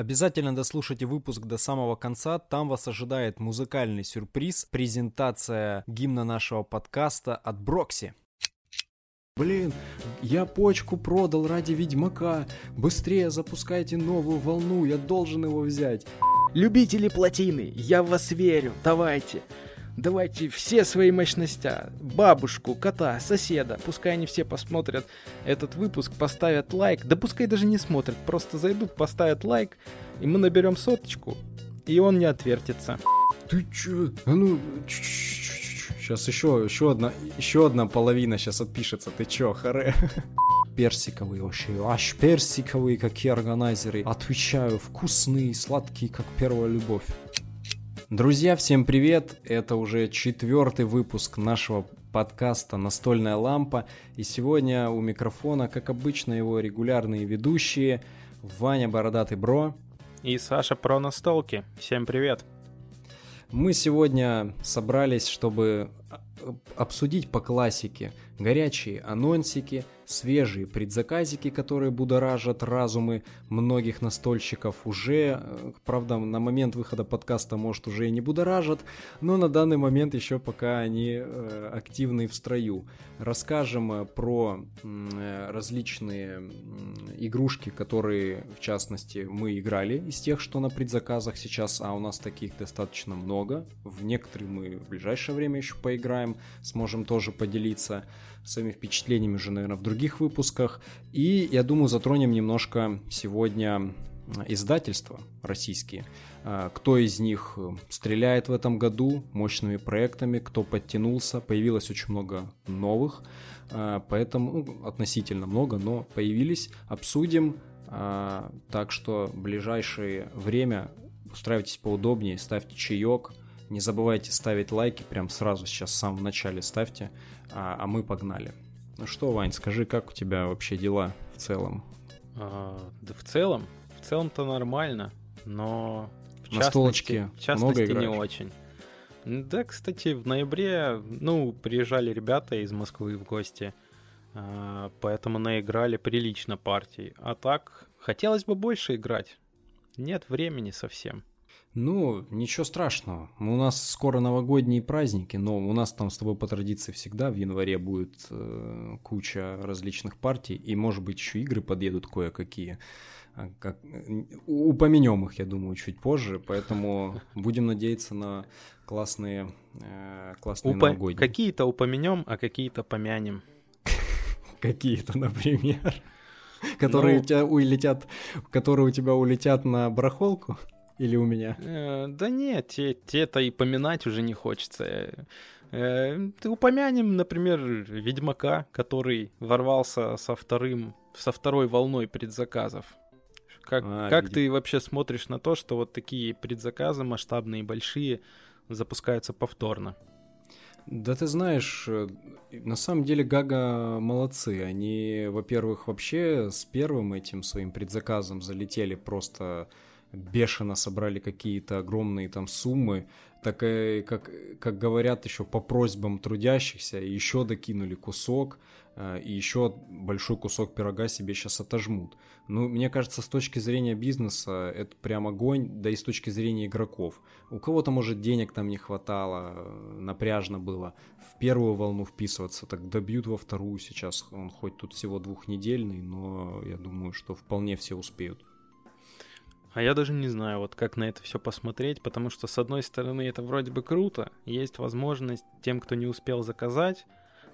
Обязательно дослушайте выпуск до самого конца, там вас ожидает музыкальный сюрприз, презентация гимна нашего подкаста от Брокси. Блин, я почку продал ради Ведьмака. Быстрее запускайте новую волну, я должен его взять. Любители плотины, я в вас верю, давайте. Давайте все свои мощности. Бабушку, кота, соседа. Пускай они все посмотрят этот выпуск, поставят лайк. Да пускай даже не смотрят, просто зайдут, поставят лайк, и мы наберем соточку, и он не отвертится. Ты чё? А ну, сейчас еще, еще одна, еще одна половина сейчас отпишется. Ты чё, харе? персиковые вообще, аж персиковые, какие органайзеры. Отвечаю, вкусные, сладкие, как первая любовь. Друзья, всем привет! Это уже четвертый выпуск нашего подкаста «Настольная лампа». И сегодня у микрофона, как обычно, его регулярные ведущие Ваня Бородатый Бро и Саша Про Настолки. Всем привет! Мы сегодня собрались, чтобы обсудить по классике горячие анонсики – свежие предзаказики, которые будоражат разумы многих настольщиков, уже, э, правда, на момент выхода подкаста, может, уже и не будоражат, но на данный момент еще пока они э, активны в строю. Расскажем э, про различные игрушки, которые, в частности, мы играли из тех, что на предзаказах сейчас, а у нас таких достаточно много. В некоторые мы в ближайшее время еще поиграем, сможем тоже поделиться своими впечатлениями уже, наверное, в других выпусках. И, я думаю, затронем немножко сегодня издательства российские. А, кто из них стреляет в этом году мощными проектами, кто подтянулся. Появилось очень много новых, а, поэтому ну, относительно много, но появились. Обсудим. А, так что в ближайшее время устраивайтесь поудобнее, ставьте чаек, не забывайте ставить лайки, прям сразу сейчас в самом начале ставьте, а, а мы погнали. Ну что, Вань, скажи, как у тебя вообще дела в целом? А, да в целом, в целом-то нормально, но в На частности, в частности не очень. Да, кстати, в ноябре, ну, приезжали ребята из Москвы в гости, а, поэтому наиграли прилично партий. А так, хотелось бы больше играть. Нет времени совсем. Ну, ничего страшного. У нас скоро новогодние праздники, но у нас там с тобой по традиции всегда в январе будет э, куча различных партий, и, может быть, еще игры подъедут кое-какие. А, как, упомянем их, я думаю, чуть позже, поэтому будем надеяться на классные, э, классные Упа- новогодние. Какие-то упомянем, а какие-то помянем. Какие-то, например. Которые ну. у тебя улетят, которые у тебя улетят на барахолку. Или у меня? Э, да нет, те, те-то и поминать уже не хочется. Э, упомянем, например, Ведьмака, который ворвался со вторым, со второй волной предзаказов. Как, а, как ты вообще смотришь на то, что вот такие предзаказы масштабные, большие, запускаются повторно? Да ты знаешь, э, на самом деле Гага молодцы. Они, во-первых, вообще с первым этим своим предзаказом залетели просто бешено собрали какие-то огромные там суммы, так и, как, как говорят еще по просьбам трудящихся, еще докинули кусок, э, и еще большой кусок пирога себе сейчас отожмут. Ну, мне кажется, с точки зрения бизнеса это прям огонь, да и с точки зрения игроков. У кого-то, может, денег там не хватало, э, напряжно было в первую волну вписываться, так добьют во вторую сейчас. Он хоть тут всего двухнедельный, но я думаю, что вполне все успеют. А я даже не знаю, вот как на это все посмотреть, потому что, с одной стороны, это вроде бы круто, есть возможность тем, кто не успел заказать,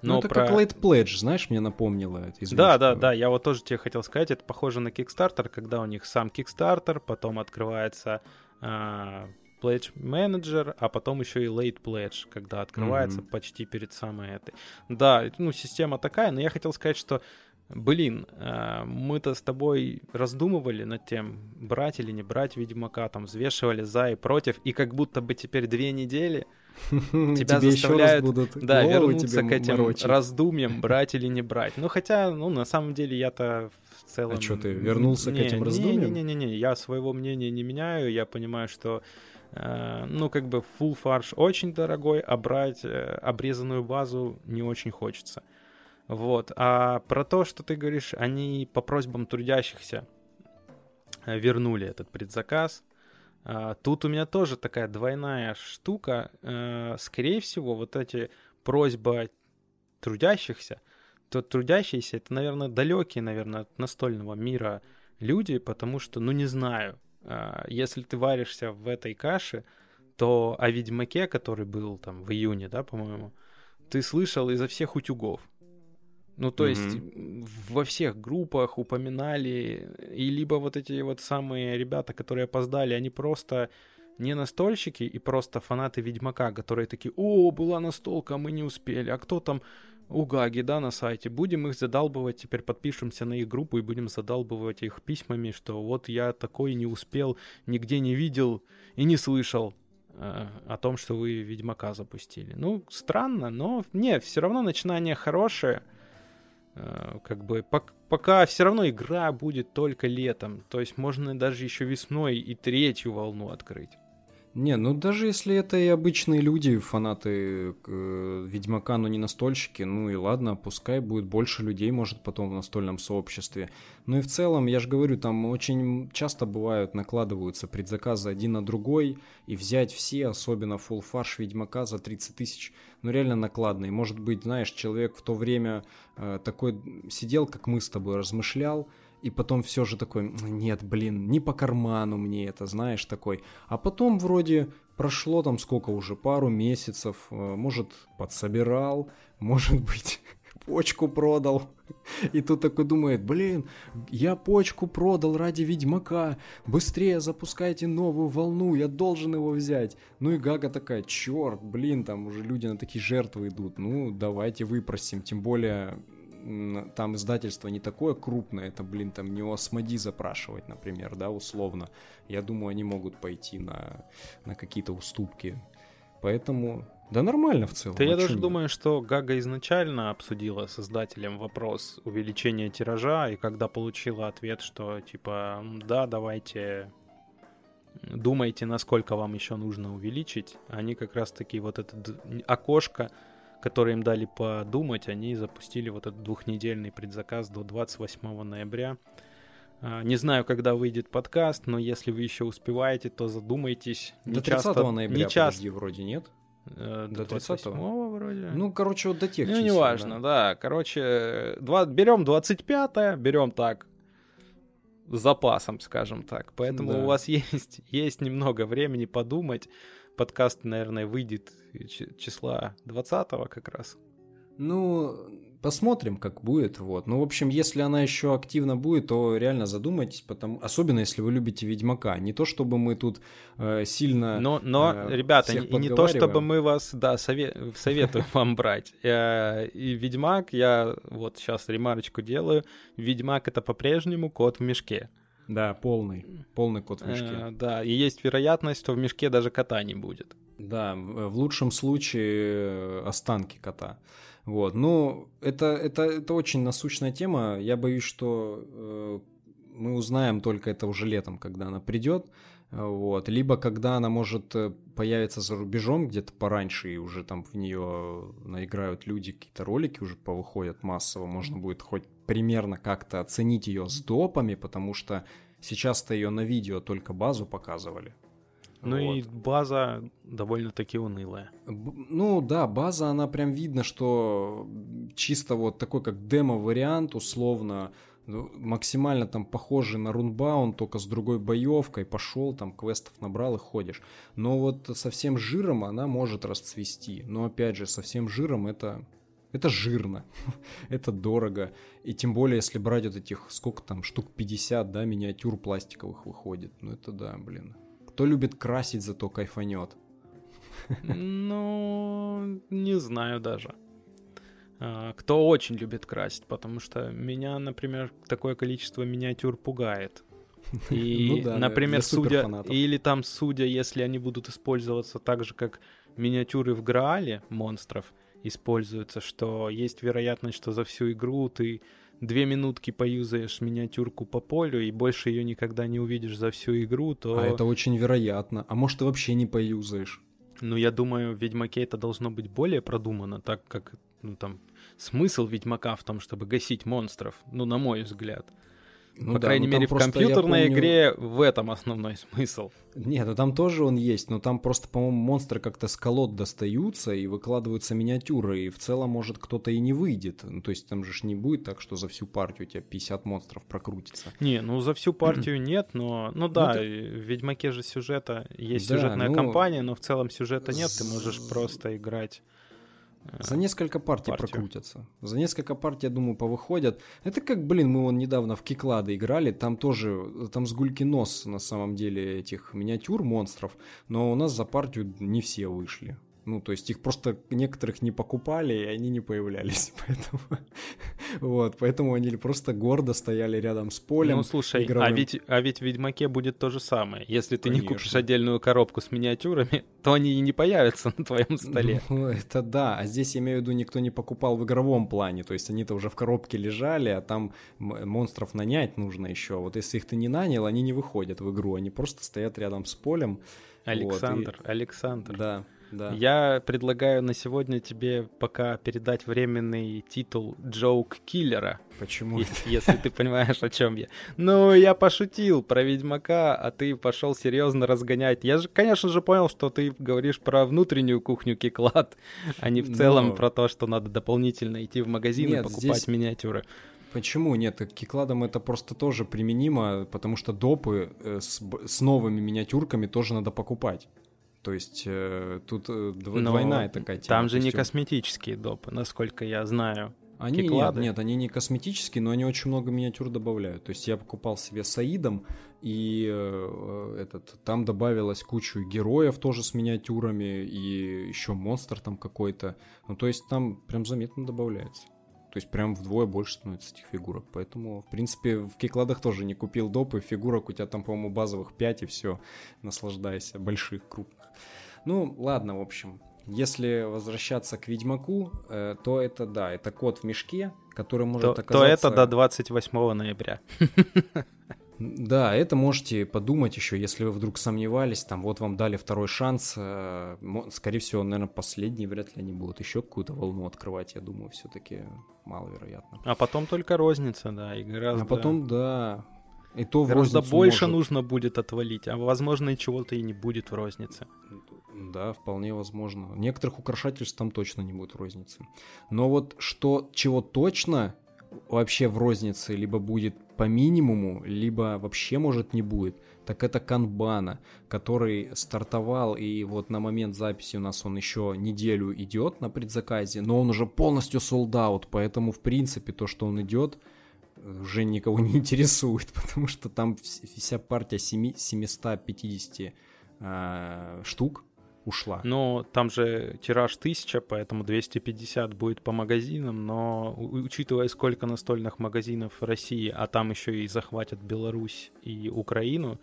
но ну, это про... как Late Pledge, знаешь, мне напомнило это. Да, да, да, я вот тоже тебе хотел сказать, это похоже на Kickstarter, когда у них сам Kickstarter, потом открывается uh, Pledge Manager, а потом еще и Late Pledge, когда открывается mm-hmm. почти перед самой этой. Да, ну, система такая, но я хотел сказать, что Блин, э, мы-то с тобой раздумывали над тем, брать или не брать Ведьмака, там взвешивали за и против, и как будто бы теперь две недели тебя заставляют да, вернуться к этим морочить. раздумьям, брать или не брать. Ну, хотя, ну, на самом деле, я-то в целом... А что, ты вернулся не, к этим раздумьям? Не-не-не, я своего мнения не меняю, я понимаю, что э, ну, как бы full фарш очень дорогой, а брать э, обрезанную базу не очень хочется. Вот. А про то, что ты говоришь, они по просьбам трудящихся вернули этот предзаказ. А, тут у меня тоже такая двойная штука. Э, скорее всего, вот эти просьбы трудящихся, то трудящиеся это, наверное, далекие, наверное, от настольного мира люди, потому что, ну не знаю, а, если ты варишься в этой каше, то о Ведьмаке, который был там в июне, да, по-моему, ты слышал изо всех утюгов. Ну, то mm-hmm. есть во всех группах упоминали, и либо вот эти вот самые ребята, которые опоздали, они просто не настольщики и просто фанаты Ведьмака, которые такие, о, была настолка, а мы не успели, а кто там у Гаги, да, на сайте, будем их задалбывать, теперь подпишемся на их группу и будем задалбывать их письмами, что вот я такой не успел, нигде не видел и не слышал э, о том, что вы Ведьмака запустили. Ну, странно, но не, все равно начинание хорошее, как бы пока все равно игра будет только летом. То есть можно даже еще весной и третью волну открыть. Не, ну даже если это и обычные люди, фанаты э, Ведьмака, но не настольщики, ну и ладно, пускай будет больше людей, может, потом в настольном сообществе. Ну и в целом, я же говорю, там очень часто бывают, накладываются предзаказы один на другой, и взять все, особенно full фарш Ведьмака за 30 тысяч, ну реально накладный. Может быть, знаешь, человек в то время э, такой сидел, как мы с тобой, размышлял, и потом все же такой, нет, блин, не по карману мне это, знаешь, такой. А потом вроде прошло там сколько уже, пару месяцев, э, может, подсобирал, может быть, почку продал. И тут такой думает, блин, я почку продал ради Ведьмака, быстрее запускайте новую волну, я должен его взять. Ну и Гага такая, черт, блин, там уже люди на такие жертвы идут, ну давайте выпросим, тем более там издательство не такое крупное, это, блин, там не у Осмоди запрашивать, например, да, условно. Я думаю, они могут пойти на, на какие-то уступки. Поэтому, да нормально в целом. Да я даже нет? думаю, что Гага изначально обсудила с издателем вопрос увеличения тиража, и когда получила ответ, что типа, да, давайте думайте, насколько вам еще нужно увеличить, они как раз-таки вот это окошко которые им дали подумать, они запустили вот этот двухнедельный предзаказ до 28 ноября. А, не знаю, когда выйдет подкаст, но если вы еще успеваете, то задумайтесь. До 30 часто, ноября, не часто... подожди, вроде нет? Э, до 30 вроде. Ну, короче, вот до тех Ну, чисел, неважно, да. да. Короче, два... берем 25 берем так, с запасом, скажем так. Поэтому да. у вас есть, есть немного времени подумать, подкаст, наверное, выйдет числа 20 как раз. Ну, посмотрим, как будет. Вот. Ну, в общем, если она еще активно будет, то реально задумайтесь, потому... особенно если вы любите Ведьмака. Не то, чтобы мы тут э, сильно. Но, но э, ребята, не, не то, чтобы мы вас да, совет... советуем вам брать. Э, и Ведьмак, я вот сейчас ремарочку делаю. Ведьмак это по-прежнему кот в мешке. Да, полный. Полный кот в мешке. Э, да, и есть вероятность, что в мешке даже кота не будет. Да, в лучшем случае э, останки кота. Вот, ну, это, это, это очень насущная тема. Я боюсь, что э, мы узнаем только это уже летом, когда она придет. Вот. Либо когда она может э, появиться за рубежом где-то пораньше, и уже там в нее наиграют люди, какие-то ролики уже повыходят массово, можно будет хоть примерно как-то оценить ее с допами, потому что сейчас-то ее на видео только базу показывали. Ну вот. и база довольно-таки унылая. Ну да, база, она прям видно, что чисто вот такой как демо-вариант, условно, максимально там похожий на рунбаун, только с другой боевкой, пошел, там квестов набрал и ходишь. Но вот совсем жиром она может расцвести. Но опять же, совсем жиром это это жирно, это дорого. И тем более, если брать вот этих, сколько там, штук 50, да, миниатюр пластиковых выходит. Ну это да, блин. Кто любит красить, зато кайфанет. Ну, не знаю даже. А, кто очень любит красить, потому что меня, например, такое количество миниатюр пугает. И, ну да, например, судя, или там судя, если они будут использоваться так же, как миниатюры в Граале монстров, используются, что есть вероятность, что за всю игру ты две минутки поюзаешь миниатюрку по полю и больше ее никогда не увидишь за всю игру, то... А это очень вероятно. А может, ты вообще не поюзаешь? Ну, я думаю, в Ведьмаке это должно быть более продумано, так как, ну, там, смысл Ведьмака в том, чтобы гасить монстров, ну, на мой взгляд. Ну, По да, крайней ну, мере, в компьютерной помню... игре в этом основной смысл. Нет, ну там тоже он есть, но там просто, по-моему, монстры как-то с колод достаются и выкладываются миниатюры, и в целом, может, кто-то и не выйдет. Ну, то есть там же не будет так, что за всю партию у тебя 50 монстров прокрутится. Не, ну за всю партию нет, но... Ну да, ну, это... в Ведьмаке же сюжета есть да, сюжетная ну... кампания, но в целом сюжета нет, ты можешь просто играть за несколько партий партию. прокрутятся. За несколько партий, я думаю, повыходят. Это как, блин, мы вон недавно в Киклады играли, там тоже, там с гульки нос на самом деле этих миниатюр монстров, но у нас за партию не все вышли. Ну, то есть их просто некоторых не покупали, и они не появлялись. Поэтому, вот, поэтому они просто гордо стояли рядом с полем. Ну, слушай, а игровым. а ведь, а ведь в Ведьмаке будет то же самое. Если ты Конечно. не купишь отдельную коробку с миниатюрами, то они и не появятся на твоем столе. Ну, это да. А здесь, я имею в виду, никто не покупал в игровом плане. То есть они-то уже в коробке лежали, а там монстров нанять нужно еще. Вот если их ты не нанял, они не выходят в игру. Они просто стоят рядом с полем. Александр, вот, и... Александр. Да. Да. Я предлагаю на сегодня тебе пока передать временный титул Джоук Киллера. Почему? Если, если ты понимаешь, о чем я. Ну, я пошутил про Ведьмака, а ты пошел серьезно разгонять. Я же, конечно же, понял, что ты говоришь про внутреннюю кухню Киклад, а не в целом Но... про то, что надо дополнительно идти в магазин Нет, и покупать здесь... миниатюры. Почему нет? К кикладам это просто тоже применимо, потому что допы э, с, с новыми миниатюрками тоже надо покупать. То есть э, тут э, двойная такая тема. Там же не косметические допы, насколько я знаю. Они нет, нет, они не косметические, но они очень много миниатюр добавляют. То есть я покупал себе Саидом, и э, этот там добавилось кучу героев тоже с миниатюрами, и еще монстр там какой-то. Ну, то есть там прям заметно добавляется. То есть прям вдвое больше становится этих фигурок. Поэтому, в принципе, в кикладах тоже не купил допы, фигурок у тебя там, по-моему, базовых 5 и все. Наслаждайся, больших, крупных. Ну, ладно, в общем. Если возвращаться к Ведьмаку, э, то это да, это кот в мешке, который может то, оказаться... То это до 28 ноября. Да, это можете подумать еще, если вы вдруг сомневались, там вот вам дали второй шанс, э, скорее всего, наверное, последний, вряд ли они будут еще какую-то волну открывать, я думаю, все-таки маловероятно. А потом только розница, да, и гораздо... А потом, да, и то гораздо больше может... нужно будет отвалить, а возможно и чего-то и не будет в рознице. Да, вполне возможно. Некоторых украшательств там точно не будет в рознице. Но вот что, чего точно вообще в рознице либо будет по минимуму, либо вообще может не будет, так это канбана, который стартовал, и вот на момент записи у нас он еще неделю идет на предзаказе, но он уже полностью sold out, поэтому в принципе то, что он идет, уже никого не интересует, потому что там вся партия 7, 750 э, штук, ушла. Ну, там же тираж 1000, поэтому 250 будет по магазинам, но учитывая, сколько настольных магазинов в России, а там еще и захватят Беларусь и Украину,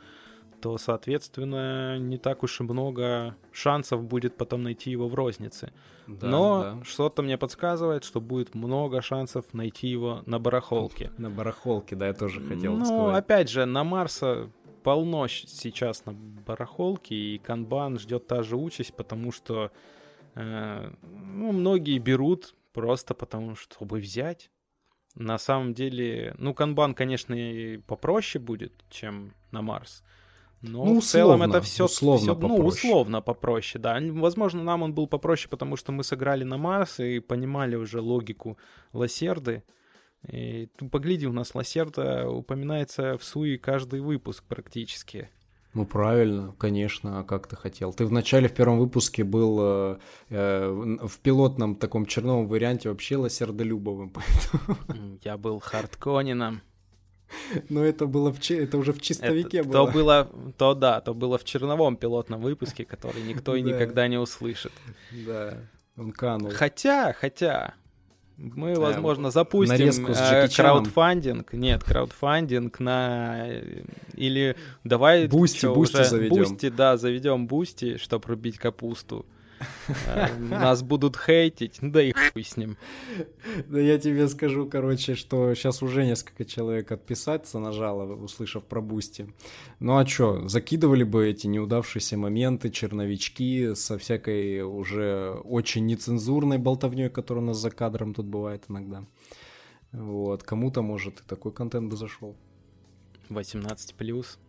то, соответственно, не так уж и много шансов будет потом найти его в рознице. Да, Но да. что-то мне подсказывает, что будет много шансов найти его на барахолке. На барахолке, да, я тоже хотел ну, сказать. Ну, опять же, на Марса полно сейчас на барахолке, и канбан ждет та же участь, потому что э, ну, многие берут просто потому, чтобы взять. На самом деле, ну, канбан, конечно, и попроще будет, чем на Марс. Но ну, в целом это все условно, все, ну, условно попроще, да. Возможно, нам он был попроще, потому что мы сыграли на Марс и понимали уже логику Лосерды. И, ну, погляди, у нас Лосерда упоминается в Суе каждый выпуск практически. Ну правильно, конечно, а как ты хотел? Ты вначале в первом выпуске был э, э, в пилотном таком черновом варианте вообще лосердолюбовым, поэтому... Я был хардконином. Но это было в, это уже в чистовике это, было. То было. То да, то было в черновом пилотном выпуске, который никто и никогда не услышит. Да, он канул. Хотя, хотя, мы, возможно, запустим э, краудфандинг. Нет, краудфандинг на... Или давай... Boosty, Boosty заведем. Boosty, да, заведем Boosty, чтобы рубить капусту. Э, нас будут хейтить, да и хуй с ним. Да я тебе скажу, короче, что сейчас уже несколько человек отписаться нажало, услышав про Boosty. Ну а чё, закидывали бы эти неудавшиеся моменты, черновички со всякой уже очень нецензурной болтовней, которая у нас за кадром тут бывает иногда. Вот, кому-то, может, и такой контент бы зашел. 18 плюс.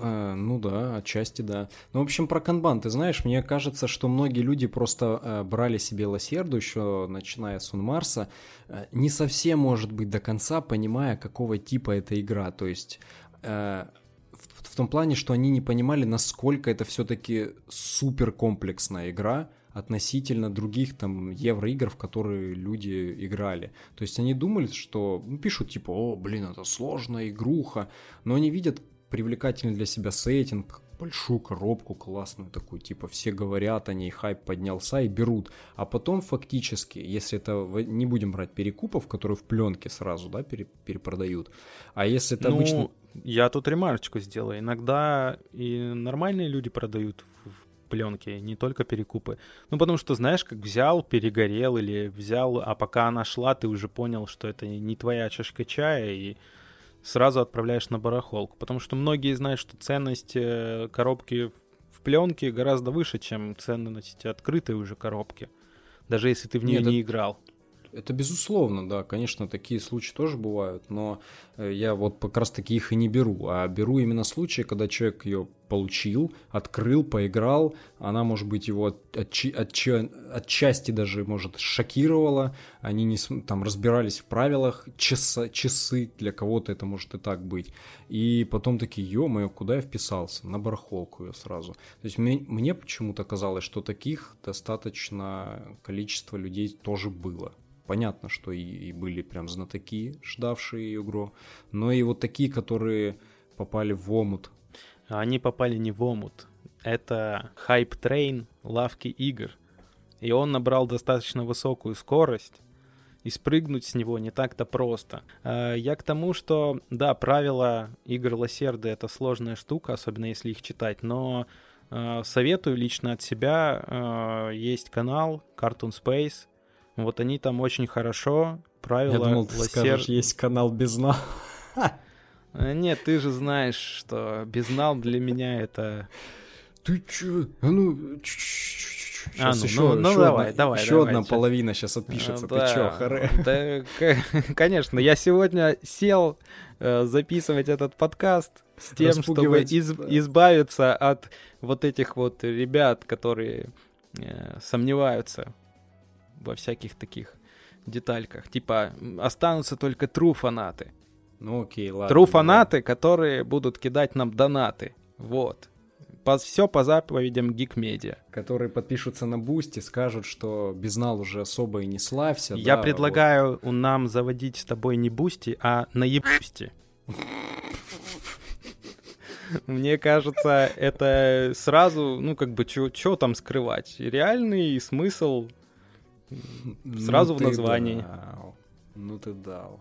А, ну да, отчасти да. Ну, в общем, про канбан, ты знаешь, мне кажется, что многие люди просто э, брали себе лосерду еще начиная с Унмарса, э, не совсем, может быть, до конца понимая, какого типа эта игра. То есть э, в, в том плане, что они не понимали, насколько это все-таки супер комплексная игра, относительно других там евроигр, в которые люди играли. То есть они думали, что ну, пишут типа, о, блин, это сложная игруха, но они видят привлекательный для себя сеттинг, большую коробку классную такую, типа все говорят о ней, хайп поднялся и берут. А потом фактически, если это, не будем брать перекупов, которые в пленке сразу, да, перепродают, а если это ну, обычно... Я тут ремарочку сделаю. Иногда и нормальные люди продают в пленке, не только перекупы. Ну, потому что, знаешь, как взял, перегорел или взял, а пока она шла, ты уже понял, что это не твоя чашка чая, и сразу отправляешь на барахолку. Потому что многие знают, что ценность э, коробки в пленке гораздо выше, чем ценность открытой уже коробки. Даже если ты в нее Нет, не это... играл. Это безусловно, да, конечно, такие случаи тоже бывают, но э, я вот как раз таки их и не беру, а беру именно случаи, когда человек ее получил, открыл, поиграл, она, может быть, его от, от, от, отчасти даже, может, шокировала, они не там разбирались в правилах, часа, часы, для кого-то это может и так быть, и потом такие, ё-моё, куда я вписался? На барахолку я сразу. То есть мне, мне почему-то казалось, что таких достаточно количество людей тоже было понятно, что и, и были прям знатоки, ждавшие игру, но и вот такие, которые попали в омут. Они попали не в омут. Это hype train лавки игр. И он набрал достаточно высокую скорость, и спрыгнуть с него не так-то просто. А, я к тому, что, да, правила игр Лосерды — это сложная штука, особенно если их читать, но а, советую лично от себя. А, есть канал Cartoon Space, вот они там очень хорошо, правила... Я думал, ты лосер... скажешь, есть канал Безнал. Э, нет, ты же знаешь, что Безнал для меня это... Ты чё? А ну... Сейчас а, ну, еще, ну, ну, еще давай, одна, давай. Еще давай, одна половина сейчас отпишется. А, ты да, чё, харе? Да, конечно, я сегодня сел э, записывать этот подкаст с тем, чтобы из, избавиться от вот этих вот ребят, которые э, сомневаются во всяких таких детальках. Типа, останутся только true фанаты. Ну окей, ладно. True фанаты, которые будут кидать нам донаты. Вот. По, все по заповедям Geek Media. Которые подпишутся на Boosty, скажут, что Безнал уже особо и не славься. Я да, предлагаю вот. нам заводить с тобой не Boosty, а наебусти. Мне кажется, это сразу, ну, как бы, что там скрывать? Реальный смысл Сразу ну, в названии. Дал. Ну ты дал.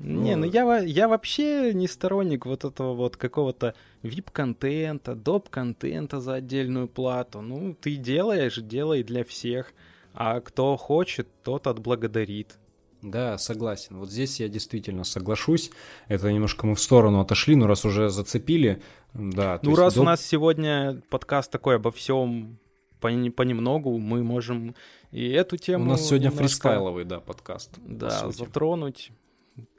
Не, ну, ну я, я вообще не сторонник вот этого вот какого-то VIP-контента, доп-контента за отдельную плату. Ну, ты делаешь, делай для всех. А кто хочет, тот отблагодарит. Да, согласен. Вот здесь я действительно соглашусь. Это немножко мы в сторону отошли, но раз уже зацепили, да. Ну, раз доп... у нас сегодня подкаст такой обо всем понемногу, мы можем и эту тему... У нас сегодня немножко, фристайловый, да, подкаст. Да, затронуть.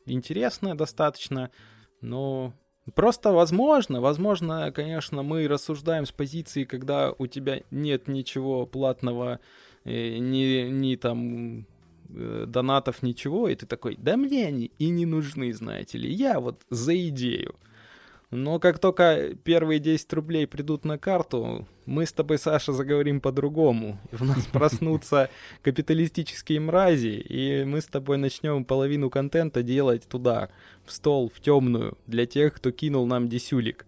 Интересно достаточно, но просто возможно, возможно, конечно, мы рассуждаем с позиции, когда у тебя нет ничего платного, э, ни, ни там э, донатов, ничего, и ты такой, да мне они и не нужны, знаете ли, я вот за идею. Но как только первые 10 рублей придут на карту, мы с тобой, Саша, заговорим по-другому. И в нас проснутся капиталистические мрази, и мы с тобой начнем половину контента делать туда, в стол, в темную, для тех, кто кинул нам десюлик.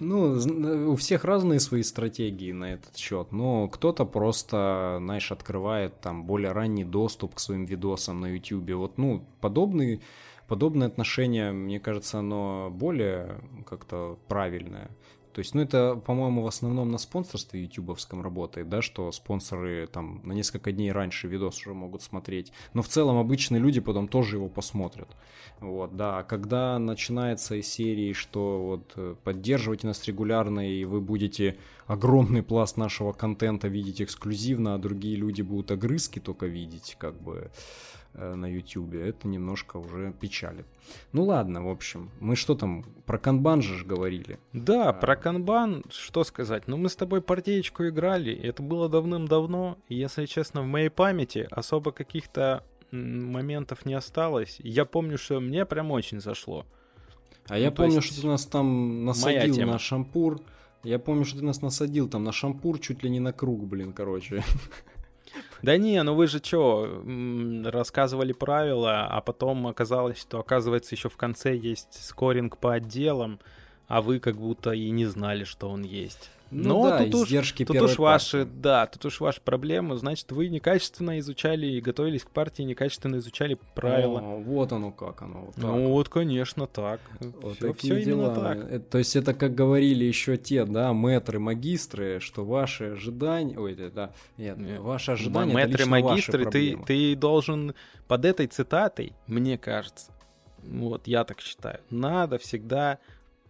Ну, у всех разные свои стратегии на этот счет, но кто-то просто, знаешь, открывает там более ранний доступ к своим видосам на YouTube. Вот, ну, подобный подобное отношение, мне кажется, оно более как-то правильное. То есть, ну, это, по-моему, в основном на спонсорстве ютубовском работает, да, что спонсоры там на несколько дней раньше видос уже могут смотреть. Но в целом обычные люди потом тоже его посмотрят. Вот, да. А когда начинается из серии, что вот э, поддерживайте нас регулярно, и вы будете огромный пласт нашего контента видеть эксклюзивно, а другие люди будут огрызки только видеть, как бы на YouTube, это немножко уже печалит. Ну ладно, в общем, мы что там, про канбан же говорили. Да, а... про канбан, что сказать, ну мы с тобой партеечку играли, это было давным-давно, и если честно, в моей памяти особо каких-то моментов не осталось. Я помню, что мне прям очень зашло. А ну, я помню, есть... что ты нас там насадил на шампур. Я помню, что ты нас насадил там на шампур чуть ли не на круг, блин, короче. Да не, ну вы же что, рассказывали правила, а потом оказалось, что, оказывается, еще в конце есть скоринг по отделам, а вы как будто и не знали, что он есть. Ну, Но да, тут уж, тут уж ваши, да, тут уж ваши проблемы. Значит, вы некачественно изучали и готовились к партии, некачественно изучали правила. О, вот оно как оно. Вот ну вот, конечно, так. Вот все, все именно так. Это, то есть это как говорили еще те, да, мэтры, магистры, что ваши ожидания, ой, да, нет, нет ваши ожидания. Мэтры, магистры, ты ты должен под этой цитатой, мне кажется, вот я так считаю, надо всегда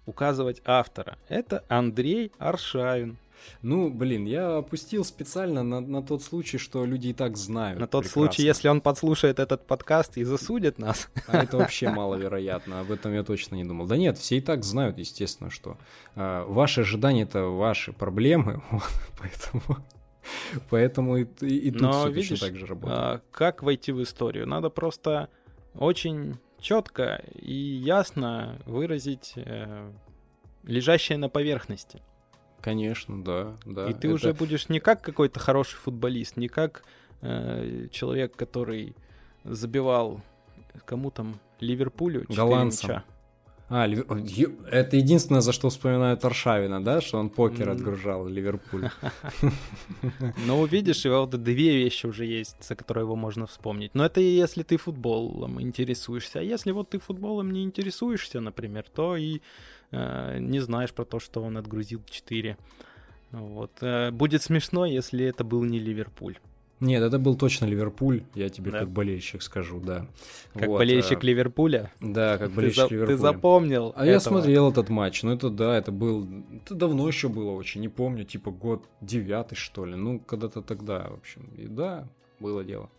указывать автора. Это Андрей Аршавин. Ну, блин, я опустил специально на, на тот случай, что люди и так знают. На тот прекрасно. случай, если он подслушает этот подкаст и засудит нас. А это вообще маловероятно, об этом я точно не думал. Да нет, все и так знают, естественно, что э, ваши ожидания — это ваши проблемы, поэтому... Поэтому и, и, и тут Но, все видишь, точно так же работает. А, как войти в историю? Надо просто очень четко и ясно выразить э, лежащее на поверхности. Конечно, да, да. И ты это... уже будешь не как какой-то хороший футболист, не как э, человек, который забивал кому там Ливерпулю 4 Голландцам. мяча. А, это единственное, за что вспоминают Аршавина, да, что он покер отгружал Ливерпуль. Ну, увидишь, его вот две вещи уже есть, за которые его можно вспомнить. Но это если ты футболом интересуешься. А если вот ты футболом не интересуешься, например, то и э, не знаешь про то, что он отгрузил 4. Вот. Э, будет смешно, если это был не Ливерпуль. Нет, это был точно Ливерпуль, я тебе да? как болельщик скажу, да. Как вот, болельщик а... Ливерпуля? Да, как болельщик ты Ливерпуля. Ты запомнил А этого. я смотрел этот матч, ну это да, это был... Это давно еще было очень, не помню, типа год девятый, что ли, ну когда-то тогда, в общем. И да, было дело.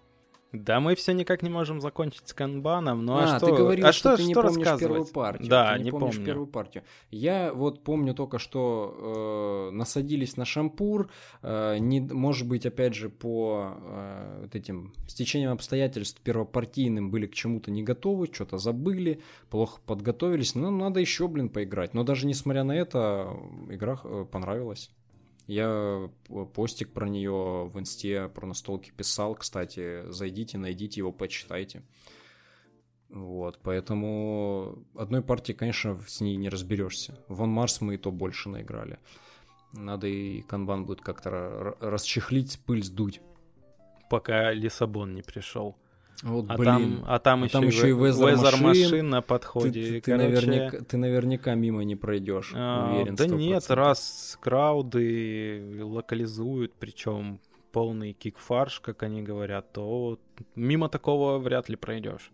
Да, мы все никак не можем закончить с канбаном, ну а, а что? ты говорил, а что, что ты не что помнишь первую партию. Да, ты не, не помнишь помню. первую партию. Я вот помню только, что э, насадились на шампур, э, не, может быть, опять же, по э, вот этим стечениям обстоятельств первопартийным были к чему-то не готовы, что-то забыли, плохо подготовились, но надо еще, блин, поиграть. Но даже несмотря на это, игра э, понравилась. Я постик про нее в инсте, про настолки писал, кстати, зайдите, найдите его, почитайте. Вот, поэтому одной партии, конечно, с ней не разберешься. Вон Марс мы и то больше наиграли. Надо и канбан будет как-то расчехлить, пыль сдуть. Пока Лиссабон не пришел. Вот, а, блин. Там, а там а еще, там еще и Weather Machine на подходе. Ты, ты, наверняка, ты наверняка мимо не пройдешь, а, уверен. Да 100%. нет, раз крауды локализуют, причем полный кикфарш, как они говорят, то мимо такого вряд ли пройдешь.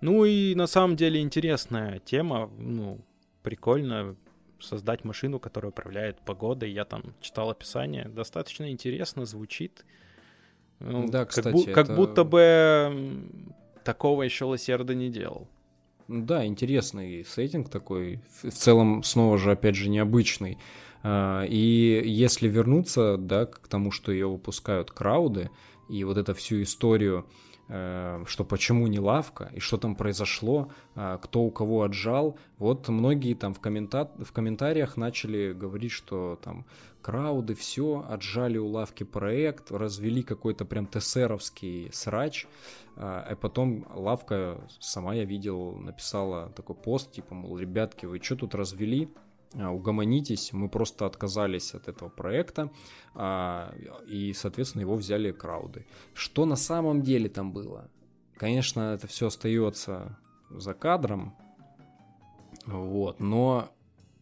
Ну и на самом деле интересная тема, ну, прикольно создать машину, которая управляет погодой. Я там читал описание, достаточно интересно звучит. Ну, да, кстати. Как, бу- это... как будто бы такого еще Лосерда не делал. Да, интересный сеттинг такой. В целом, снова же, опять же, необычный. А, и если вернуться, да, к тому, что ее выпускают крауды, и вот эту всю историю, э, что почему не лавка, и что там произошло, а, кто у кого отжал, вот многие там в, коммента... в комментариях начали говорить, что там крауды, все, отжали у лавки проект, развели какой-то прям ТСРовский срач, а потом лавка, сама я видел, написала такой пост, типа, мол, ребятки, вы что тут развели? А, угомонитесь, мы просто отказались от этого проекта, а, и, соответственно, его взяли крауды. Что на самом деле там было? Конечно, это все остается за кадром, вот, но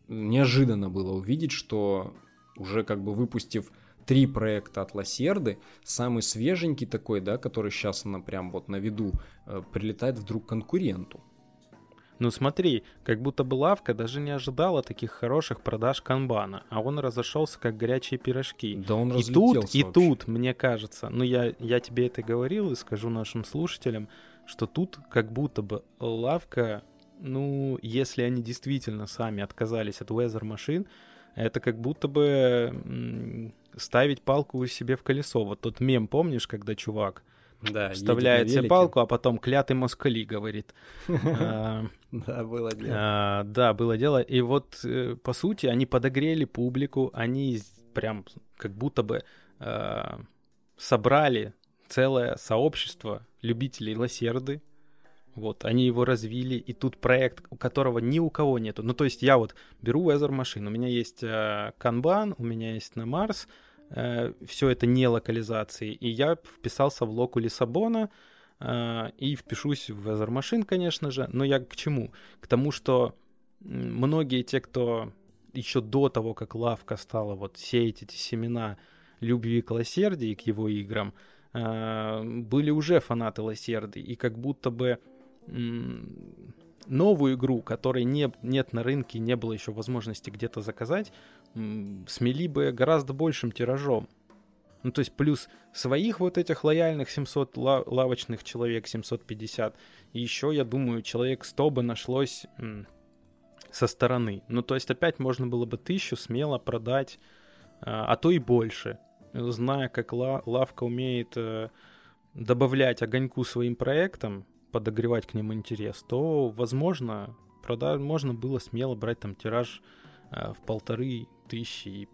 неожиданно было увидеть, что уже как бы выпустив три проекта от Лосерды, самый свеженький такой, да, который сейчас на прям вот на виду, э, прилетает вдруг конкуренту. Ну смотри, как будто бы лавка даже не ожидала таких хороших продаж канбана, а он разошелся как горячие пирожки. Да он и тут, и тут, мне кажется, ну я, я тебе это говорил и скажу нашим слушателям, что тут как будто бы лавка, ну, если они действительно сами отказались от Weather машин, это как будто бы ставить палку себе в колесо. Вот тот мем, помнишь, когда чувак да, вставляет себе палку, а потом клятый москали говорит. А, да, было дело. А, да, было дело. И вот, э, по сути, они подогрели публику, они прям как будто бы а, собрали целое сообщество любителей лосерды, вот, они его развили, и тут проект, у которого ни у кого нету. Ну, то есть я вот беру Weather машин, у меня есть э, Kanban, у меня есть на Марс, э, все это не локализации, и я вписался в локу Лиссабона, э, и впишусь в Weather машин, конечно же, но я к чему? К тому, что многие те, кто еще до того, как Лавка стала вот сеять эти семена любви к лосердии, к его играм, э, были уже фанаты лосерды, и как будто бы новую игру, которой не, нет на рынке, не было еще возможности где-то заказать, смели бы гораздо большим тиражом. Ну, то есть плюс своих вот этих лояльных 700 лавочных человек, 750, и еще, я думаю, человек 100 бы нашлось со стороны. Ну, то есть опять можно было бы тысячу смело продать, а, а то и больше. Зная, как лавка умеет э, добавлять огоньку своим проектам, подогревать к ним интерес, то, возможно, продаж можно было смело брать там тираж э, в полторы тысячи, и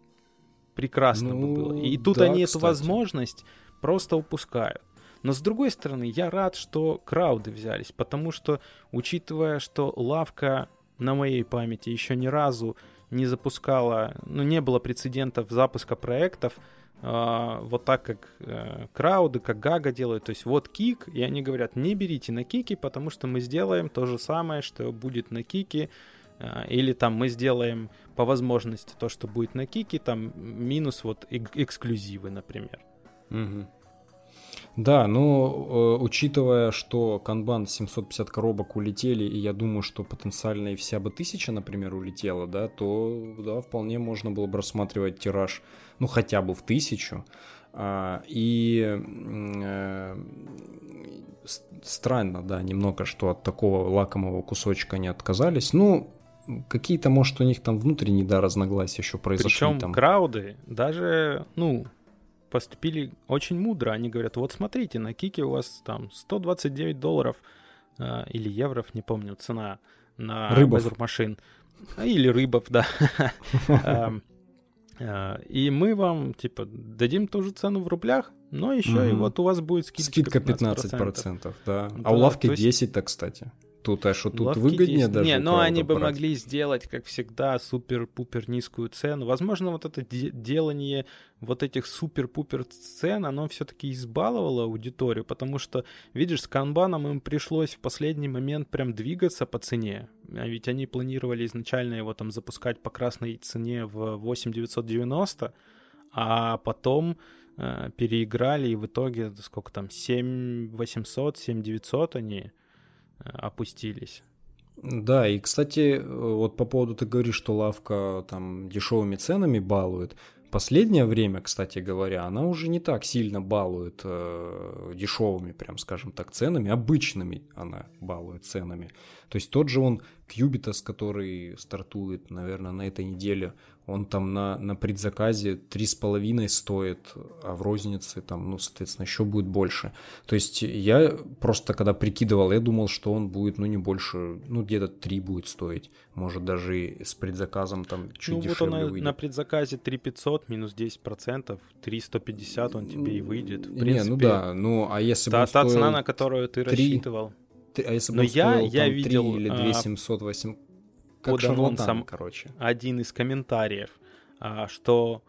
прекрасно ну, бы было. И тут да, они кстати. эту возможность просто упускают. Но с другой стороны, я рад, что крауды взялись, потому что, учитывая, что лавка на моей памяти еще ни разу не запускала, ну, не было прецедентов запуска проектов, а, вот так, как э, крауды, как Гага делают. То есть вот кик, и они говорят, не берите на кики, потому что мы сделаем то же самое, что будет на кике, а, или там мы сделаем по возможности то, что будет на кике, там минус вот эксклюзивы, например. Угу. Да, но э, учитывая, что канбан 750 коробок улетели, и я думаю, что потенциально и вся бы тысяча, например, улетела, да, то да, вполне можно было бы рассматривать тираж, ну, хотя бы в тысячу. А, и э, странно, да, немного, что от такого лакомого кусочка не отказались. Ну, какие-то, может, у них там внутренние, да, разногласия еще произошли. Причем там. крауды даже, ну, поступили очень мудро. Они говорят, вот смотрите, на Кике у вас там 129 долларов э, или евро, не помню, цена на Рыбов. машин. Или рыбов, да. Эм, э, и мы вам, типа, дадим ту же цену в рублях, но еще и вот у вас будет скидка 15%. Скидка 15%, да. А у лавки 10-то, кстати. Тут, а что тут Ловки выгоднее 10. даже? Не, но они бы брать. могли сделать, как всегда, супер-пупер низкую цену. Возможно, вот это де- делание вот этих супер-пупер цен, оно все-таки избаловало аудиторию, потому что, видишь, с канбаном им пришлось в последний момент прям двигаться по цене. А ведь они планировали изначально его там запускать по красной цене в 8990, а потом э, переиграли, и в итоге сколько там, 7800, 7900 они опустились. Да, и, кстати, вот по поводу ты говоришь, что лавка там дешевыми ценами балует. Последнее время, кстати говоря, она уже не так сильно балует э, дешевыми, прям скажем так, ценами, обычными она балует ценами. То есть тот же он Кьюбитас, который стартует, наверное, на этой неделе, он там на, на предзаказе 3,5 стоит, а в рознице там, ну, соответственно, еще будет больше. То есть я просто, когда прикидывал, я думал, что он будет, ну, не больше, ну, где-то 3 будет стоить. Может, даже и с предзаказом там чуть ну, дешевле вот он выйдет. на предзаказе 3500 минус 10%, 350 он тебе и выйдет. В принципе, не, ну да, ну, а если та, бы та цена, на которую ты 3... рассчитывал. А если бы Но он я, стоил, я там, видел, 3 или 2 700, 8, под анонсом короче. один из комментариев, а, что,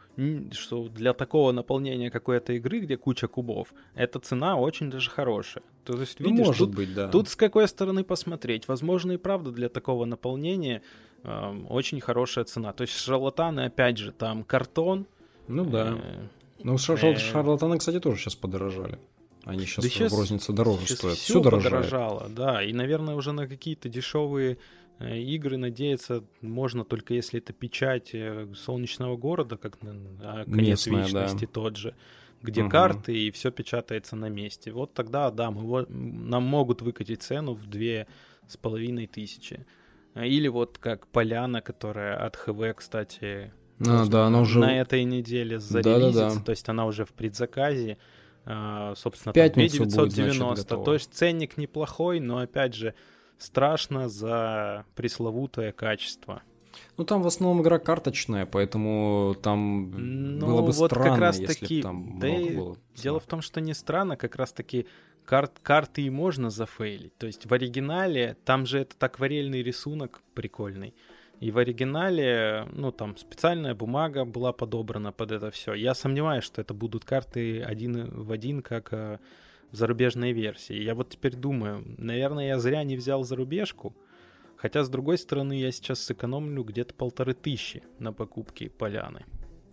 что для такого наполнения какой-то игры, где куча кубов, эта цена очень даже хорошая. То есть, ну, видишь, ну, может тут, быть, да. тут с какой стороны посмотреть. Возможно, и правда для такого наполнения э, очень хорошая цена. То есть шарлатаны, опять же, там картон. Ну да. Э, ну, э, шарлатаны, кстати, тоже сейчас подорожали. Они сейчас, да сейчас в рознице дороже сейчас стоят. Все, все подорожало, да. И, наверное, уже на какие-то дешевые э, игры надеяться можно только если это печать э, солнечного города, как на конец Местная, вечности да. тот же, где угу. карты и все печатается на месте. Вот тогда, да, мы, нам могут выкатить цену в две с половиной тысячи. Или вот как Поляна, которая от ХВ, кстати, а, да, она уже... на этой неделе зарелизится, да, да, да. то есть она уже в предзаказе. А, собственно, Пятницу 2990. Будет, значит, то есть ценник неплохой, но опять же страшно за пресловутое качество. Ну там в основном игра карточная, поэтому там ну, было бы вот странно, как раз если таки, там да много было. Дело в том, что не странно, как раз таки карт, карты и можно зафейлить. То есть в оригинале там же этот акварельный рисунок прикольный. И в оригинале, ну, там специальная бумага была подобрана под это все. Я сомневаюсь, что это будут карты один в один, как э, в зарубежной версии. Я вот теперь думаю, наверное, я зря не взял зарубежку. Хотя, с другой стороны, я сейчас сэкономлю где-то полторы тысячи на покупке поляны.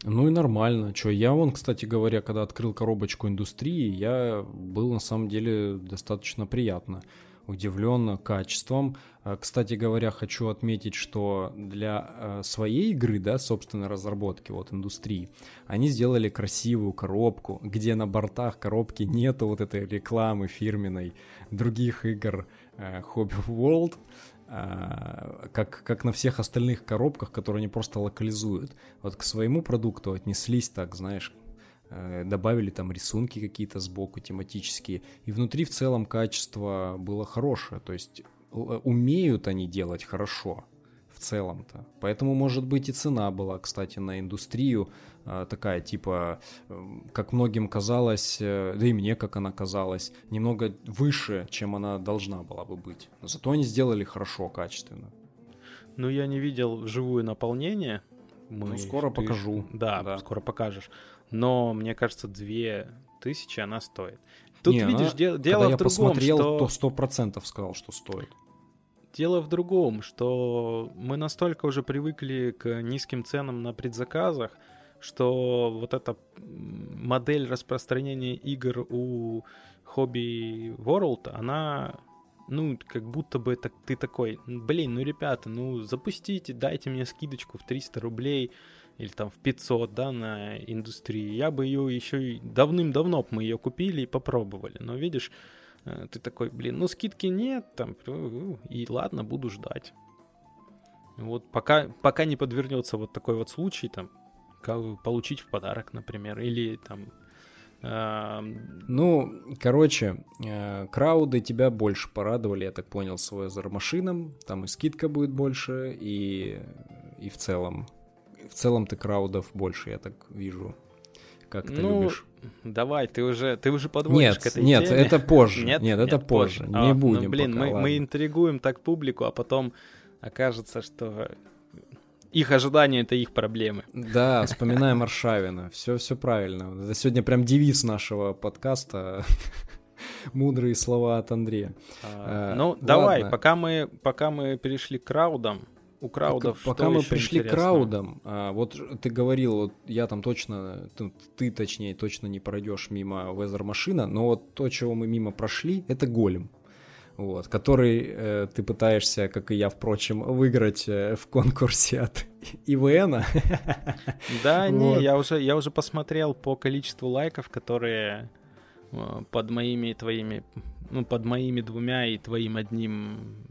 Ну и нормально. Че, я вон, кстати говоря, когда открыл коробочку индустрии, я был на самом деле достаточно приятно удивлен качеством. А, кстати говоря, хочу отметить, что для а, своей игры, да, собственной разработки, вот индустрии, они сделали красивую коробку, где на бортах коробки нету вот этой рекламы фирменной других игр а, Hobby World, как, как на всех остальных коробках, которые они просто локализуют. Вот к своему продукту отнеслись так, знаешь, Э, добавили там рисунки какие-то сбоку тематические, и внутри в целом качество было хорошее, то есть э, умеют они делать хорошо в целом-то. Поэтому, может быть, и цена была, кстати, на индустрию э, такая, типа, как многим казалось, да и мне, как она казалась, немного выше, чем она должна была бы быть. Но зато они сделали хорошо, качественно. Ну, я не видел живое наполнение. Мы... Ну, скоро ты... покажу. Да, да, скоро покажешь но мне кажется, две тысячи она стоит. Тут, Не, видишь, она, де- дело в другом, посмотрел, что... то сто процентов сказал, что стоит. Дело в другом, что мы настолько уже привыкли к низким ценам на предзаказах, что вот эта модель распространения игр у Hobby World, она, ну, как будто бы это ты такой, блин, ну, ребята, ну, запустите, дайте мне скидочку в 300 рублей, или там в 500, да, на индустрии, я бы ее еще и давным-давно мы ее купили и попробовали. Но видишь, э, ты такой, блин, ну скидки нет, там, и ладно, буду ждать. Вот пока, пока не подвернется вот такой вот случай, там, получить в подарок, например, или там... Ну, короче, э, крауды тебя больше порадовали, я так понял, с Weather машинам, там и скидка будет больше, и, и в целом в целом ты краудов больше, я так вижу. Как ты ну, любишь? Давай, ты уже, ты уже подводишь нет, к этой нет, теме. это позже. Нет, нет, это нет, позже. позже. Не а, будем. Ну, блин, пока, мы, мы интригуем так публику, а потом окажется, что их ожидания это их проблемы. Да, вспоминаем Аршавина. Все, все правильно. Это сегодня прям девиз нашего подкаста. Мудрые слова от Андрея. А, а, ну, ладно. давай, пока мы, пока мы перешли к краудам, у краудов Пока, пока мы пришли интересно? к краудам, а, вот ты говорил, вот я там точно, ты, ты точнее точно не пройдешь мимо Weather машина, но вот то, чего мы мимо прошли, это голем. Вот, который э, ты пытаешься, как и я, впрочем, выиграть э, в конкурсе от ИВН. Да, не, я уже, я уже посмотрел по количеству лайков, которые э, под моими и твоими, ну, под моими двумя и твоим одним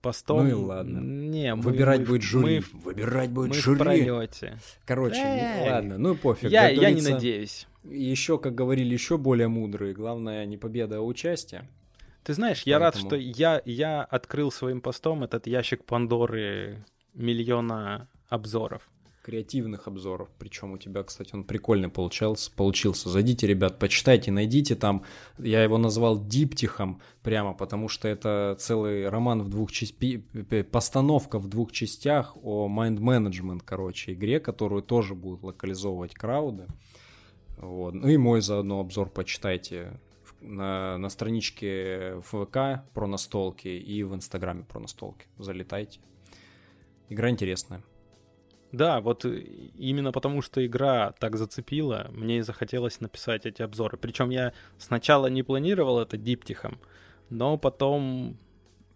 постом. Ну и ладно. Не, мы, Выбирать мы, будет жюри. Мы, Выбирать будет мы жюри. в пролете. Короче, Эй, ладно, ну пофиг. Я, я не надеюсь. Еще, как говорили, еще более мудрые. Главное не победа, а участие. Ты знаешь, я рад, что я, я открыл своим постом этот ящик Пандоры миллиона обзоров креативных обзоров. Причем у тебя, кстати, он прикольный получался. получился. Зайдите, ребят, почитайте, найдите там. Я его назвал диптихом прямо, потому что это целый роман в двух частях, постановка в двух частях о mind management, короче, игре, которую тоже будут локализовывать крауды. Вот. Ну и мой заодно обзор почитайте на, на страничке ВК про настолки и в Инстаграме про настолки. Залетайте. Игра интересная. Да, вот именно потому, что игра так зацепила, мне и захотелось написать эти обзоры. Причем я сначала не планировал это диптихом, но потом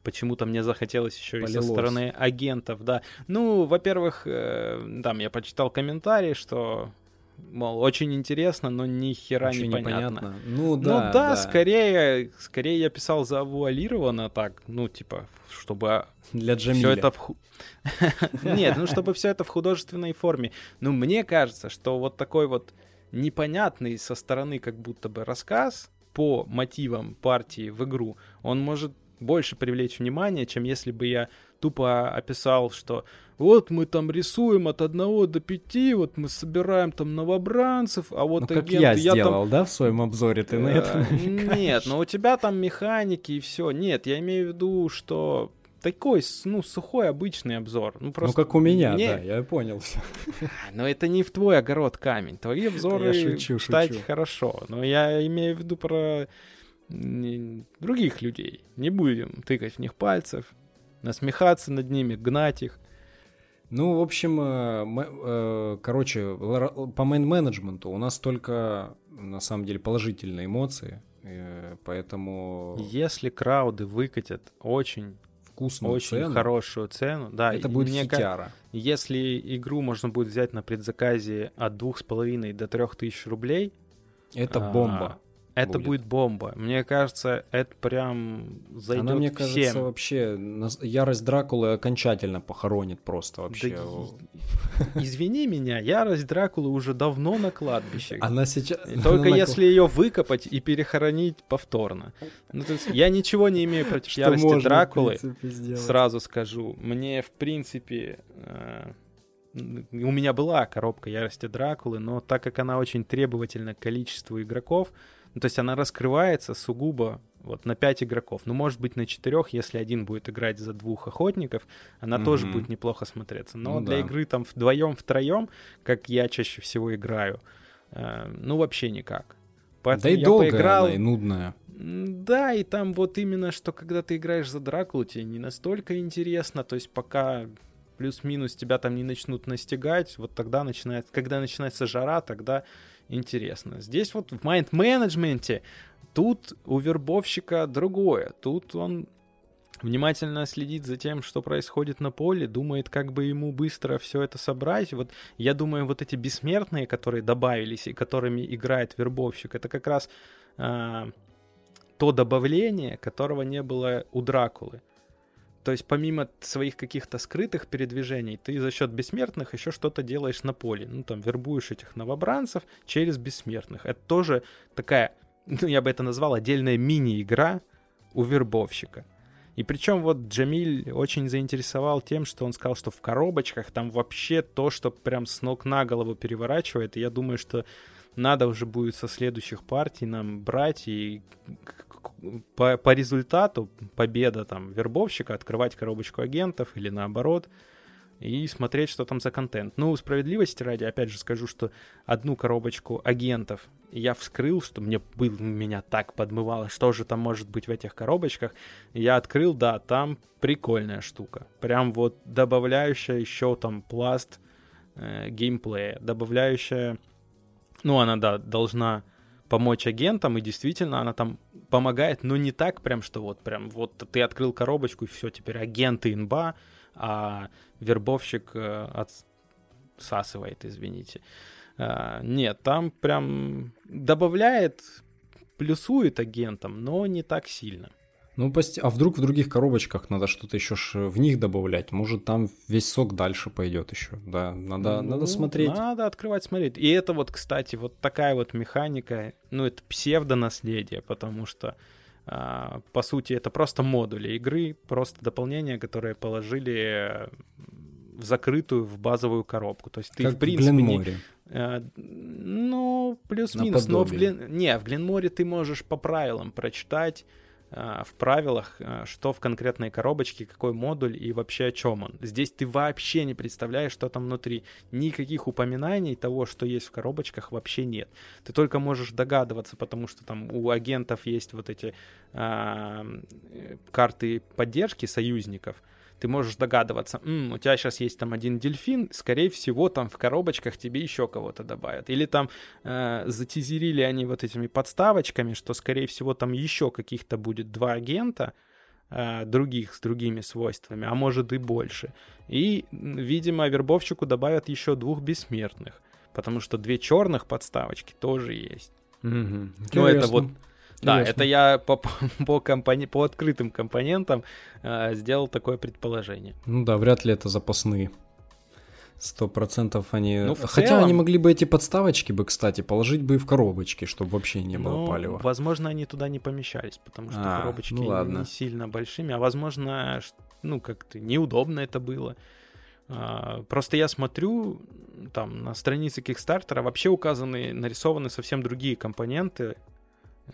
почему-то мне захотелось еще Полилось. и со стороны агентов, да. Ну, во-первых, э, там я почитал комментарии, что мол, очень интересно, но ни хера Ничего непонятно. непонятно. Ну да, ну, да, да, скорее, скорее я писал завуалированно так, ну типа, чтобы для Джамиля. Все это в... Нет, ну чтобы все это в художественной форме. Ну мне кажется, что вот такой вот непонятный со стороны как будто бы рассказ по мотивам партии в игру, он может больше привлечь внимание, чем если бы я тупо описал, что вот мы там рисуем от 1 до 5, вот мы собираем там новобранцев, а вот ну, как я сделал, там... да, в своем обзоре, ты на э, это Нет, но у тебя там механики и все. Нет, я имею в виду, что такой, ну, сухой обычный обзор. Ну, просто ну как у меня, мне... да, я понял все. Но это не в твой огород камень. Твои обзоры я шучу, читать шучу. хорошо. Но я имею в виду про других людей. Не будем тыкать в них пальцев, насмехаться над ними, гнать их. Ну, в общем, э, э, короче, по мейн-менеджменту у нас только, на самом деле, положительные эмоции, поэтому... Если крауды выкатят очень вкусную очень цену, хорошую цену, да, это будет мне хитяра. Если игру можно будет взять на предзаказе от двух с половиной до трех тысяч рублей, это бомба. Это будет. будет бомба. Мне кажется, это прям зайдет Она, мне кажется, всем. вообще ярость Дракулы окончательно похоронит просто вообще. Да, извини меня, ярость Дракулы уже давно на кладбище. Она сейчас... Только Она если на... ее выкопать и перехоронить повторно. Ну, то есть, я ничего не имею против Что ярости можно, Дракулы. Сразу скажу. Мне, в принципе, э, у меня была коробка ярости Дракулы, но так как она очень требовательна к количеству игроков, ну, то есть она раскрывается сугубо вот на 5 игроков. Ну, может быть, на 4, если один будет играть за двух охотников, она mm-hmm. тоже будет неплохо смотреться. Но ну, для да. игры там вдвоем, втроем, как я чаще всего играю, э, ну, вообще никак. Поэтому да и я долгая поиграл... она, и нудная. Да, и там вот именно, что когда ты играешь за Дракулу, тебе не настолько интересно, то есть пока плюс-минус тебя там не начнут настигать, вот тогда начинает, когда начинается жара, тогда интересно. Здесь вот в майнд-менеджменте тут у вербовщика другое. Тут он внимательно следит за тем, что происходит на поле, думает, как бы ему быстро все это собрать. Вот я думаю, вот эти бессмертные, которые добавились и которыми играет вербовщик, это как раз э, то добавление, которого не было у Дракулы. То есть помимо своих каких-то скрытых передвижений, ты за счет бессмертных еще что-то делаешь на поле. Ну, там, вербуешь этих новобранцев через бессмертных. Это тоже такая, ну, я бы это назвал отдельная мини-игра у вербовщика. И причем вот Джамиль очень заинтересовал тем, что он сказал, что в коробочках там вообще то, что прям с ног на голову переворачивает. И я думаю, что надо уже будет со следующих партий нам брать и по, по результату победа там вербовщика открывать коробочку агентов или наоборот и смотреть, что там за контент. Ну, справедливости ради, опять же скажу, что одну коробочку агентов я вскрыл, что мне был, меня так подмывало, что же там может быть в этих коробочках. Я открыл, да, там прикольная штука. Прям вот добавляющая еще там пласт э, геймплея, добавляющая, ну, она, да, должна помочь агентам, и действительно она там помогает, но не так прям, что вот прям вот ты открыл коробочку, и все, теперь агенты инба, а вербовщик э, отсасывает, извините. А, нет, там прям добавляет, плюсует агентам, но не так сильно. Ну, а вдруг в других коробочках надо что-то еще в них добавлять? Может, там весь сок дальше пойдет еще? Да, надо, ну, надо смотреть. Надо открывать, смотреть. И это вот, кстати, вот такая вот механика, ну, это псевдонаследие, потому что, а, по сути, это просто модули игры, просто дополнения, которые положили в закрытую, в базовую коробку. То есть ты, как в принципе, в не, э, ну, плюс-минус. Но в, Глен... не, в Гленморе ты можешь по правилам прочитать, в правилах, а, что в конкретной коробочке, какой модуль и вообще о чем он. Здесь ты вообще не представляешь, что там внутри. Никаких упоминаний того, что есть в коробочках, вообще нет. Ты только можешь догадываться, потому что там у агентов есть вот эти а, карты поддержки союзников. Ты можешь догадываться, М, у тебя сейчас есть там один дельфин, скорее всего, там в коробочках тебе еще кого-то добавят. Или там э, затизерили они вот этими подставочками, что, скорее всего, там еще каких-то будет два агента, э, других с другими свойствами, а может и больше. И, видимо, вербовщику добавят еще двух бессмертных, потому что две черных подставочки тоже есть. Угу. Ну, это вот да, Ясно. это я по, по, компони... по открытым компонентам э, сделал такое предположение. Ну да, вряд ли это запасные. Сто процентов они... Ну, Хотя целом... они могли бы эти подставочки бы, кстати, положить бы и в коробочки, чтобы вообще не было ну, палева. Возможно, они туда не помещались, потому что а, коробочки ну, ладно. не сильно большими, а возможно, ну, как-то неудобно это было. А, просто я смотрю, там на странице Kickstarter вообще указаны, нарисованы совсем другие компоненты,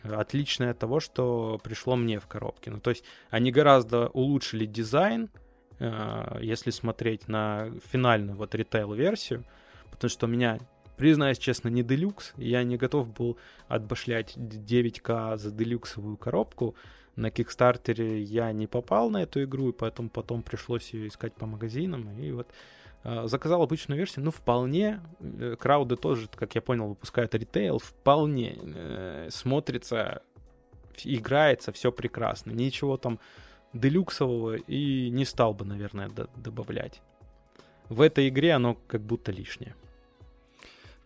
отличное от того, что пришло мне в коробке. Ну, то есть они гораздо улучшили дизайн, э, если смотреть на финальную вот ритейл-версию, потому что у меня, признаюсь честно, не делюкс, я не готов был отбашлять 9к за делюксовую коробку, на Кикстартере я не попал на эту игру, и поэтому потом пришлось ее искать по магазинам, и вот заказал обычную версию, ну, вполне, э, крауды тоже, как я понял, выпускают ритейл, вполне э, смотрится, играется, все прекрасно. Ничего там делюксового и не стал бы, наверное, д- добавлять. В этой игре оно как будто лишнее.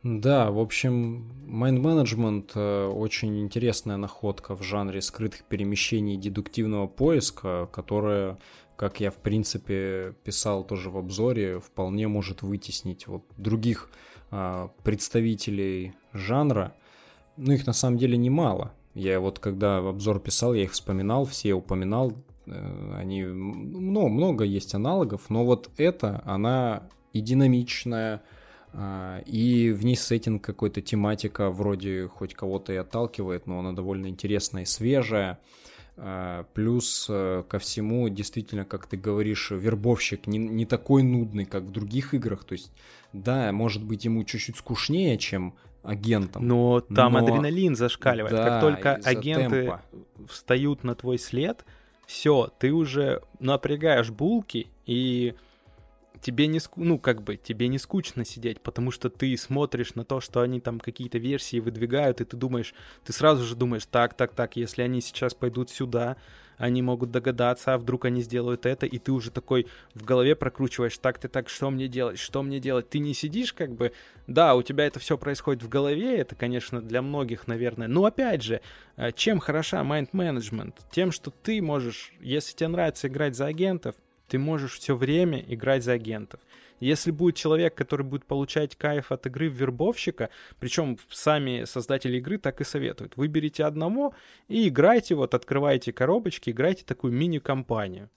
Да, в общем, Mind Management э, очень интересная находка в жанре скрытых перемещений дедуктивного поиска, которая как я в принципе писал тоже в обзоре, вполне может вытеснить вот других а, представителей жанра. Ну, их на самом деле немало. Я вот когда обзор писал, я их вспоминал, все упоминал. Э, они, ну, много есть аналогов, но вот эта, она и динамичная, а, и в ней сеттинг какой-то тематика вроде хоть кого-то и отталкивает, но она довольно интересная и свежая. А, плюс э, ко всему, действительно, как ты говоришь, вербовщик не, не такой нудный, как в других играх. То есть, да, может быть, ему чуть-чуть скучнее, чем агентам. Но там но... адреналин зашкаливает. Да, как только агенты темпа. встают на твой след, все, ты уже напрягаешь булки и тебе не, ску... ну, как бы, тебе не скучно сидеть, потому что ты смотришь на то, что они там какие-то версии выдвигают, и ты думаешь, ты сразу же думаешь, так, так, так, если они сейчас пойдут сюда, они могут догадаться, а вдруг они сделают это, и ты уже такой в голове прокручиваешь, так ты так, что мне делать, что мне делать? Ты не сидишь как бы, да, у тебя это все происходит в голове, это, конечно, для многих, наверное, но опять же, э, чем хороша mind management? Тем, что ты можешь, если тебе нравится играть за агентов, ты можешь все время играть за агентов. Если будет человек, который будет получать кайф от игры в вербовщика, причем сами создатели игры так и советуют, выберите одного и играйте, вот открывайте коробочки, играйте такую мини-компанию.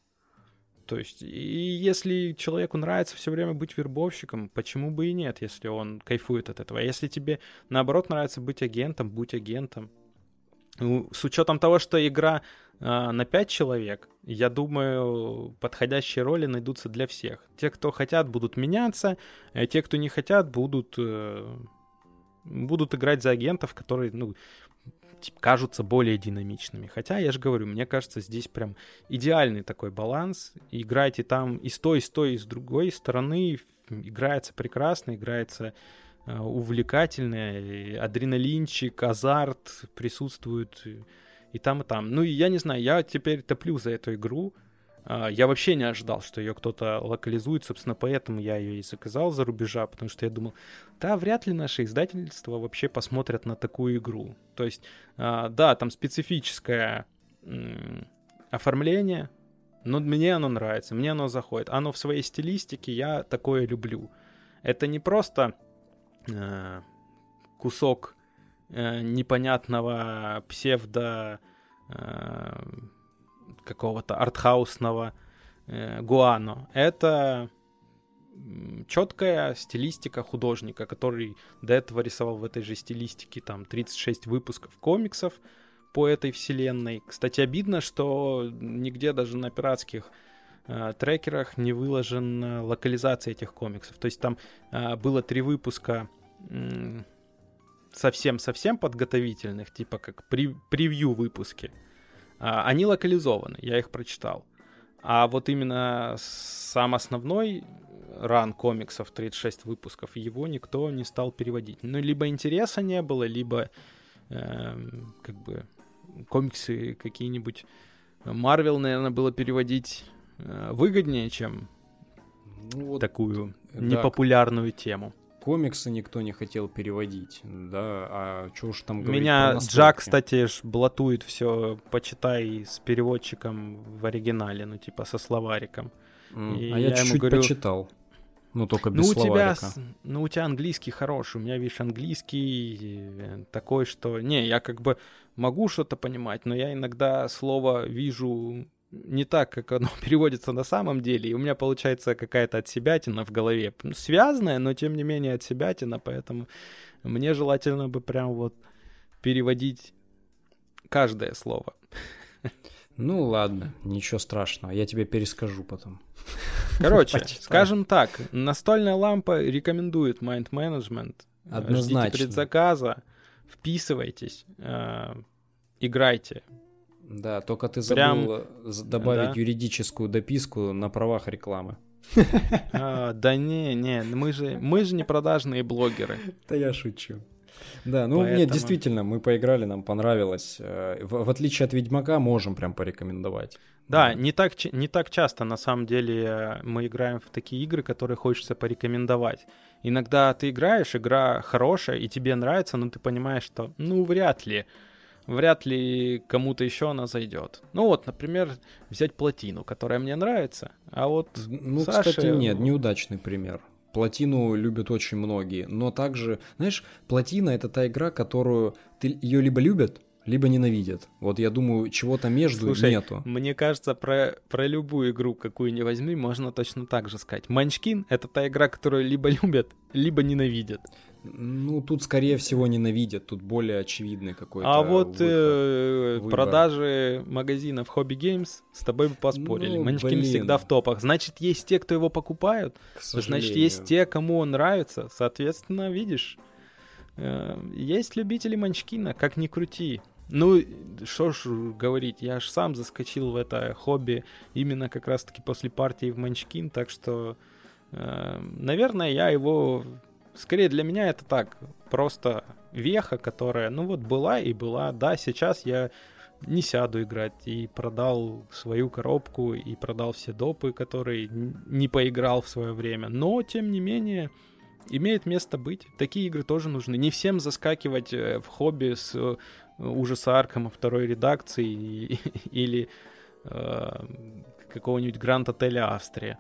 То есть, и если человеку нравится все время быть вербовщиком, почему бы и нет, если он кайфует от этого? А если тебе, наоборот, нравится быть агентом, будь агентом. Ну, с учетом того, что игра э, на 5 человек, я думаю, подходящие роли найдутся для всех. Те, кто хотят, будут меняться, а те, кто не хотят, будут, э, будут играть за агентов, которые, ну, типа, кажутся более динамичными. Хотя, я же говорю, мне кажется, здесь прям идеальный такой баланс. Играйте там и с той, и с той, и с другой стороны. Играется прекрасно, играется Э, увлекательная, адреналинчик, азарт присутствует и там, и там. Ну, и я не знаю, я теперь топлю за эту игру. А, я вообще не ожидал, что ее кто-то локализует, собственно, поэтому я ее и заказал за рубежа, потому что я думал, да, вряд ли наши издательства вообще посмотрят на такую игру. То есть, а, да, там специфическое оформление, но мне оно нравится, мне оно заходит. Оно в своей стилистике, я такое люблю. Это не просто Э, кусок э, непонятного псевдо э, какого-то артхаусного гуано. Это четкая стилистика художника, который до этого рисовал в этой же стилистике там 36 выпусков комиксов по этой вселенной. Кстати, обидно, что нигде даже на пиратских э, трекерах не выложена локализация этих комиксов. То есть там э, было три выпуска совсем-совсем подготовительных, типа как при, превью выпуски, а, они локализованы, я их прочитал. а вот именно сам основной ран комиксов, 36 выпусков, его никто не стал переводить. Ну, либо интереса не было, либо э, как бы комиксы какие-нибудь Марвел, наверное, было переводить э, выгоднее, чем ну, вот, такую да, непопулярную тему. Комиксы никто не хотел переводить, да, а что уж там говорить Меня Джак, кстати, ж блатует все, почитай с переводчиком в оригинале, ну, типа со словариком. Mm. И а я, я чуть-чуть говорю, почитал. Ну, только без ну, у тебя, ну, у тебя английский хороший. У меня, видишь, английский э, такой, что... Не, я как бы могу что-то понимать, но я иногда слово вижу не так, как оно переводится на самом деле, и у меня получается какая-то отсебятина в голове. Связанная, но тем не менее отсебятина, поэтому мне желательно бы прям вот переводить каждое слово. Ну ладно, ничего страшного, я тебе перескажу потом. Короче, скажем так, настольная лампа рекомендует Mind Management. Однозначно. Ждите предзаказа, вписывайтесь, э, играйте. Да, только ты забыл Прям... Э, добавить да? юридическую дописку на правах рекламы. А, да не, не, мы же, мы же не продажные блогеры. Да я шучу. Да, ну Поэтому... нет, действительно, мы поиграли, нам понравилось. Э, в, в отличие от Ведьмака, можем прям порекомендовать. Да, не так, не так часто на самом деле мы играем в такие игры, которые хочется порекомендовать. Иногда ты играешь, игра хорошая, и тебе нравится, но ты понимаешь, что ну вряд ли, вряд ли кому-то еще она зайдет. Ну вот, например, взять плотину, которая мне нравится, а вот Ну, Саше... кстати, нет, неудачный пример. Платину любят очень многие, но также, знаешь, платина это та игра, которую ты ее либо любят, либо ненавидят. Вот я думаю, чего-то между Слушай, нету. Мне кажется, про, про любую игру, какую не возьми, можно точно так же сказать. Манчкин — это та игра, которую либо любят, либо ненавидят. Ну, тут, скорее всего, ненавидят. Тут более очевидный какой-то А вот э, продажи магазинов Hobby Games с тобой бы поспорили. Ну, Манчкин всегда в топах. Значит, есть те, кто его покупают. Значит, есть те, кому он нравится. Соответственно, видишь, э, есть любители Манчкина, как ни крути. Ну, что ж говорить, я аж сам заскочил в это хобби именно как раз-таки после партии в Манчкин, так что, э, наверное, я его Скорее для меня это так, просто веха, которая, ну вот была и была. Да, сейчас я не сяду играть и продал свою коробку и продал все допы, которые не поиграл в свое время. Но, тем не менее, имеет место быть. Такие игры тоже нужны. Не всем заскакивать э, в хобби с ужаса Аркама второй редакции или э, какого-нибудь Гранд Отеля Австрия.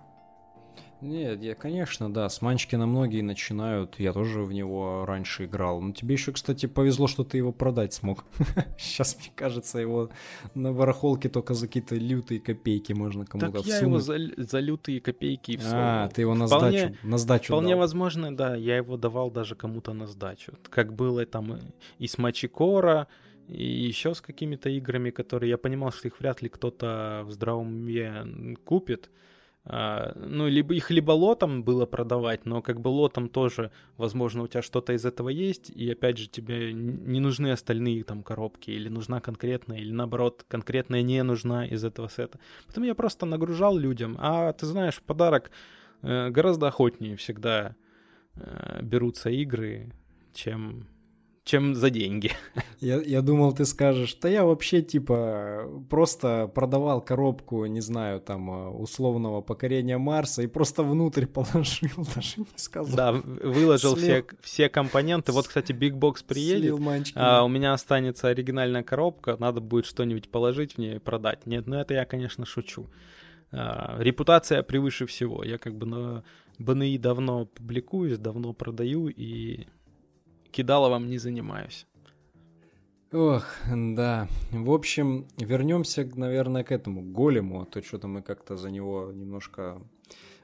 Нет, я, конечно, да, с Манчкина многие начинают, я тоже в него раньше играл. Но тебе еще, кстати, повезло, что ты его продать смог. Сейчас, мне кажется, его на барахолке только за какие-то лютые копейки можно кому-то Так я его за, за лютые копейки и все. А, ты его на вполне, сдачу, на сдачу Вполне дал. возможно, да, я его давал даже кому-то на сдачу. Как было там и с Мачикора, и еще с какими-то играми, которые я понимал, что их вряд ли кто-то в здравом уме купит. А, ну, либо их либо лотом было продавать, но как бы лотом тоже, возможно, у тебя что-то из этого есть, и опять же тебе не нужны остальные там коробки, или нужна конкретная, или наоборот, конкретная не нужна из этого сета. Поэтому я просто нагружал людям, а ты знаешь, подарок э, гораздо охотнее всегда э, берутся игры, чем чем за деньги. Я, я думал, ты скажешь, да я вообще типа просто продавал коробку, не знаю, там э, условного покорения Марса и просто внутрь положил, даже не сказал. Да, выложил все, все компоненты. Вот, кстати, Big Box приедет, а у меня останется оригинальная коробка, надо будет что-нибудь положить в нее и продать. Нет, ну это я, конечно, шучу. А, репутация превыше всего. Я как бы на БНИ давно публикуюсь, давно продаю и кидаловом не занимаюсь. Ох, да. В общем, вернемся, наверное, к этому голему, а то что-то мы как-то за него немножко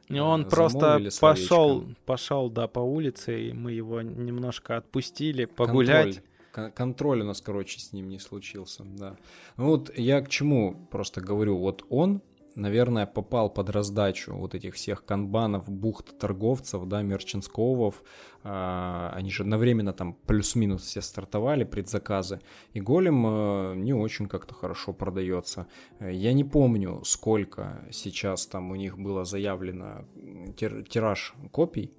и он просто пошел, пошел, да, по улице, и мы его немножко отпустили погулять. Контроль. Контроль у нас, короче, с ним не случился, да. Ну вот я к чему просто говорю, вот он наверное, попал под раздачу вот этих всех канбанов, бухт торговцев, да, мерченсковов. А, они же одновременно там плюс-минус все стартовали, предзаказы. И голем э, не очень как-то хорошо продается. Я не помню, сколько сейчас там у них было заявлено тираж копий,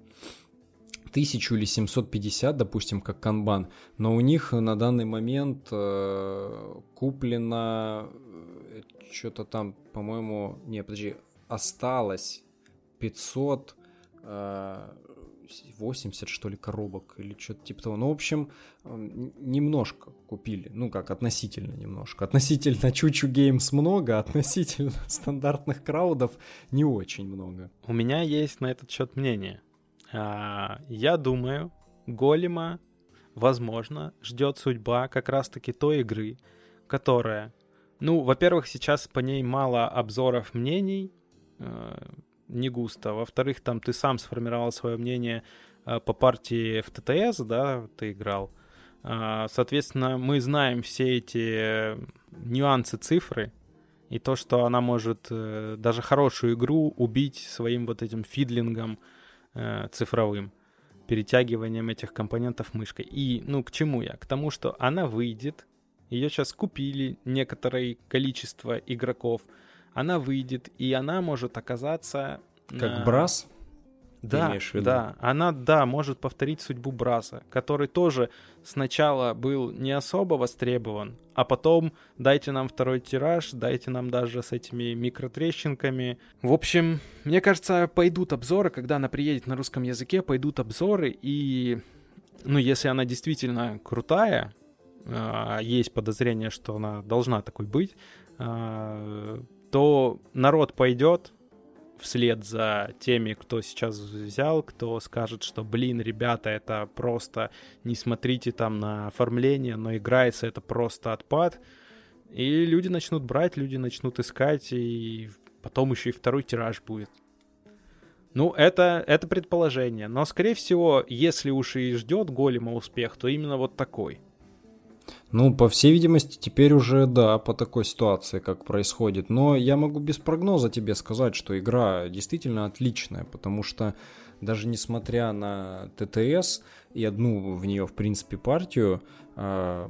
тысячу или 750, допустим, как канбан, но у них на данный момент э, куплено э, что-то там, по-моему, не, подожди, осталось 500 э, 80, что ли, коробок или что-то типа того. Ну, в общем, немножко купили. Ну, как, относительно немножко. Относительно Чучу Геймс много, относительно стандартных краудов не очень много. У меня есть на этот счет мнение. А, я думаю, Голема, возможно, ждет судьба как раз-таки той игры, которая, ну, во-первых, сейчас по ней мало обзоров мнений, э, не густо. Во-вторых, там ты сам сформировал свое мнение э, по партии в ТТС, да, ты играл. Э, соответственно, мы знаем все эти нюансы цифры, и то, что она может э, даже хорошую игру убить своим вот этим фидлингом, э, цифровым, перетягиванием этих компонентов мышкой. И, ну, к чему я? К тому, что она выйдет, ее сейчас купили некоторое количество игроков, она выйдет, и она может оказаться... Как э, брас? Да, да, она, да, может повторить судьбу Браса, который тоже сначала был не особо востребован, а потом дайте нам второй тираж, дайте нам даже с этими микротрещинками. В общем, мне кажется, пойдут обзоры, когда она приедет на русском языке, пойдут обзоры, и, ну, если она действительно крутая, есть подозрение, что она должна такой быть, а, то народ пойдет, вслед за теми, кто сейчас взял, кто скажет, что, блин, ребята, это просто не смотрите там на оформление, но играется это просто отпад. И люди начнут брать, люди начнут искать, и потом еще и второй тираж будет. Ну, это, это предположение. Но, скорее всего, если уж и ждет голема успех, то именно вот такой — ну, по всей видимости, теперь уже, да, по такой ситуации, как происходит. Но я могу без прогноза тебе сказать, что игра действительно отличная, потому что даже несмотря на ТТС и одну в нее, в принципе, партию, а,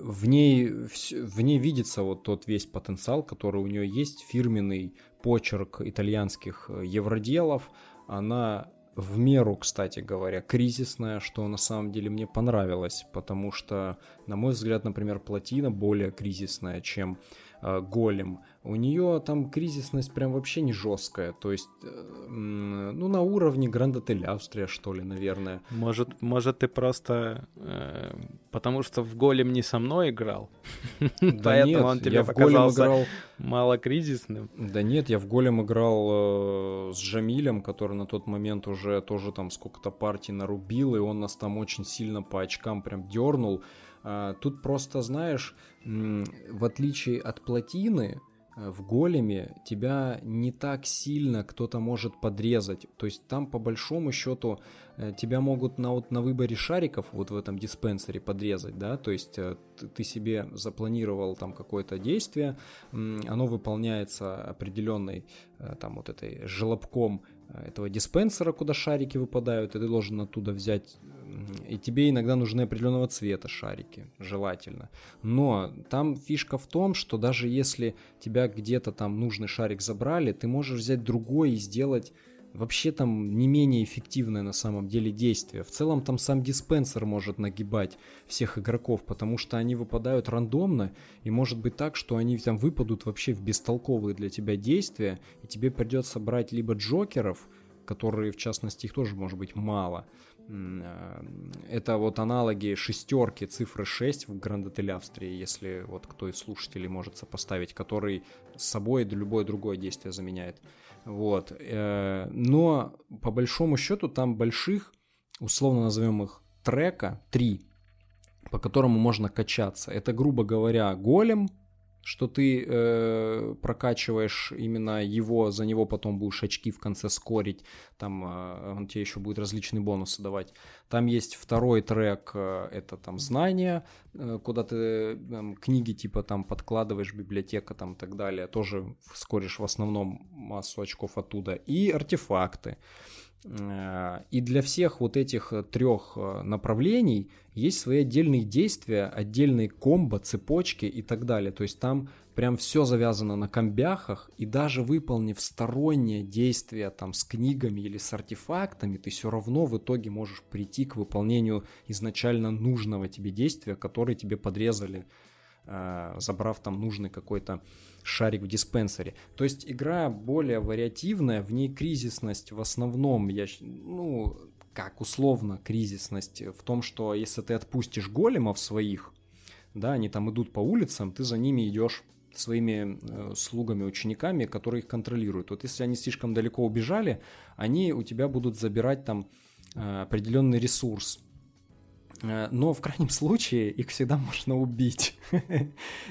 в ней, в ней видится вот тот весь потенциал, который у нее есть, фирменный почерк итальянских евроделов. Она в меру, кстати говоря, кризисная, что на самом деле мне понравилось, потому что, на мой взгляд, например, плотина более кризисная, чем э, голем. У нее там кризисность прям вообще не жесткая, то есть, э, ну, на уровне Гранд Отель Австрия, что ли, наверное. Может, может ты просто, э, потому что в голем не со мной играл, да нет, он тебе показался играл... мало кризисным. Да нет, я в голем играл э, с Жамилем, который на тот момент уже тоже там сколько-то партий нарубил, и он нас там очень сильно по очкам прям дернул. А, тут просто, знаешь, в отличие от плотины, в големе тебя не так сильно кто-то может подрезать. То есть там по большому счету э, тебя могут на, вот, на выборе шариков вот в этом диспенсере подрезать, да, то есть э, ты себе запланировал там какое-то действие, оно выполняется определенной там вот этой желобком этого диспенсера, куда шарики выпадают, и ты должен оттуда взять и тебе иногда нужны определенного цвета шарики, желательно. Но там фишка в том, что даже если тебя где-то там нужный шарик забрали, ты можешь взять другой и сделать вообще там не менее эффективное на самом деле действие. В целом там сам диспенсер может нагибать всех игроков, потому что они выпадают рандомно, и может быть так, что они там выпадут вообще в бестолковые для тебя действия, и тебе придется брать либо джокеров, которые, в частности, их тоже может быть мало, Э, это вот аналоги шестерки цифры 6 в Гранд Отель Австрии, если вот кто из слушателей может сопоставить, который с собой любое другое действие заменяет. Вот. Э, но по большому счету там больших, условно назовем их трека, три, по которому можно качаться. Это, грубо говоря, голем, что ты э, прокачиваешь именно его, за него потом будешь очки в конце скорить, там э, он тебе еще будет различные бонусы давать. Там есть второй трек, э, это там знания, э, куда ты э, книги типа там подкладываешь, библиотека там и так далее, тоже скоришь в основном массу очков оттуда. И артефакты. Э, и для всех вот этих э, трех э, направлений есть свои отдельные действия, отдельные комбо, цепочки и так далее. То есть там прям все завязано на комбяхах, и даже выполнив стороннее действие там с книгами или с артефактами, ты все равно в итоге можешь прийти к выполнению изначально нужного тебе действия, которое тебе подрезали, забрав там нужный какой-то шарик в диспенсере. То есть игра более вариативная, в ней кризисность в основном, я, ну, как условно кризисность в том, что если ты отпустишь големов своих, да, они там идут по улицам, ты за ними идешь своими э, слугами, учениками, которые их контролируют. Вот если они слишком далеко убежали, они у тебя будут забирать там э, определенный ресурс. Э, но в крайнем случае их всегда можно убить.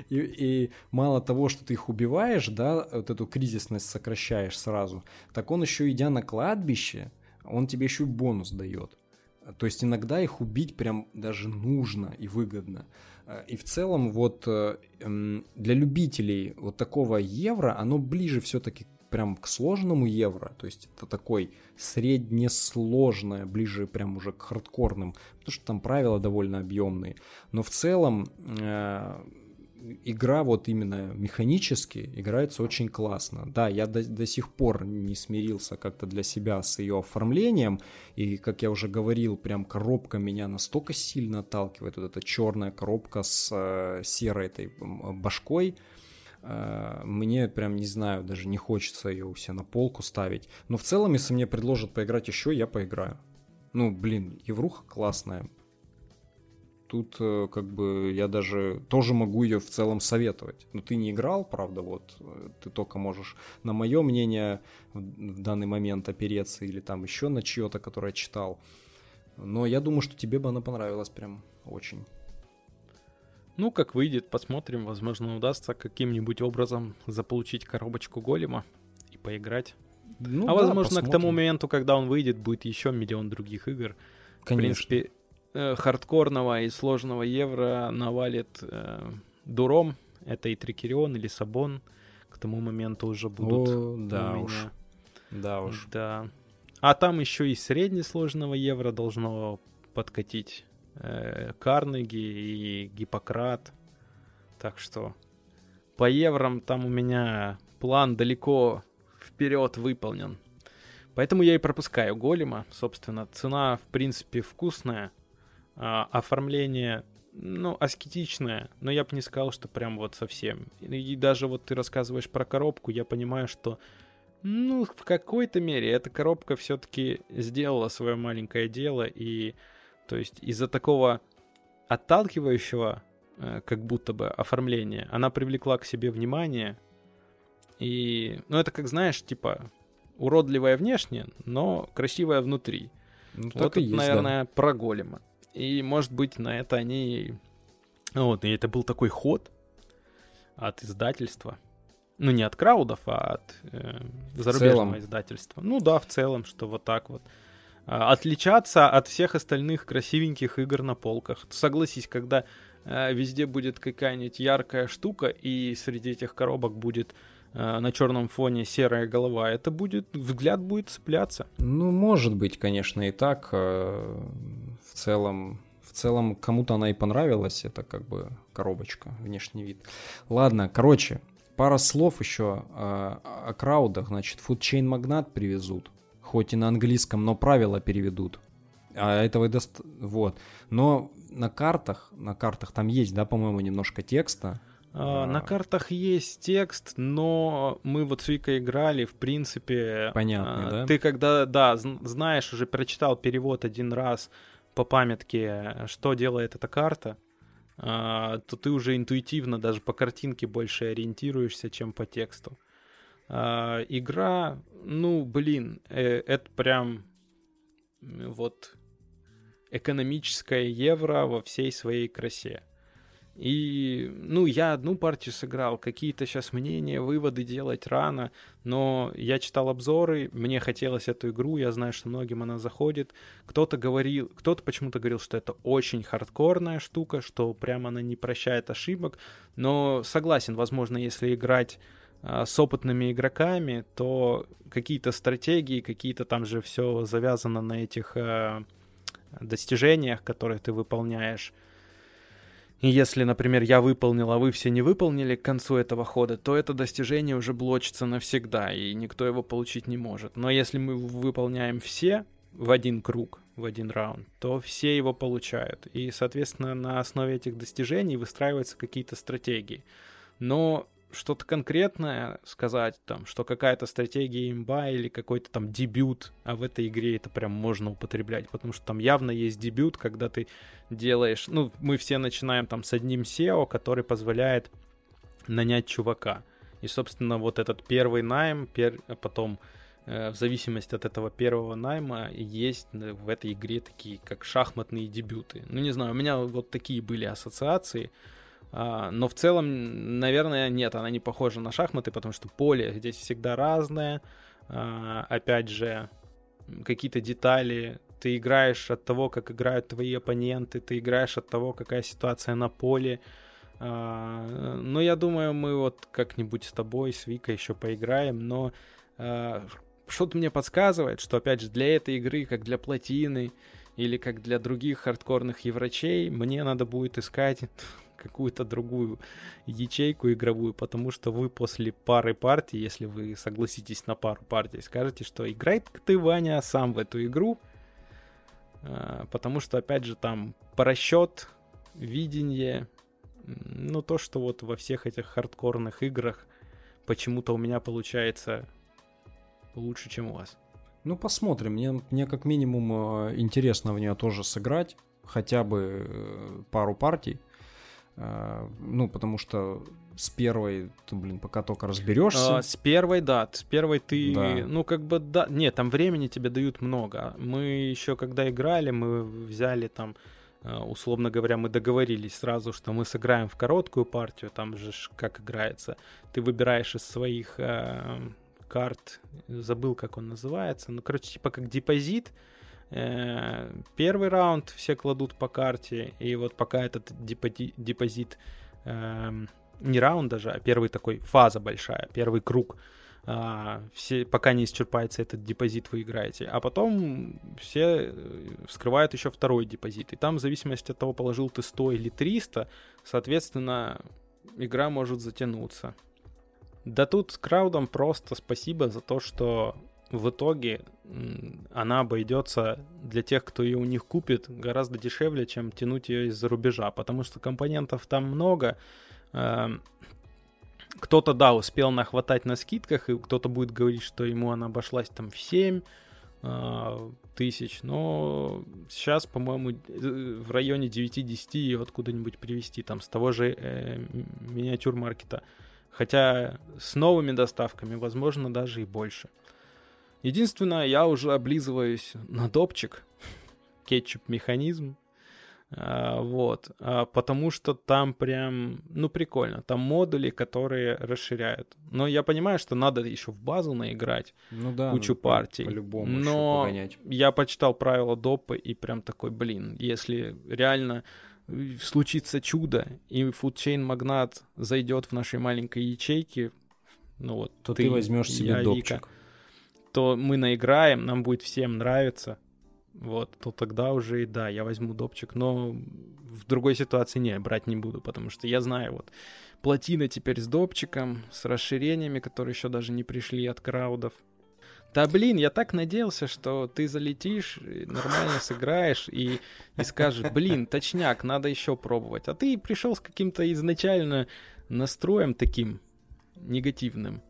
и, и мало того, что ты их убиваешь, да, вот эту кризисность сокращаешь сразу, так он еще идя на кладбище, он тебе еще и бонус дает. То есть иногда их убить прям даже нужно и выгодно. Э, и в целом вот э, для любителей вот такого евро, оно ближе все-таки прям к сложному евро, то есть это такой среднесложное, ближе прям уже к хардкорным, потому что там правила довольно объемные. Но в целом э, игра вот именно механически играется очень классно. Да, я до, до сих пор не смирился как-то для себя с ее оформлением, и, как я уже говорил, прям коробка меня настолько сильно отталкивает, вот эта черная коробка с э, серой этой башкой, мне прям, не знаю, даже не хочется ее у себя на полку ставить. Но в целом, если мне предложат поиграть еще, я поиграю. Ну, блин, Евруха классная. Тут как бы я даже тоже могу ее в целом советовать. Но ты не играл, правда, вот. Э, ты только можешь на мое мнение в данный момент опереться или там еще на чье-то, которое читал. Но я думаю, что тебе бы она понравилась прям очень. Ну, как выйдет, посмотрим. Возможно, удастся каким-нибудь образом заполучить коробочку голема и поиграть. Ну, а да, возможно, посмотрим. к тому моменту, когда он выйдет, будет еще миллион других игр. Конечно. В принципе, э, хардкорного и сложного евро навалит э, Дуром. Это и Трикерион, и Лиссабон. К тому моменту уже будут О, да у уж. Да уж. Да. А там еще и среднесложного евро должно подкатить Карнеги и Гиппократ. Так что по еврам там у меня план далеко вперед выполнен. Поэтому я и пропускаю голема. Собственно, цена, в принципе, вкусная. А, оформление, ну, аскетичное. Но я бы не сказал, что прям вот совсем. И даже вот ты рассказываешь про коробку, я понимаю, что ну, в какой-то мере эта коробка все-таки сделала свое маленькое дело, и то есть из-за такого отталкивающего, э, как будто бы, оформления, она привлекла к себе внимание. И, ну, это как, знаешь, типа, уродливая внешне, но красивая внутри. Ну, вот это, есть, наверное, да. про голема. И, может быть, на это они... Вот, и это был такой ход от издательства. Ну, не от краудов, а от э, зарубежного издательства. Ну да, в целом, что вот так вот. А, отличаться от всех остальных красивеньких игр на полках. Согласись, когда э, везде будет какая-нибудь яркая штука, и среди этих коробок будет э, на черном фоне серая голова, это будет, взгляд будет цепляться. Ну, может быть, конечно, и так. Э, в целом, в целом, кому-то она и понравилась, это как бы коробочка, внешний вид. Ладно, короче, пара слов еще о краудах. Значит, Magnat привезут хоть и на английском, но правила переведут. А этого и даст... Вот. Но на картах, на картах там есть, да, по-моему, немножко текста. А, на картах есть текст, но мы вот с Викой играли, в принципе... Понятно, а, да? Ты когда, да, знаешь, уже прочитал перевод один раз по памятке, что делает эта карта, а, то ты уже интуитивно даже по картинке больше ориентируешься, чем по тексту. А, игра, ну, блин, э, это прям вот экономическое евро во всей своей красе. И, ну, я одну партию сыграл, какие-то сейчас мнения, выводы делать рано, но я читал обзоры, мне хотелось эту игру, я знаю, что многим она заходит. Кто-то говорил, кто-то почему-то говорил, что это очень хардкорная штука, что прямо она не прощает ошибок, но согласен, возможно, если играть с опытными игроками, то какие-то стратегии, какие-то там же все завязано на этих а, достижениях, которые ты выполняешь, и если, например, я выполнил, а вы все не выполнили к концу этого хода, то это достижение уже блочится навсегда, и никто его получить не может. Но если мы выполняем все в один круг, в один раунд, то все его получают. И, соответственно, на основе этих достижений выстраиваются какие-то стратегии. Но что-то конкретное сказать, там, что какая-то стратегия имба или какой-то там дебют, а в этой игре это прям можно употреблять, потому что там явно есть дебют, когда ты делаешь, ну, мы все начинаем там с одним SEO, который позволяет нанять чувака. И, собственно, вот этот первый найм, пер... А потом э, в зависимости от этого первого найма есть в этой игре такие, как шахматные дебюты. Ну, не знаю, у меня вот такие были ассоциации. А, но в целом, наверное, нет, она не похожа на шахматы, потому что поле здесь всегда разное. А, опять же, какие-то детали. Ты играешь от того, как играют твои оппоненты, ты играешь от того, какая ситуация на поле. А, но я думаю, мы вот как-нибудь с тобой, с Викой еще поиграем, но что-то мне подсказывает, что, опять же, для этой игры, как для плотины, или как для других хардкорных еврачей, мне надо будет искать какую-то другую ячейку игровую, потому что вы после пары партий, если вы согласитесь на пару партий, скажете, что играй ты, Ваня, сам в эту игру, а, потому что, опять же, там просчет, видение, ну, то, что вот во всех этих хардкорных играх почему-то у меня получается лучше, чем у вас. Ну, посмотрим. Мне, мне как минимум э, интересно в нее тоже сыграть. Хотя бы э, пару партий. Э, ну, потому что с первой, ты, блин, пока только разберешься. А, с первой, да, с первой ты, да. ну, как бы, да, нет, там времени тебе дают много. Мы еще, когда играли, мы взяли там, условно говоря, мы договорились сразу, что мы сыграем в короткую партию, там же как играется. Ты выбираешь из своих карт, забыл, как он называется, ну, короче, типа как депозит, э, Первый раунд все кладут по карте, и вот пока этот депозит, эм, не раунд даже, а первый такой фаза большая, первый круг, а, все, пока не исчерпается этот депозит, вы играете. А потом все э, вскрывают еще второй депозит. И там, в зависимости от того, положил ты 100 или 300, соответственно, игра может затянуться. Да тут с краудом просто спасибо за то, что в итоге она обойдется для тех, кто ее у них купит, гораздо дешевле, чем тянуть ее из-за рубежа, потому что компонентов там много. Эм, кто-то, да, успел нахватать на скидках, и кто-то будет говорить, что ему она обошлась там в 7 э, тысяч, но сейчас, по-моему, э, в районе 9-10 ее откуда-нибудь привезти, там, с того же э, миниатюр-маркета. Хотя с новыми доставками, возможно, даже и больше. Единственное, я уже облизываюсь на допчик, кетчуп-механизм, а, вот, а, потому что там прям, ну, прикольно. Там модули, которые расширяют. Но я понимаю, что надо еще в базу наиграть ну, да, кучу ну, партий. По-любому Но я почитал правила допа и прям такой, блин, если реально случится чудо, и фудчейн магнат зайдет в нашей маленькой ячейке, ну вот, то ты, ты возьмешь себе допчик. Вика, то мы наиграем, нам будет всем нравиться, вот, то тогда уже, да, я возьму допчик, но в другой ситуации не, брать не буду, потому что я знаю, вот, плотина теперь с допчиком, с расширениями, которые еще даже не пришли от краудов, да блин, я так надеялся, что ты залетишь, нормально сыграешь и, и скажешь, блин, точняк, надо еще пробовать. А ты пришел с каким-то изначально настроем таким негативным.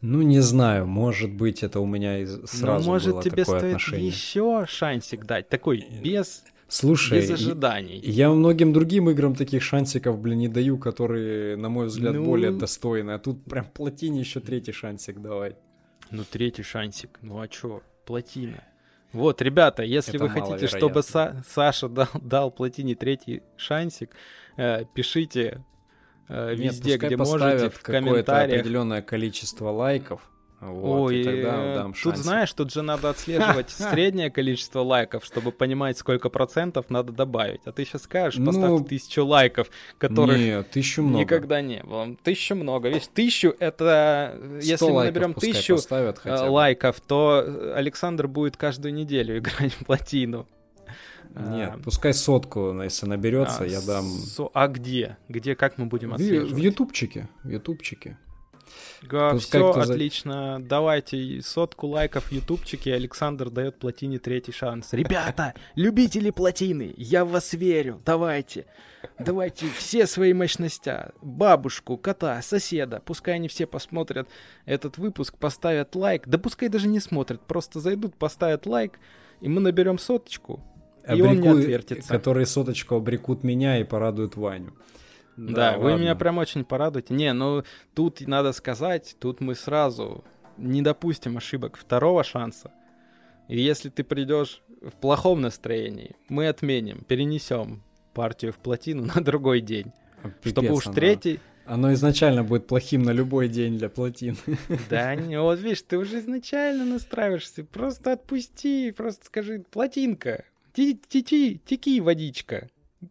Ну, не знаю, может быть, это у меня сразу ну, может, было тебе такое стоит отношение. еще шансик дать, такой, без... Слушай, без ожиданий. Я многим другим играм таких шансиков, блин, не даю, которые, на мой взгляд, ну... более достойны. А тут прям плотине еще третий шансик давай. Ну, третий шансик. Ну а чё? Плотина. Вот, ребята, если Это вы хотите, чтобы Са- Саша дал, дал плотине третий шансик, э, пишите э, везде, Нет, где можете, в комментариях. определенное количество лайков, вот, Ой, и тогда дам тут знаешь, тут же надо отслеживать среднее количество лайков, чтобы понимать, сколько процентов надо добавить. А ты сейчас скажешь, поставь ну, тысячу лайков, которых нет, тысячу много. никогда не было. Тысячу много. Видишь, тысячу это... Если мы наберем тысячу э, лайков, то Александр будет каждую неделю играть в плотину. Нет, а, пускай сотку, если наберется, а, я дам. Со... А где? Где, как мы будем отслеживать? В, в ютубчике, в ютубчике. Га, все отлично. Давайте сотку лайков в ютубчике. Александр дает плотине третий шанс. Ребята, любители плотины, я в вас верю. Давайте. Давайте все свои мощности. Бабушку, кота, соседа. Пускай они все посмотрят этот выпуск, поставят лайк. Да пускай даже не смотрят. Просто зайдут, поставят лайк. И мы наберем соточку. Обреку, и он не отвертится. Которые соточку обрекут меня и порадуют Ваню. Да, да вы меня прям очень порадуете. Не, ну тут надо сказать, тут мы сразу не допустим ошибок второго шанса. И если ты придешь в плохом настроении, мы отменим, перенесем партию в плотину на другой день. Пипец чтобы уж оно. третий... Оно изначально будет плохим на любой день для плотин. Да, не, вот видишь, ты уже изначально настраиваешься. Просто отпусти, просто скажи, плотинка, ти-ти-ти, теки водичка,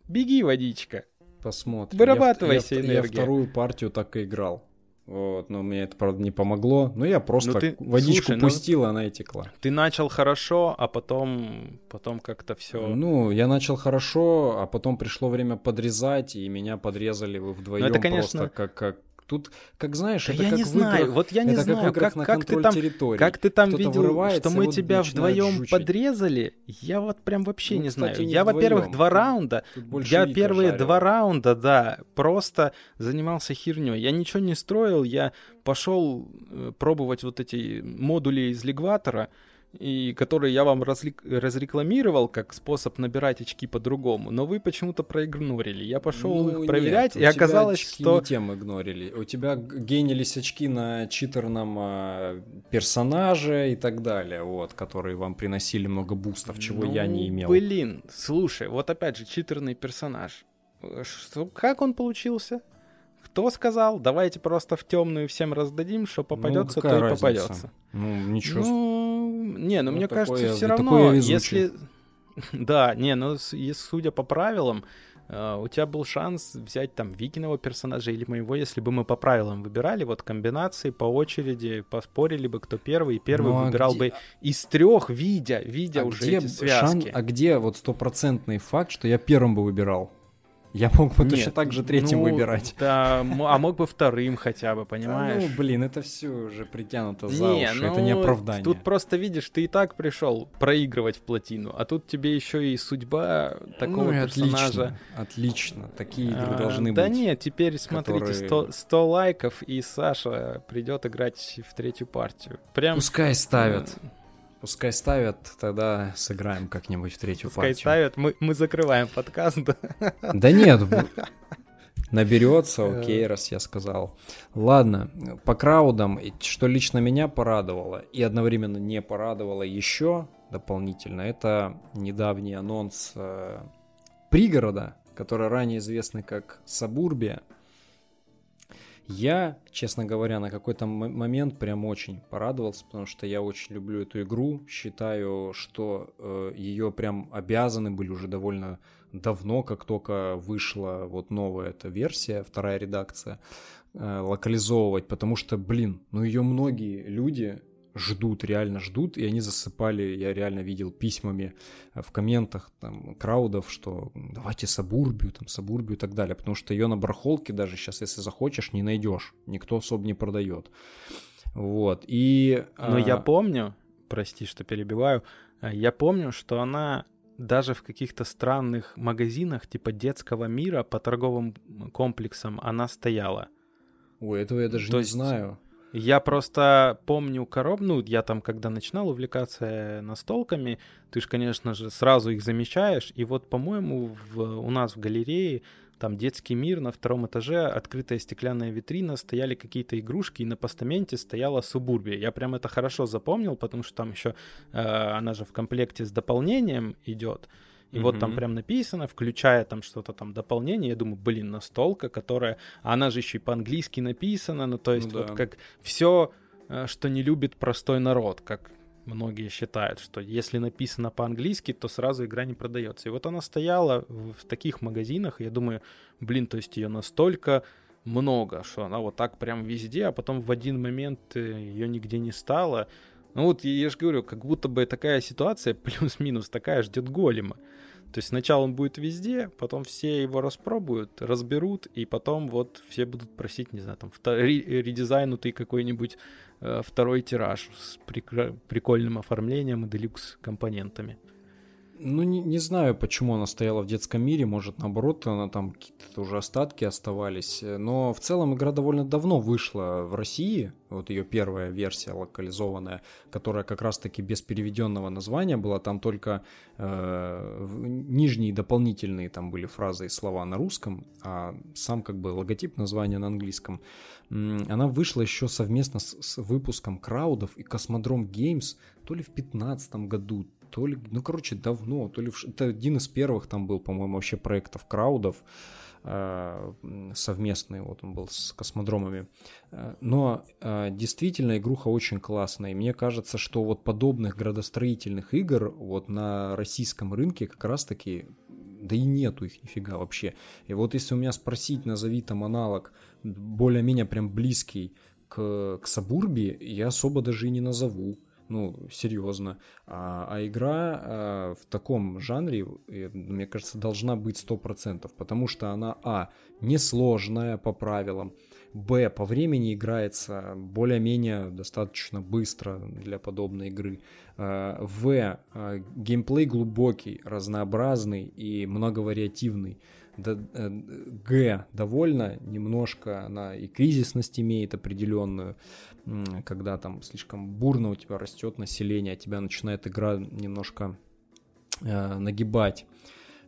беги водичка. Посмотрим. Вырабатывайся я, я, энергия. Я вторую партию так и играл. Вот, но мне это, правда, не помогло. Но я просто ну, ты, водичку слушай, ну, пустил, ну, она и текла. Ты начал хорошо, а потом, потом как-то все. Ну, я начал хорошо, а потом пришло время подрезать, и меня подрезали вы вдвоем ну, это, конечно... просто как, как Тут, как знаешь, да это я как не знаю, играх, вот я не знаю, как, как, как ты там, территории. как ты там видел, что мы тебя вдвоем жучить. подрезали, я вот прям вообще ну, не кстати, знаю. Не я, во-первых, два раунда, я первые жарил. два раунда, да, просто занимался херней. Я ничего не строил, я пошел э, пробовать вот эти модули из лигватора, и которые я вам разрекламировал как способ набирать очки по-другому, но вы почему-то проигнорили. Я пошел ну, их проверять, нет, и оказалось, очки что... не тем игнорили. У тебя генились очки на читерном э, персонаже и так далее, вот, которые вам приносили много бустов, чего ну, я не имел. Блин, слушай, вот опять же, читерный персонаж. Что, как он получился? Кто сказал? Давайте просто в темную всем раздадим, что попадется, ну, то и разница? попадется. Ну, ничего. Ну, не, ну вот мне кажется, все равно, если... Да, не, ну, судя по правилам, Uh, у тебя был шанс взять там Викиного персонажа или моего, если бы мы по правилам выбирали, вот комбинации по очереди, поспорили бы, кто первый, и первый ну, а выбирал где... бы из трех, видя, видя а уже где эти связки. Шан... А где вот стопроцентный факт, что я первым бы выбирал? Я мог бы Нет, точно так же третьим ну, выбирать. Да, а мог бы вторым хотя бы, понимаешь? Да, ну, блин, это все уже притянуто за не, уши, ну, это не оправдание. Тут просто видишь, ты и так пришел проигрывать в плотину, а тут тебе еще и судьба такого ну, персонажа. Отлично, отлично, такие игры а, должны да быть. Да нет, теперь смотрите, которые... 100, 100 лайков, и Саша придет играть в третью партию. Прям... Пускай ставят. Пускай ставят, тогда сыграем как-нибудь в третью Пускай партию. ставят, мы, мы закрываем подкаст. Да, да нет, наберется, окей, раз я сказал. Ладно, по краудам, что лично меня порадовало и одновременно не порадовало еще дополнительно, это недавний анонс э, пригорода, который ранее известный как Сабурбия. Я, честно говоря, на какой-то момент прям очень порадовался, потому что я очень люблю эту игру. Считаю, что э, ее прям обязаны были уже довольно давно, как только вышла вот новая эта версия, вторая редакция, э, локализовывать, потому что, блин, ну ее многие люди ждут, реально ждут, и они засыпали, я реально видел письмами э, в комментах там краудов, что давайте Сабурбию, там Сабурбию и так далее, потому что ее на барахолке даже сейчас, если захочешь, не найдешь, никто особо не продает. Вот, и... Но а... я помню, прости, что перебиваю, э, я помню, что она даже в каких-то странных магазинах типа детского мира по торговым комплексам она стояла. Ой, этого я даже То не есть... знаю. Я просто помню короб, ну, я там, когда начинал увлекаться настолками, ты же, конечно же, сразу их замечаешь, и вот, по-моему, в, у нас в галерее там детский мир на втором этаже, открытая стеклянная витрина, стояли какие-то игрушки, и на постаменте стояла Субурбия. Я прям это хорошо запомнил, потому что там еще э, она же в комплекте с дополнением идет. И mm-hmm. вот там прям написано, включая там что-то там дополнение, я думаю, блин, настолка, которая, она же еще и по-английски написана, ну то есть ну, да. вот как все, э, что не любит простой народ, как многие считают, что если написано по-английски, то сразу игра не продается. И вот она стояла в таких магазинах, и я думаю, блин, то есть ее настолько много, что она вот так прям везде, а потом в один момент э, ее нигде не стало. Ну вот я же говорю, как будто бы такая ситуация плюс-минус такая ждет голема. То есть сначала он будет везде, потом все его распробуют, разберут, и потом вот все будут просить, не знаю, там, редизайнутый какой-нибудь э, второй тираж с прикольным оформлением и делюкс компонентами. Ну, не, не знаю, почему она стояла в детском мире, может, наоборот, она там какие-то уже остатки оставались, но в целом игра довольно давно вышла в России, вот ее первая версия локализованная, которая как раз-таки без переведенного названия была, там только э, нижние дополнительные там были фразы и слова на русском, а сам как бы логотип названия на английском. Она вышла еще совместно с, с выпуском Краудов и Космодром Games то ли в 2015 году, то ли, ну, короче, давно, то ли, это один из первых там был, по-моему, вообще проектов краудов, э, совместный, вот он был с космодромами. Э, но э, действительно игруха очень классная. И мне кажется, что вот подобных градостроительных игр вот на российском рынке как раз-таки да и нету их нифига вообще. И вот если у меня спросить, назови там аналог более-менее прям близкий к, к Сабурби, я особо даже и не назову ну, серьезно. А, а игра а, в таком жанре, мне кажется, должна быть 100%, потому что она, а, несложная по правилам, б, по времени играется более-менее достаточно быстро для подобной игры, а, в, а, геймплей глубокий, разнообразный и многовариативный, э, Г довольно немножко, она и кризисность имеет определенную, когда там слишком бурно у тебя растет население, а тебя начинает игра немножко э, нагибать.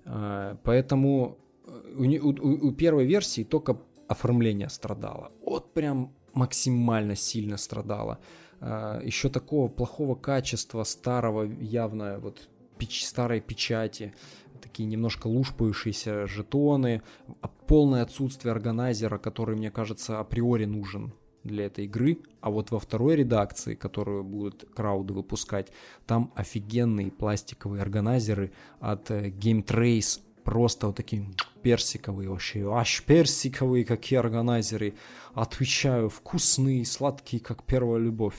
Э, поэтому э, у, у, у первой версии только оформление страдало. Вот прям максимально сильно страдало. Э, еще такого плохого качества, старого явно вот печ, старой печати, такие немножко лушпающиеся жетоны, а полное отсутствие органайзера, который, мне кажется, априори нужен для этой игры, а вот во второй редакции, которую будут крауды выпускать, там офигенные пластиковые органайзеры от э, Game Trace, просто вот такие персиковые вообще, аж персиковые какие органайзеры, отвечаю, вкусные, сладкие, как первая любовь.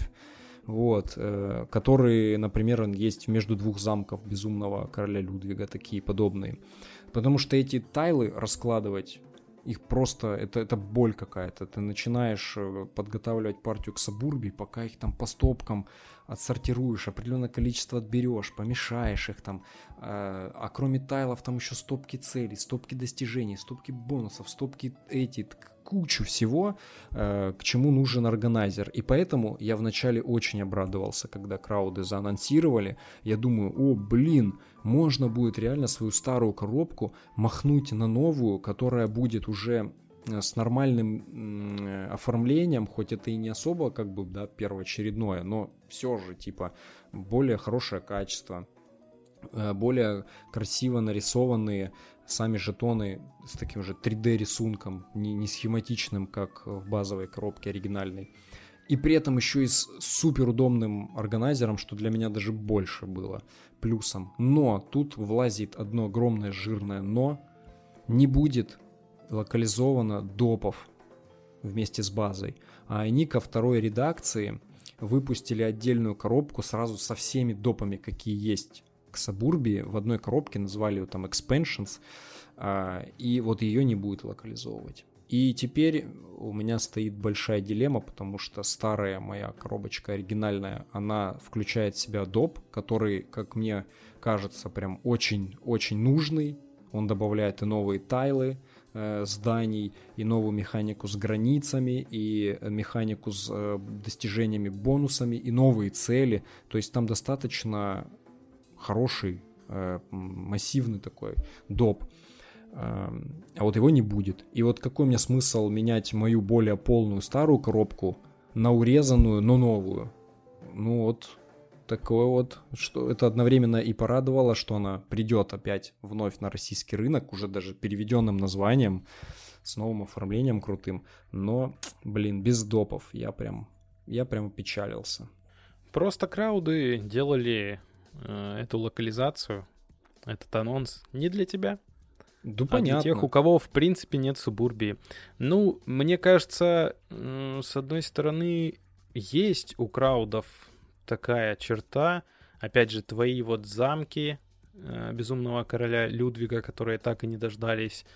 Вот, э, которые, например, есть между двух замков безумного короля Людвига, такие подобные. Потому что эти тайлы раскладывать их просто, это, это боль какая-то. Ты начинаешь э, подготавливать партию к Сабурби, пока их там по стопкам отсортируешь, определенное количество отберешь, помешаешь их там. Э, а кроме тайлов там еще стопки целей, стопки достижений, стопки бонусов, стопки эти, кучу всего, э, к чему нужен органайзер. И поэтому я вначале очень обрадовался, когда крауды заанонсировали. Я думаю, о, блин, можно будет реально свою старую коробку махнуть на новую, которая будет уже с нормальным э, оформлением, хоть это и не особо как бы, да, первоочередное, но все же, типа, более хорошее качество, э, более красиво нарисованные сами жетоны с таким же 3D рисунком, не, не схематичным, как в базовой коробке оригинальной. И при этом еще и с супер удобным органайзером, что для меня даже больше было плюсом. Но тут влазит одно огромное жирное но. Не будет локализовано допов вместе с базой. А они ко второй редакции выпустили отдельную коробку сразу со всеми допами, какие есть к Сабурби. В одной коробке назвали ее там Expansions. А, и вот ее не будет локализовывать. И теперь у меня стоит большая дилемма, потому что старая моя коробочка оригинальная, она включает в себя доп, который, как мне кажется, прям очень-очень нужный. Он добавляет и новые тайлы, зданий, и новую механику с границами, и механику с э, достижениями, бонусами, и новые цели. То есть там достаточно хороший, э, массивный такой доп. А вот его не будет. И вот какой мне смысл менять мою более полную старую коробку на урезанную, но новую? Ну вот такое вот, что это одновременно и порадовало, что она придет опять вновь на российский рынок, уже даже переведенным названием, с новым оформлением крутым. Но, блин, без допов. Я прям, я прям печалился. Просто крауды делали э, эту локализацию, этот анонс не для тебя. Да, а понятно. для тех, у кого, в принципе, нет субурбии. Ну, мне кажется, с одной стороны, есть у краудов такая черта. Опять же, твои вот замки э, Безумного Короля Людвига, которые так и не дождались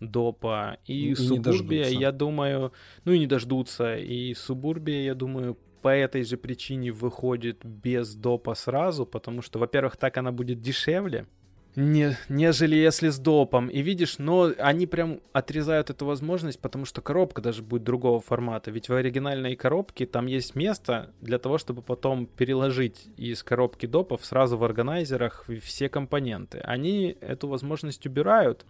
допа. И, и Субурбия, я думаю, ну и не дождутся. И Субурбия, я думаю, по этой же причине выходит без допа сразу, потому что, во-первых, так она будет дешевле, не, нежели если с допом. И видишь, но они прям отрезают эту возможность, потому что коробка даже будет другого формата. Ведь в оригинальной коробке там есть место для того, чтобы потом переложить из коробки допов сразу в органайзерах все компоненты. Они эту возможность убирают.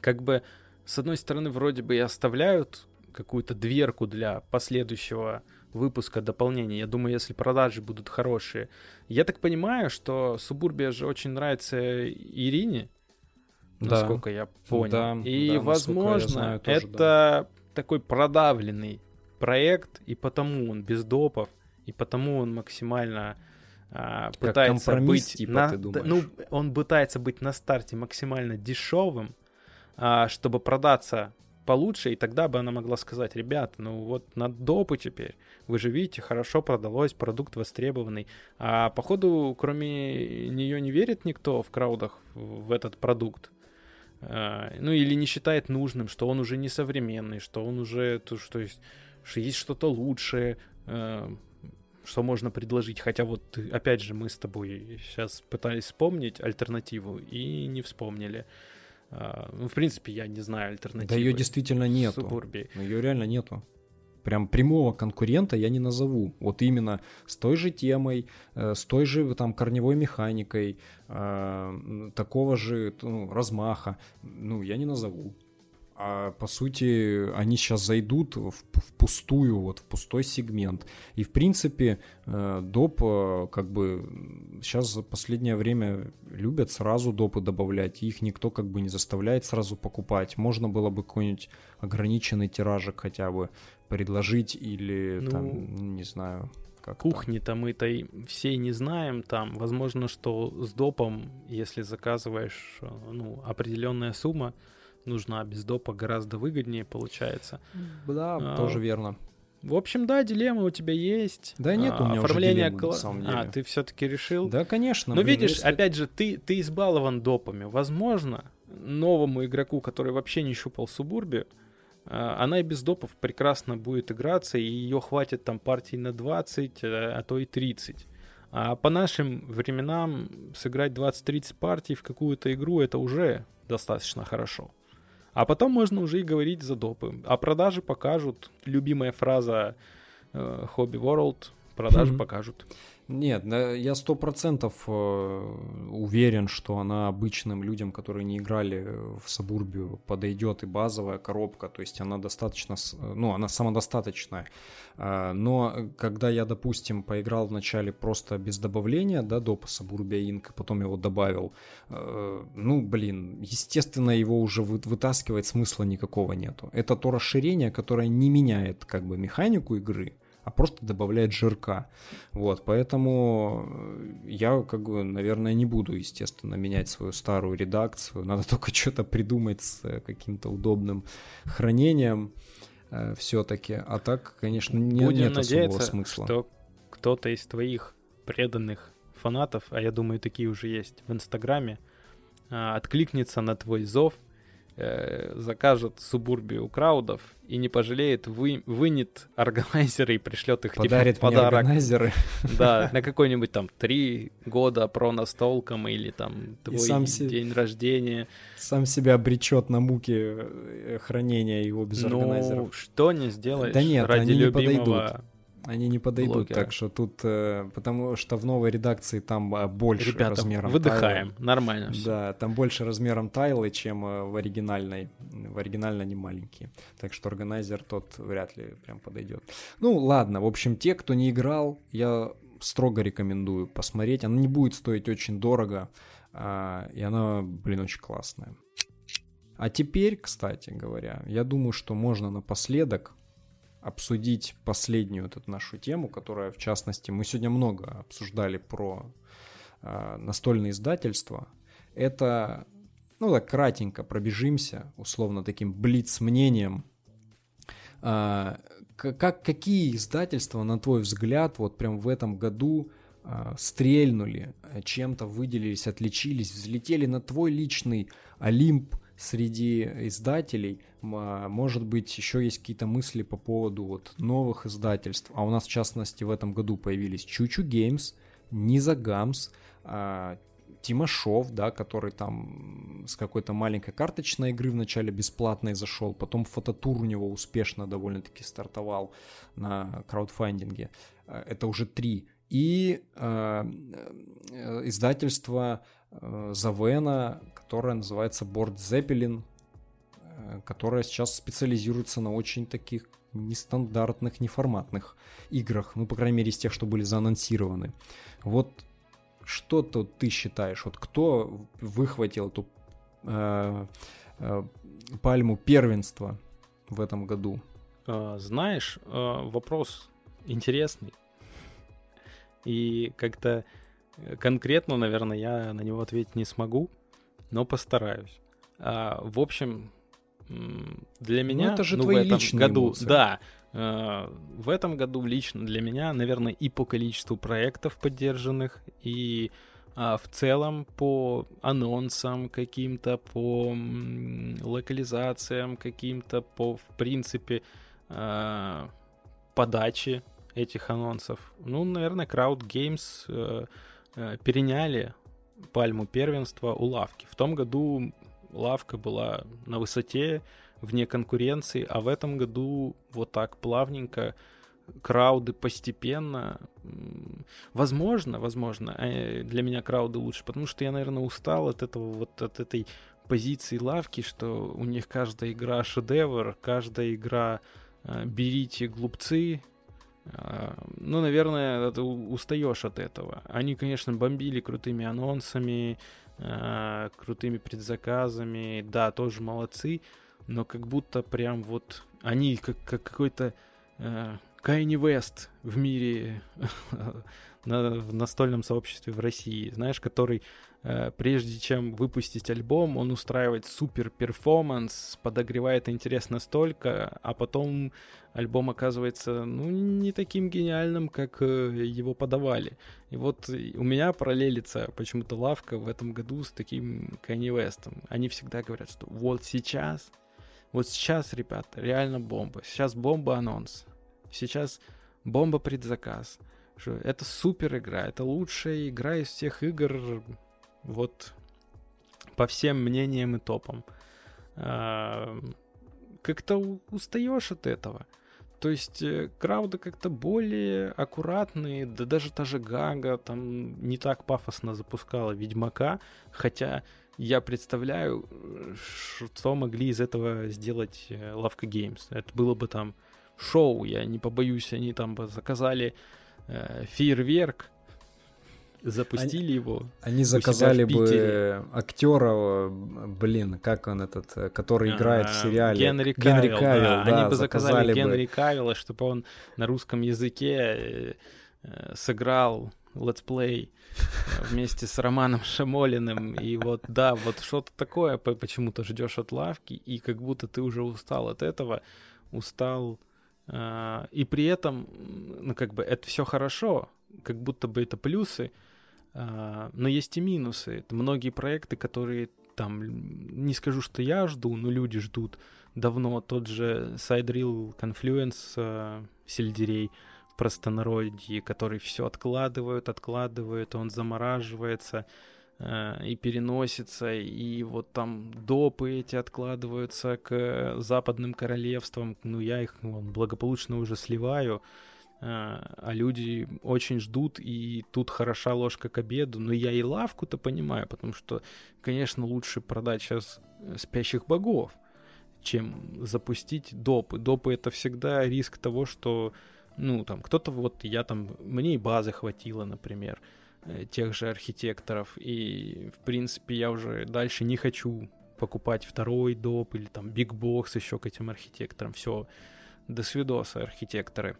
Как бы, с одной стороны, вроде бы и оставляют какую-то дверку для последующего выпуска дополнения. Я думаю, если продажи будут хорошие. Я так понимаю, что Субурбия же очень нравится Ирине, да. насколько я понял. Да, и, да, возможно, знаю, тоже, это да. такой продавленный проект, и потому он без допов, и потому он максимально а, пытается быть типа, на, ну он пытается быть на старте максимально дешевым, а, чтобы продаться получше, и тогда бы она могла сказать, ребят, ну вот на допы теперь, вы же видите, хорошо продалось, продукт востребованный. А походу, кроме нее не верит никто в краудах в этот продукт. А, ну или не считает нужным, что он уже не современный, что он уже, что есть, что есть что-то лучшее, а, что можно предложить. Хотя вот, опять же, мы с тобой сейчас пытались вспомнить альтернативу и не вспомнили. Ну, в принципе, я не знаю альтернативы. Да ее действительно нету. Субурбии. Ну, ее реально нету. Прям прямого конкурента я не назову. Вот именно с той же темой, э, с той же там корневой механикой, э, такого же ну, размаха. Ну, я не назову а по сути они сейчас зайдут в, в пустую, вот в пустой сегмент. И в принципе э, доп э, как бы сейчас за последнее время любят сразу допы добавлять, их никто как бы не заставляет сразу покупать. Можно было бы какой-нибудь ограниченный тиражик хотя бы предложить или ну, там, не знаю, как Кухни-то мы-то все не знаем там. Возможно, что с допом, если заказываешь э, ну, определенная сумма, нужна без допа гораздо выгоднее получается. Да, а, тоже верно. В общем, да, дилемма у тебя есть. Да нет, а, у меня оформление уже дилеммы, кла... на самом деле. А, ты все-таки решил? Да, конечно. Но блин, видишь, если... опять же, ты, ты избалован допами. Возможно, новому игроку, который вообще не щупал Субурби, а, она и без допов прекрасно будет играться, и ее хватит там партий на 20, э, а то и 30. А по нашим временам сыграть 20-30 партий в какую-то игру это уже достаточно хорошо. А потом можно уже и говорить за допы. А продажи покажут. Любимая фраза э, Hobby World. Продажи mm-hmm. покажут. Нет, я сто процентов э, уверен, что она обычным людям, которые не играли в Сабурбию, подойдет и базовая коробка, то есть она достаточно, ну, она самодостаточная. А, но когда я, допустим, поиграл вначале просто без добавления, да, до Сабурбия Инк, потом его добавил, э, ну, блин, естественно, его уже вытаскивать смысла никакого нету. Это то расширение, которое не меняет как бы механику игры, а просто добавляет жирка. Вот, поэтому э, я, как бы, наверное, не буду, естественно, менять свою старую редакцию. Надо только что-то придумать с э, каким-то удобным хранением э, все-таки. А так, конечно, не, Будем нет особого смысла. что кто-то из твоих преданных фанатов, а я думаю, такие уже есть в Инстаграме, э, откликнется на твой зов э, закажет субурбию у краудов и не пожалеет, вы, вынет органайзеры и пришлет их Подарит тебе в подарок. органайзеры. Да, на какой-нибудь там три года про настолком или там твой сам день рождения. Сам себя обречет на муки э, хранения его без ну, органайзеров. что не сделаешь да нет, ради они любимого... не подойдут. Они не подойдут, блогера. так что тут, э, потому что в новой редакции там э, больше Ребята, размером выдыхаем, тайлы. нормально всё. Да, там больше размером тайлы, чем э, в оригинальной. В оригинальной они маленькие. Так что органайзер тот вряд ли прям подойдет. Ну ладно, в общем, те, кто не играл, я строго рекомендую посмотреть. Она не будет стоить очень дорого, а, и она, блин, очень классная. А теперь, кстати говоря, я думаю, что можно напоследок обсудить последнюю вот эту нашу тему, которая, в частности, мы сегодня много обсуждали про э, настольные издательства. Это, ну так, кратенько пробежимся, условно, таким блиц-мнением. А, как, какие издательства, на твой взгляд, вот прям в этом году а, стрельнули, чем-то выделились, отличились, взлетели на твой личный Олимп среди издателей, а, может быть, еще есть какие-то мысли по поводу вот новых издательств. А у нас, в частности, в этом году появились Чучу Геймс, Низа Гамс, а, Тимошов, да, который там с какой-то маленькой карточной игры вначале бесплатной зашел, потом фототур у него успешно довольно-таки стартовал на краудфандинге. А, Это уже три. И э, издательство э, Завена, которое называется Борд Зеппелин, э, которое сейчас специализируется на очень таких нестандартных, неформатных играх, ну, по крайней мере, из тех, что были заанонсированы. Вот что тут ты считаешь? Вот кто выхватил эту э, э, пальму первенства в этом году? А, Знаешь, вопрос интересный. И как-то э, конкретно, наверное, я на него ответить не смогу, но постараюсь. А, в общем, для меня... ну, это же ну, твои в этом году, эмоции. Да, э, в этом году лично для меня, наверное, и по количеству проектов поддержанных, и а, в целом по анонсам каким-то, по локализациям каким-то, по, в принципе, а, подаче этих анонсов. Ну, наверное, Crowd Games э, э, переняли пальму первенства у лавки. В том году лавка была на высоте, вне конкуренции, а в этом году вот так плавненько крауды постепенно. Возможно, возможно, э, для меня крауды лучше, потому что я, наверное, устал от этого, вот от этой позиции лавки, что у них каждая игра шедевр, каждая игра э, берите глупцы. Э, Ну, наверное, ты устаешь от этого. Они, конечно, бомбили крутыми анонсами, э, крутыми предзаказами. Да, тоже молодцы, но как будто прям вот они как, как какой-то Кайни Вест в мире на, в настольном сообществе в России, знаешь, который э, прежде чем выпустить альбом, он устраивает супер перформанс, подогревает интерес настолько, а потом альбом оказывается ну не таким гениальным, как э, его подавали. И вот у меня параллелится почему-то лавка в этом году с таким Кайни Вестом. Они всегда говорят, что вот сейчас, вот сейчас, ребята, реально бомба. Сейчас бомба анонс. Сейчас бомба предзаказ. Это супер игра, это лучшая игра из всех игр, вот по всем мнениям и топам. А, Как-то устаешь от этого. То есть э, крауды как-то более аккуратные, да даже та же Гага там не так пафосно запускала Ведьмака, хотя я представляю, что могли из этого сделать э, Лавка Games. Это было бы там шоу, я не побоюсь, они там бы заказали э, фейерверк, запустили его. Они заказали в бы актера, э, блин, как он этот, э, который играет в А, сериале. Генри Кавилл, да. да, Они бы заказали бы. Генри Кавилла, чтобы он на русском языке э, сыграл летсплей вместе с Романом Шамолиным. И вот, да, вот что-то такое по- почему-то ждешь от лавки, и как будто ты уже устал от этого, устал. Э, И при этом, ну, как бы, это все хорошо, как будто бы это плюсы, а, но есть и минусы. Это многие проекты, которые там, не скажу, что я жду, но люди ждут давно. Тот же Sidereal Confluence э, сельдерей простонародье, который все откладывают, откладывают, он замораживается и переносится, и вот там допы эти откладываются к западным королевствам. Ну, я их вон, благополучно уже сливаю. А, а люди очень ждут, и тут хороша ложка к обеду. Но я и лавку-то понимаю, потому что, конечно, лучше продать сейчас э, спящих богов, чем запустить допы. Допы это всегда риск того, что, ну, там, кто-то вот, я там, мне и базы хватило, например, э, тех же архитекторов, и, в принципе, я уже дальше не хочу покупать второй доп или там бигбокс еще к этим архитекторам. Все, до свидоса, архитекторы.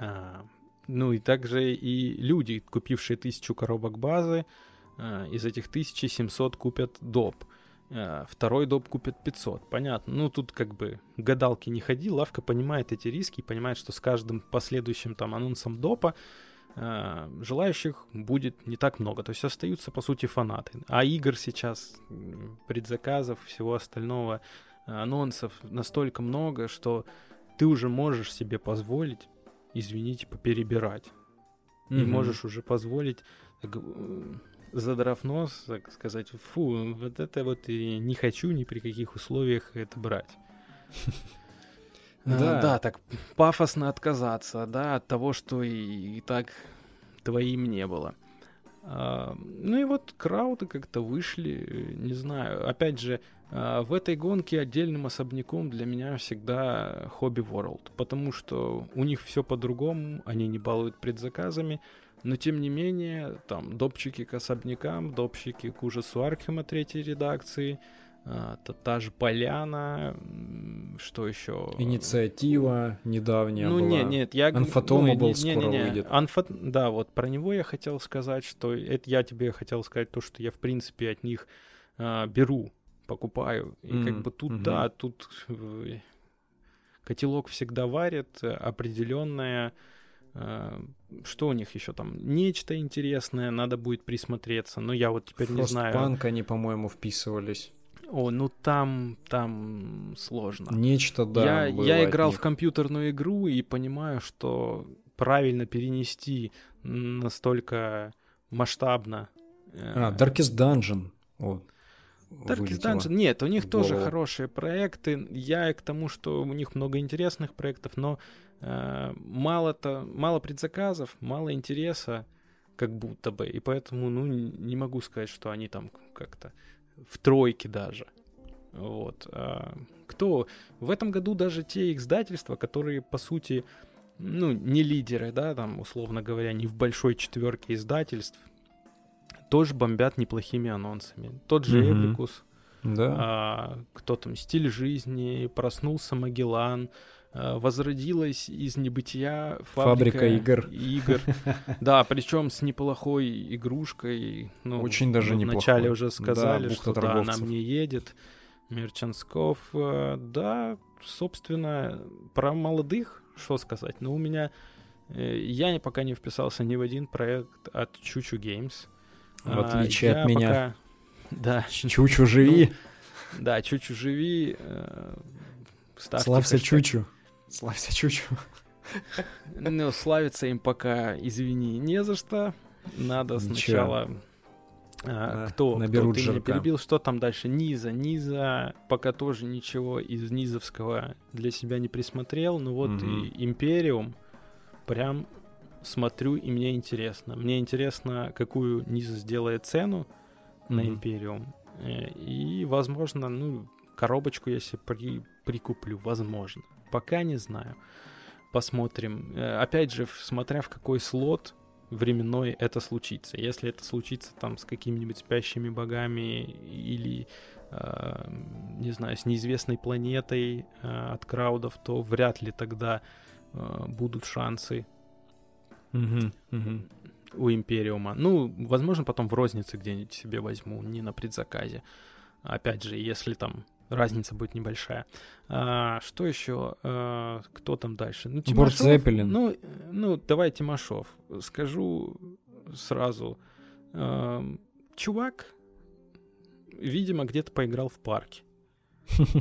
А, ну и также и люди, купившие тысячу коробок базы, а, из этих 1700 купят доп. А, второй доп купит 500. Понятно. Ну тут как бы гадалки не ходи, лавка понимает эти риски и понимает, что с каждым последующим там анонсом допа желающих будет не так много. То есть остаются, по сути, фанаты. А игр сейчас, предзаказов, всего остального, анонсов настолько много, что ты уже можешь себе позволить извините, поперебирать. Mm-hmm. И можешь уже позволить, так, э, задрав нос, так сказать, фу, вот это вот и не хочу ни при каких условиях это брать. Да. да, так пафосно отказаться, да, от того, что и, и так твоим не было. А, ну и вот крауды как-то вышли, не знаю. Опять же, а, в этой гонке отдельным особняком для меня всегда Hobby World, потому что у них все по-другому, они не балуют предзаказами, но тем не менее, там, допчики к особнякам, допчики к ужасу Архема третьей редакции, та, та же Поляна, что еще? Инициатива недавняя Ну, была. нет, нет, я... Unfatoma ну, скоро не, не, не. выйдет. Unfat... Да, вот про него я хотел сказать, что... Это я тебе хотел сказать то, что я, в принципе, от них а, беру покупаю. И mm-hmm. как бы тут, mm-hmm. да, тут э, котелок всегда варит, определенное. Э, что у них еще там? Нечто интересное, надо будет присмотреться. Но я вот теперь не знаю. Фростпанк они, по-моему, вписывались. О, ну там, там сложно. Нечто, да. Я, я играл в компьютерную игру и понимаю, что правильно перенести настолько масштабно. Э, а, Darkest Dungeon. Вот. Darkest Dungeon, нет, у них тоже хорошие проекты. Я к тому, что у них много интересных проектов, но э, мало-то, мало предзаказов, мало интереса, как будто бы. И поэтому, ну, не могу сказать, что они там как-то в тройке даже. Вот. А кто? В этом году даже те издательства, которые, по сути, ну, не лидеры, да, там, условно говоря, не в большой четверке издательств, тоже бомбят неплохими анонсами. Тот же mm-hmm. Эврикус, да. а, кто там, Стиль жизни, Проснулся Магеллан, возродилась из небытия фабрика, фабрика игр. игр. Да, причем с неплохой игрушкой. Ну, Очень даже мы неплохой. Вначале уже сказали, да, что да, она мне едет. Мерчансков, э, да, собственно, про молодых, что сказать. Но у меня э, я пока не вписался ни в один проект от Чучу Games. В отличие а, от меня. Пока... Да. Чучу живи. Ну, да, Чучу живи. Э, Славься Чучу. Славься Чучу. Ну, славиться им пока, извини, не за что. Надо сначала... А, кто, Наберут кто ты меня перебил, что там дальше? Низа. Низа пока тоже ничего из Низовского для себя не присмотрел. Ну вот угу. и Империум прям смотрю, и мне интересно. Мне интересно, какую Низ сделает цену mm-hmm. на Империум. Э, и, возможно, ну, коробочку я себе при, прикуплю, возможно. Пока не знаю. Посмотрим. Э, опять же, смотря в какой слот временной это случится. Если это случится там с какими-нибудь спящими богами или, э, не знаю, с неизвестной планетой э, от краудов, то вряд ли тогда э, будут шансы Угу, угу. У Империума. Ну, возможно, потом в рознице где-нибудь себе возьму, не на предзаказе. Опять же, если там разница будет небольшая. А, что еще? А, кто там дальше? Ну, Тимошов. Ну, ну, давай Тимошов. Скажу сразу. А, чувак видимо, где-то поиграл в парке.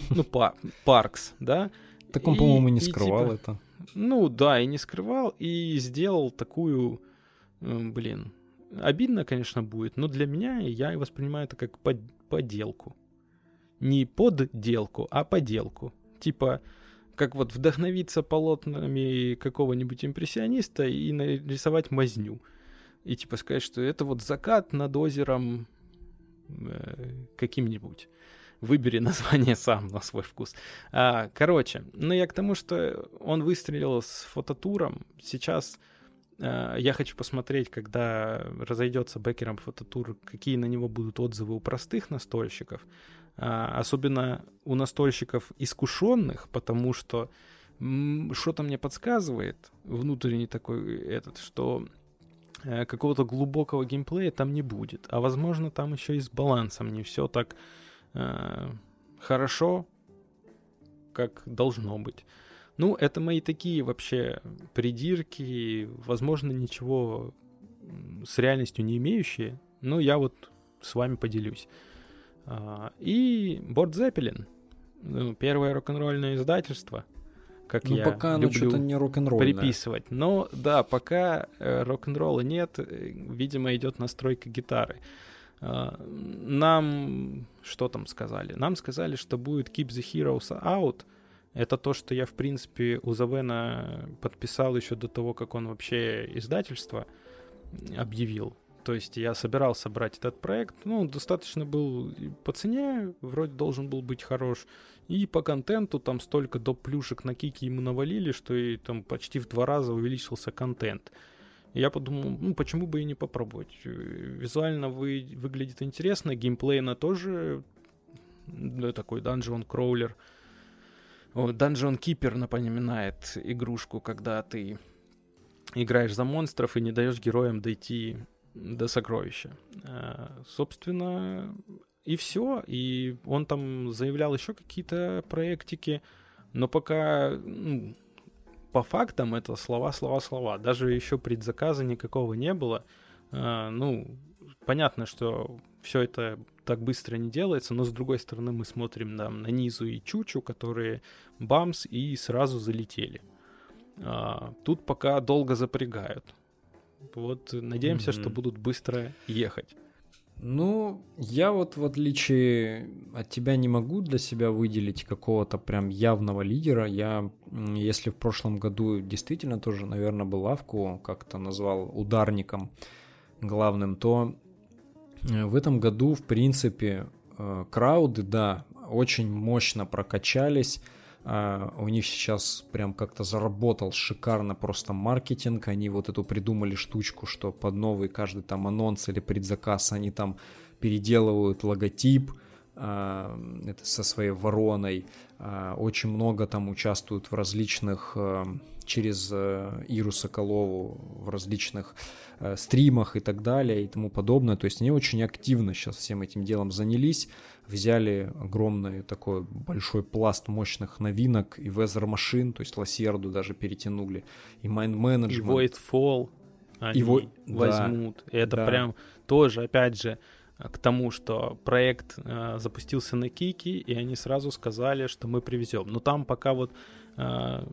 Ну, Паркс, да? Так он, по-моему, не скрывал типа, это. Ну да, и не скрывал, и сделал такую, э, блин, обидно, конечно, будет, но для меня я воспринимаю это как под, поделку. Не подделку, а поделку. Типа, как вот вдохновиться полотнами какого-нибудь импрессиониста и нарисовать мазню. И типа сказать, что это вот закат над озером э, каким-нибудь. Выбери название сам на свой вкус. А, короче, ну я к тому, что он выстрелил с фототуром. Сейчас а, я хочу посмотреть, когда разойдется бэкером фототур, какие на него будут отзывы у простых настольщиков. А, особенно у настольщиков искушенных, потому что что-то мне подсказывает, внутренний такой этот, что э, какого-то глубокого геймплея там не будет. А возможно, там еще и с балансом не все так э, хорошо, как должно быть. Ну, это мои такие вообще придирки, возможно, ничего с реальностью не имеющие, но я вот с вами поделюсь. А, и Борд Зеппелин, ну, первое рок-н-ролльное издательство, как ну, я пока люблю оно не рок н приписывать. Но да, пока э, рок-н-ролла нет, э, видимо, идет настройка гитары. А, нам что там сказали? Нам сказали, что будет Keep the Heroes Out. Это то, что я, в принципе, у Завена подписал еще до того, как он вообще издательство объявил. То есть я собирался брать этот проект. Ну, достаточно был по цене, вроде должен был быть хорош. И по контенту там столько доп. плюшек на кики ему навалили, что и там почти в два раза увеличился контент я подумал, ну почему бы и не попробовать. Визуально вы, выглядит интересно, геймплейно тоже да, такой Dungeon Crawler. Dungeon Keeper напоминает игрушку, когда ты играешь за монстров и не даешь героям дойти до сокровища. А, собственно, и все. И он там заявлял еще какие-то проектики, но пока ну, по фактам это слова, слова, слова. Даже еще предзаказа никакого не было. А, ну, понятно, что все это так быстро не делается, но с другой стороны мы смотрим там на Низу и Чучу, которые бамс и сразу залетели. А, тут пока долго запрягают. Вот надеемся, mm-hmm. что будут быстро ехать. Ну, я вот в отличие от тебя не могу для себя выделить какого-то прям явного лидера. Я, если в прошлом году действительно тоже, наверное, был лавку как-то назвал ударником главным, то э, в этом году, в принципе, э, крауды, да, очень мощно прокачались. Uh, у них сейчас прям как-то заработал шикарно просто маркетинг. Они вот эту придумали штучку, что под новый каждый там анонс или предзаказ они там переделывают логотип uh, это со своей вороной. Uh, очень много там участвуют в различных через Иру Соколову в различных стримах и так далее и тому подобное. То есть они очень активно сейчас всем этим делом занялись взяли огромный такой большой пласт мощных новинок и Weather Machine, то есть Лосерду даже перетянули, и Mind Management. И Voidfall они во... возьмут. Да, и это да. прям тоже, опять же, к тому, что проект э, запустился на Кики, и они сразу сказали, что мы привезем. Но там пока вот э,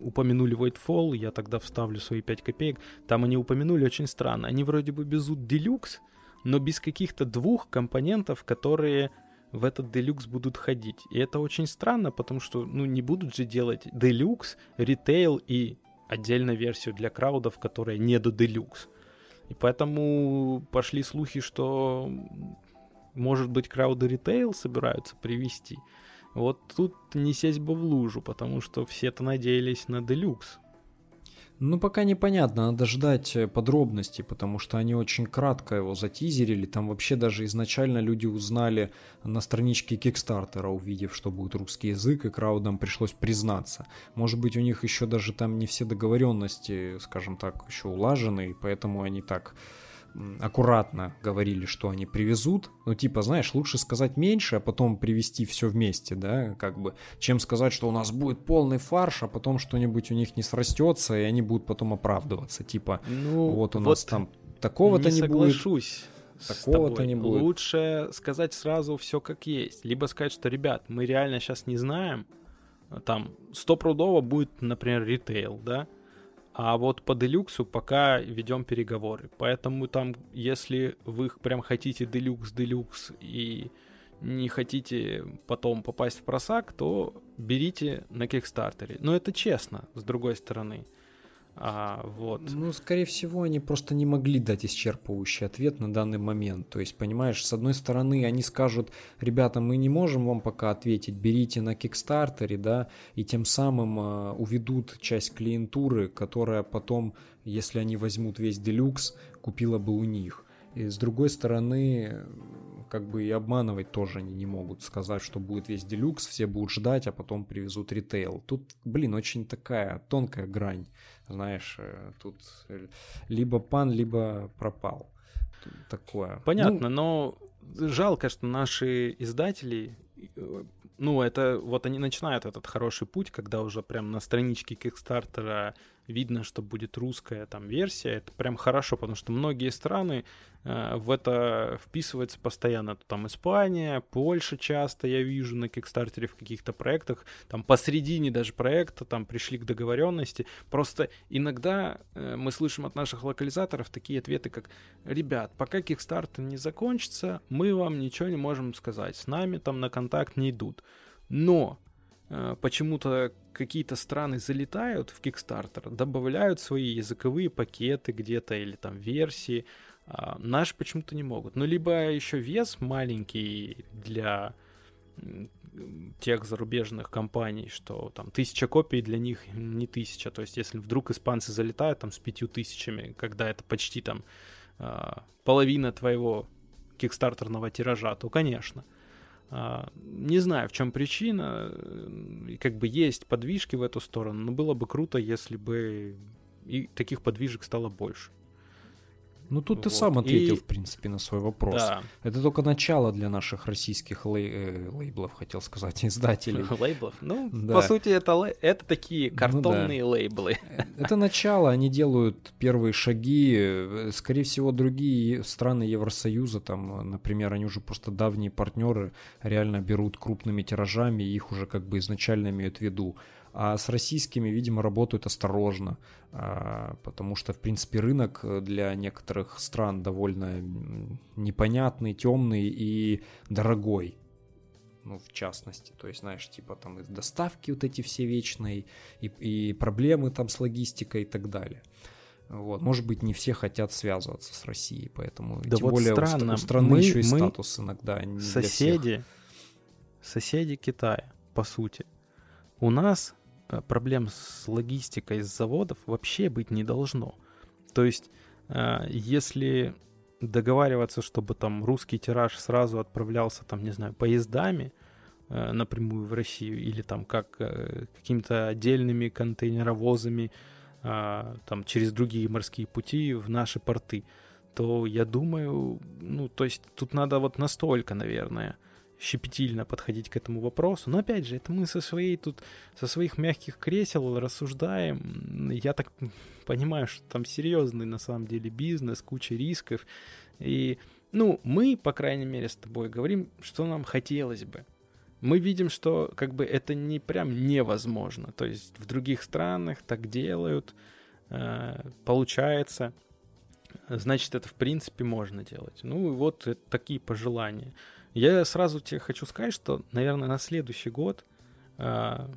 упомянули Voidfall, я тогда вставлю свои 5 копеек, там они упомянули очень странно. Они вроде бы безут Deluxe, но без каких-то двух компонентов, которые в этот делюкс будут ходить. И это очень странно, потому что, ну, не будут же делать делюкс, ритейл и отдельно версию для краудов, которая не до делюкс. И поэтому пошли слухи, что, может быть, крауды ритейл собираются привести. Вот тут не сесть бы в лужу, потому что все-то надеялись на делюкс. Ну, пока непонятно, надо ждать э, подробностей, потому что они очень кратко его затизерили. Там вообще даже изначально люди узнали на страничке Кикстартера, увидев, что будет русский язык, и краудам пришлось признаться. Может быть, у них еще даже там не все договоренности, скажем так, еще улажены, и поэтому они так аккуратно говорили, что они привезут. Ну, типа, знаешь, лучше сказать меньше, а потом привезти все вместе, да, как бы, чем сказать, что у нас будет полный фарш, а потом что-нибудь у них не срастется, и они будут потом оправдываться. Типа, ну, вот у вот нас там такого-то не, не соглашусь. такого-то не будет. Лучше сказать сразу все как есть. Либо сказать, что, ребят, мы реально сейчас не знаем, там, стопудово будет, например, ритейл, да, а вот по делюксу пока ведем переговоры. Поэтому там, если вы прям хотите делюкс, делюкс и не хотите потом попасть в просак, то берите на Кикстартере. Но это честно, с другой стороны. А, вот. Ну, скорее всего, они просто не могли дать исчерпывающий ответ на данный момент. То есть, понимаешь, с одной стороны, они скажут, ребята, мы не можем вам пока ответить, берите на Кикстартере, да, и тем самым э, уведут часть клиентуры, которая потом, если они возьмут весь делюкс, купила бы у них. И с другой стороны, как бы и обманывать тоже они не могут. Сказать, что будет весь делюкс, все будут ждать, а потом привезут ритейл. Тут, блин, очень такая тонкая грань. Знаешь, э, тут либо пан, либо пропал. Такое. Понятно, ну, но жалко, что наши издатели э, ну, это вот они начинают этот хороший путь, когда уже прям на страничке Кикстартера видно, что будет русская там версия, это прям хорошо, потому что многие страны э, в это вписываются постоянно. Там Испания, Польша часто я вижу на Кикстартере в каких-то проектах, там посредине даже проекта, там пришли к договоренности. Просто иногда э, мы слышим от наших локализаторов такие ответы, как «Ребят, пока Кикстартер не закончится, мы вам ничего не можем сказать, с нами там на контакт не идут». Но почему-то какие-то страны залетают в Kickstarter, добавляют свои языковые пакеты где-то или там версии, а наши почему-то не могут. Ну, либо еще вес маленький для тех зарубежных компаний, что там тысяча копий для них не тысяча. То есть, если вдруг испанцы залетают там с пятью тысячами, когда это почти там а, половина твоего кикстартерного тиража, то, конечно. А, не знаю, в чем причина. Как бы есть подвижки в эту сторону, но было бы круто, если бы и таких подвижек стало больше. Ну тут вот. ты сам ответил, и... в принципе, на свой вопрос. Да. Это только начало для наших российских лей... э, лейблов, хотел сказать, издателей. Лейблов? Ну, да. по сути, это, это такие картонные ну, да. лейблы. Это начало, они делают первые шаги. Скорее всего, другие страны Евросоюза, там, например, они уже просто давние партнеры, реально берут крупными тиражами, и их уже как бы изначально имеют в виду. А с российскими, видимо, работают осторожно, а, потому что, в принципе, рынок для некоторых стран довольно непонятный, темный и дорогой. Ну, в частности, то есть, знаешь, типа там и доставки вот эти все вечные, и, и проблемы там с логистикой и так далее. Вот. Может быть, не все хотят связываться с Россией, поэтому да тем вот более странно. у страны мы, еще и статус иногда не соседи, соседи Китая, по сути. У нас проблем с логистикой с заводов вообще быть не должно. То есть, э, если договариваться, чтобы там русский тираж сразу отправлялся, там, не знаю, поездами э, напрямую в Россию или там как какими-то отдельными контейнеровозами там через другие морские пути в наши порты, то я думаю, ну, то есть тут надо вот настолько, наверное, щепетильно подходить к этому вопросу. Но опять же, это мы со своей тут, со своих мягких кресел рассуждаем. Я так понимаю, что там серьезный на самом деле бизнес, куча рисков. И, ну, мы, по крайней мере, с тобой говорим, что нам хотелось бы. Мы видим, что как бы это не прям невозможно. То есть в других странах так делают, э, получается. Значит, это в принципе можно делать. Ну и вот такие пожелания. Я сразу тебе хочу сказать, что, наверное, на следующий год э,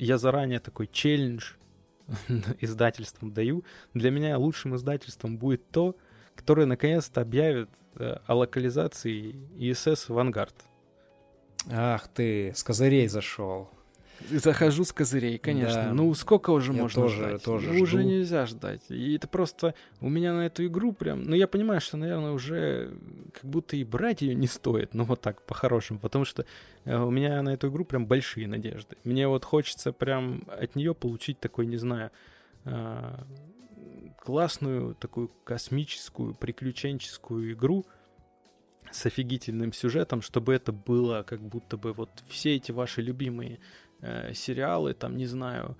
я заранее такой челлендж издательством даю. Для меня лучшим издательством будет то, которое наконец-то объявит э, о локализации ISS Vanguard. Ах ты, с козырей зашел. Захожу с козырей, конечно. Да. Ну, сколько уже я можно тоже, ждать? Тоже ну, жду. уже нельзя ждать. И это просто у меня на эту игру прям... Ну, я понимаю, что, наверное, уже как будто и брать ее не стоит. Ну, вот так, по-хорошему. Потому что э, у меня на эту игру прям большие надежды. Мне вот хочется прям от нее получить такой, не знаю, э, классную такую космическую, приключенческую игру, с офигительным сюжетом, чтобы это было как будто бы вот все эти ваши любимые э, сериалы, там, не знаю,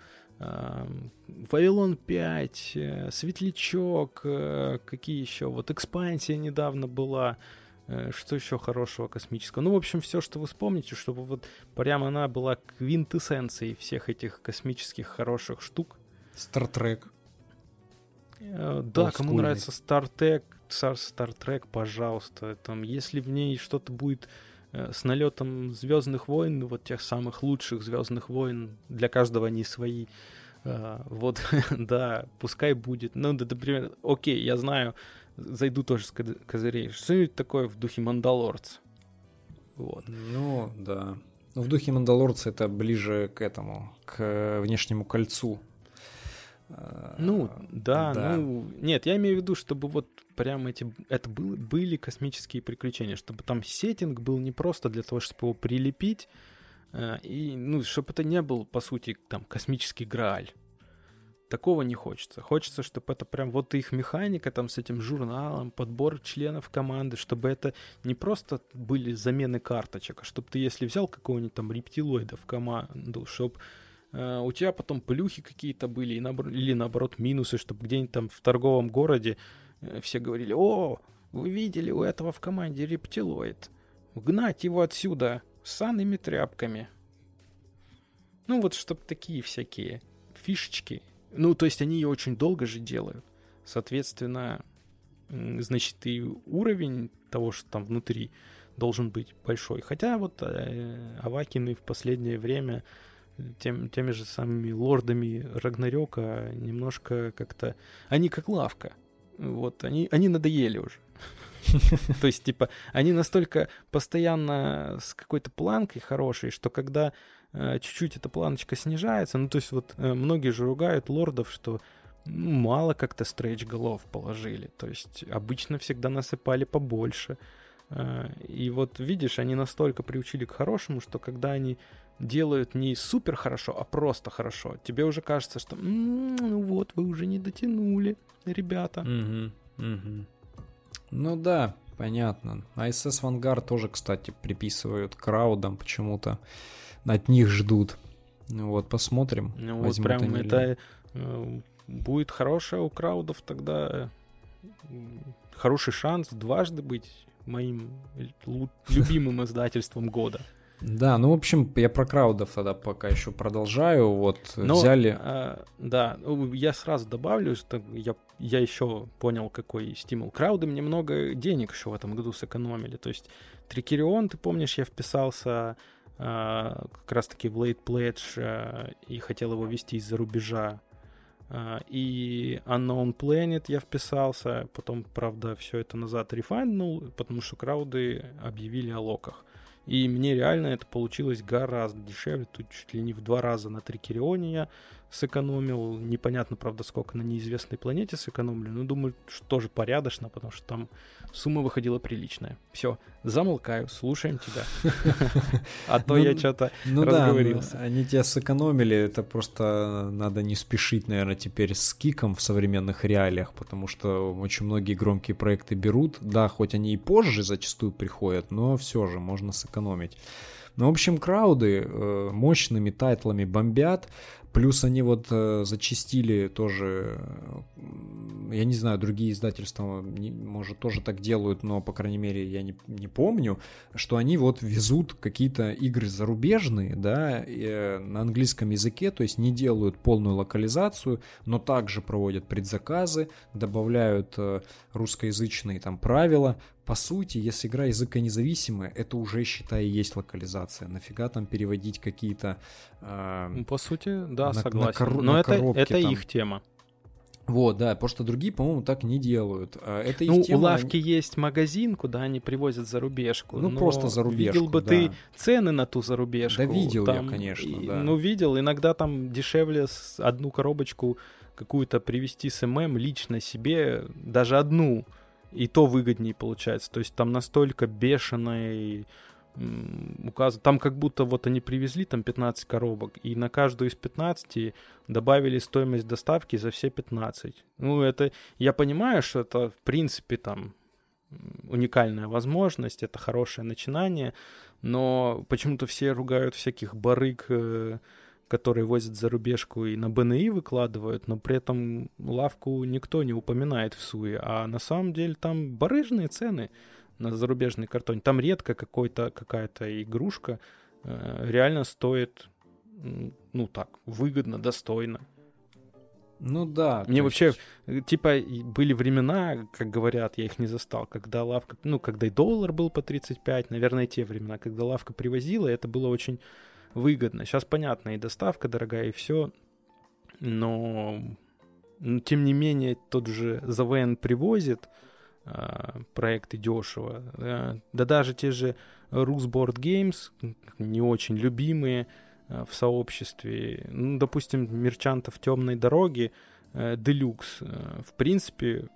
Вавилон 5, э, Светлячок, э, какие еще, вот экспансия недавно была, э, что еще хорошего космического. Ну, в общем, все, что вы вспомните, чтобы вот прямо она была квинтэссенцией всех этих космических хороших штук. Стартрек. Да, кому нравится Стартрек, Стартрек, пожалуйста. Там, если в ней что-то будет с налетом Звездных войн, вот тех самых лучших Звездных войн, для каждого они свои. А, вот, да, пускай будет. Ну, да, например, окей, я знаю, зайду тоже с козырей. Что-нибудь такое в духе Мандалорца. Вот. Ну, да. Ну, в духе Мандалорца это ближе к этому, к внешнему кольцу. А, ну, да, да, ну, нет, я имею в виду, чтобы вот прям эти, это был, были космические приключения, чтобы там сеттинг был не просто для того, чтобы его прилепить, Э, и, ну, чтобы это не был, по сути, там, космический Грааль. Такого не хочется. Хочется, чтобы это прям вот их механика там с этим журналом, подбор членов команды, чтобы это не просто были замены карточек, а чтобы ты, если взял какого-нибудь там рептилоида в команду, чтобы э, у тебя потом плюхи какие-то были, или наоборот минусы, чтобы где-нибудь там в торговом городе э, все говорили, о, вы видели у этого в команде рептилоид, гнать его отсюда, санными тряпками. Ну вот, чтобы такие всякие фишечки. Ну, то есть они ее очень долго же делают. Соответственно, значит, и уровень того, что там внутри, должен быть большой. Хотя вот э, Авакины в последнее время тем, теми же самыми лордами Рагнарёка немножко как-то... Они как лавка. Вот, они, они надоели уже. То есть, типа, они настолько постоянно с какой-то планкой хорошей, что когда э, чуть-чуть эта планочка снижается, ну, то есть вот э, многие же ругают лордов, что ну, мало как-то стрейч голов положили. То есть обычно всегда насыпали побольше. Э, и вот видишь, они настолько приучили к хорошему, что когда они делают не супер хорошо, а просто хорошо, тебе уже кажется, что ну вот, вы уже не дотянули, ребята. Угу, угу. Ну да, понятно. ISS Vanguard тоже, кстати, приписывают краудам почему-то. От них ждут. Ну вот, посмотрим. Ну вот прям это э, будет хорошее у краудов тогда э, хороший шанс дважды быть моим любимым издательством года. Да, ну, в общем, я про краудов тогда пока еще продолжаю. Вот Но, взяли... А, да, ну, я сразу добавлю, что я, я еще понял, какой стимул. Крауды мне много денег еще в этом году сэкономили. То есть Трикерион, ты помнишь, я вписался а, как раз-таки в Late Pledge а, и хотел его вести из-за рубежа. А, и Unknown Planet я вписался, потом, правда, все это назад рефайнул, потому что крауды объявили о локах. И мне реально это получилось гораздо дешевле. Тут чуть ли не в два раза на Трикерионе я сэкономил. Непонятно, правда, сколько на неизвестной планете сэкономлю. Но думаю, что тоже порядочно, потому что там сумма выходила приличная. Все, замолкаю, слушаем тебя. А то я ну, что-то ну разговорился. Они тебя сэкономили, это просто надо не спешить, наверное, теперь с киком в современных реалиях, потому что очень многие громкие проекты берут. Да, хоть они и позже зачастую приходят, но все же можно сэкономить. Ну, в общем, крауды э, мощными тайтлами бомбят. Плюс они вот э, зачистили тоже, э, я не знаю, другие издательства, не, может, тоже так делают, но, по крайней мере, я не, не помню, что они вот везут какие-то игры зарубежные, да, э, на английском языке, то есть не делают полную локализацию, но также проводят предзаказы, добавляют э, русскоязычные там правила, по сути, если игра языконезависимая, это уже, считай, есть локализация. Нафига там переводить какие-то... Э, по сути, да, на, согласен. На, Но на это, это там. их тема. Вот, да, потому что другие, по-моему, так не делают. А, это ну, тема, у лавки есть магазин, куда они привозят зарубежку. Ну, просто зарубежку, Видел бы да. ты цены на ту зарубежку. Да видел там, я, конечно, и, да. Ну, видел. Иногда там дешевле одну коробочку какую-то привезти с ММ лично себе, даже одну, и то выгоднее получается. То есть там настолько бешеный указ... Там как будто вот они привезли там 15 коробок, и на каждую из 15 добавили стоимость доставки за все 15. Ну, это... Я понимаю, что это, в принципе, там уникальная возможность, это хорошее начинание, но почему-то все ругают всяких барыг, э, которые возят за рубежку и на БНИ выкладывают, но при этом лавку никто не упоминает в Суе, а на самом деле там барыжные цены на зарубежный картон. Там редко какой-то, какая-то игрушка э, реально стоит, ну так, выгодно, достойно. Ну да. Мне вообще, есть... Э, типа, были времена, как говорят, я их не застал, когда лавка, ну, когда и доллар был по 35, наверное, те времена, когда лавка привозила, это было очень выгодно. Сейчас, понятно, и доставка дорогая, и все, но, но тем не менее, тот же ЗВН привозит э, проекты дешево. Э, да даже те же Rusboard Games, не очень любимые, Э, в сообществе. Ну, допустим, мерчантов темной дороги, Делюкс, э, в принципе,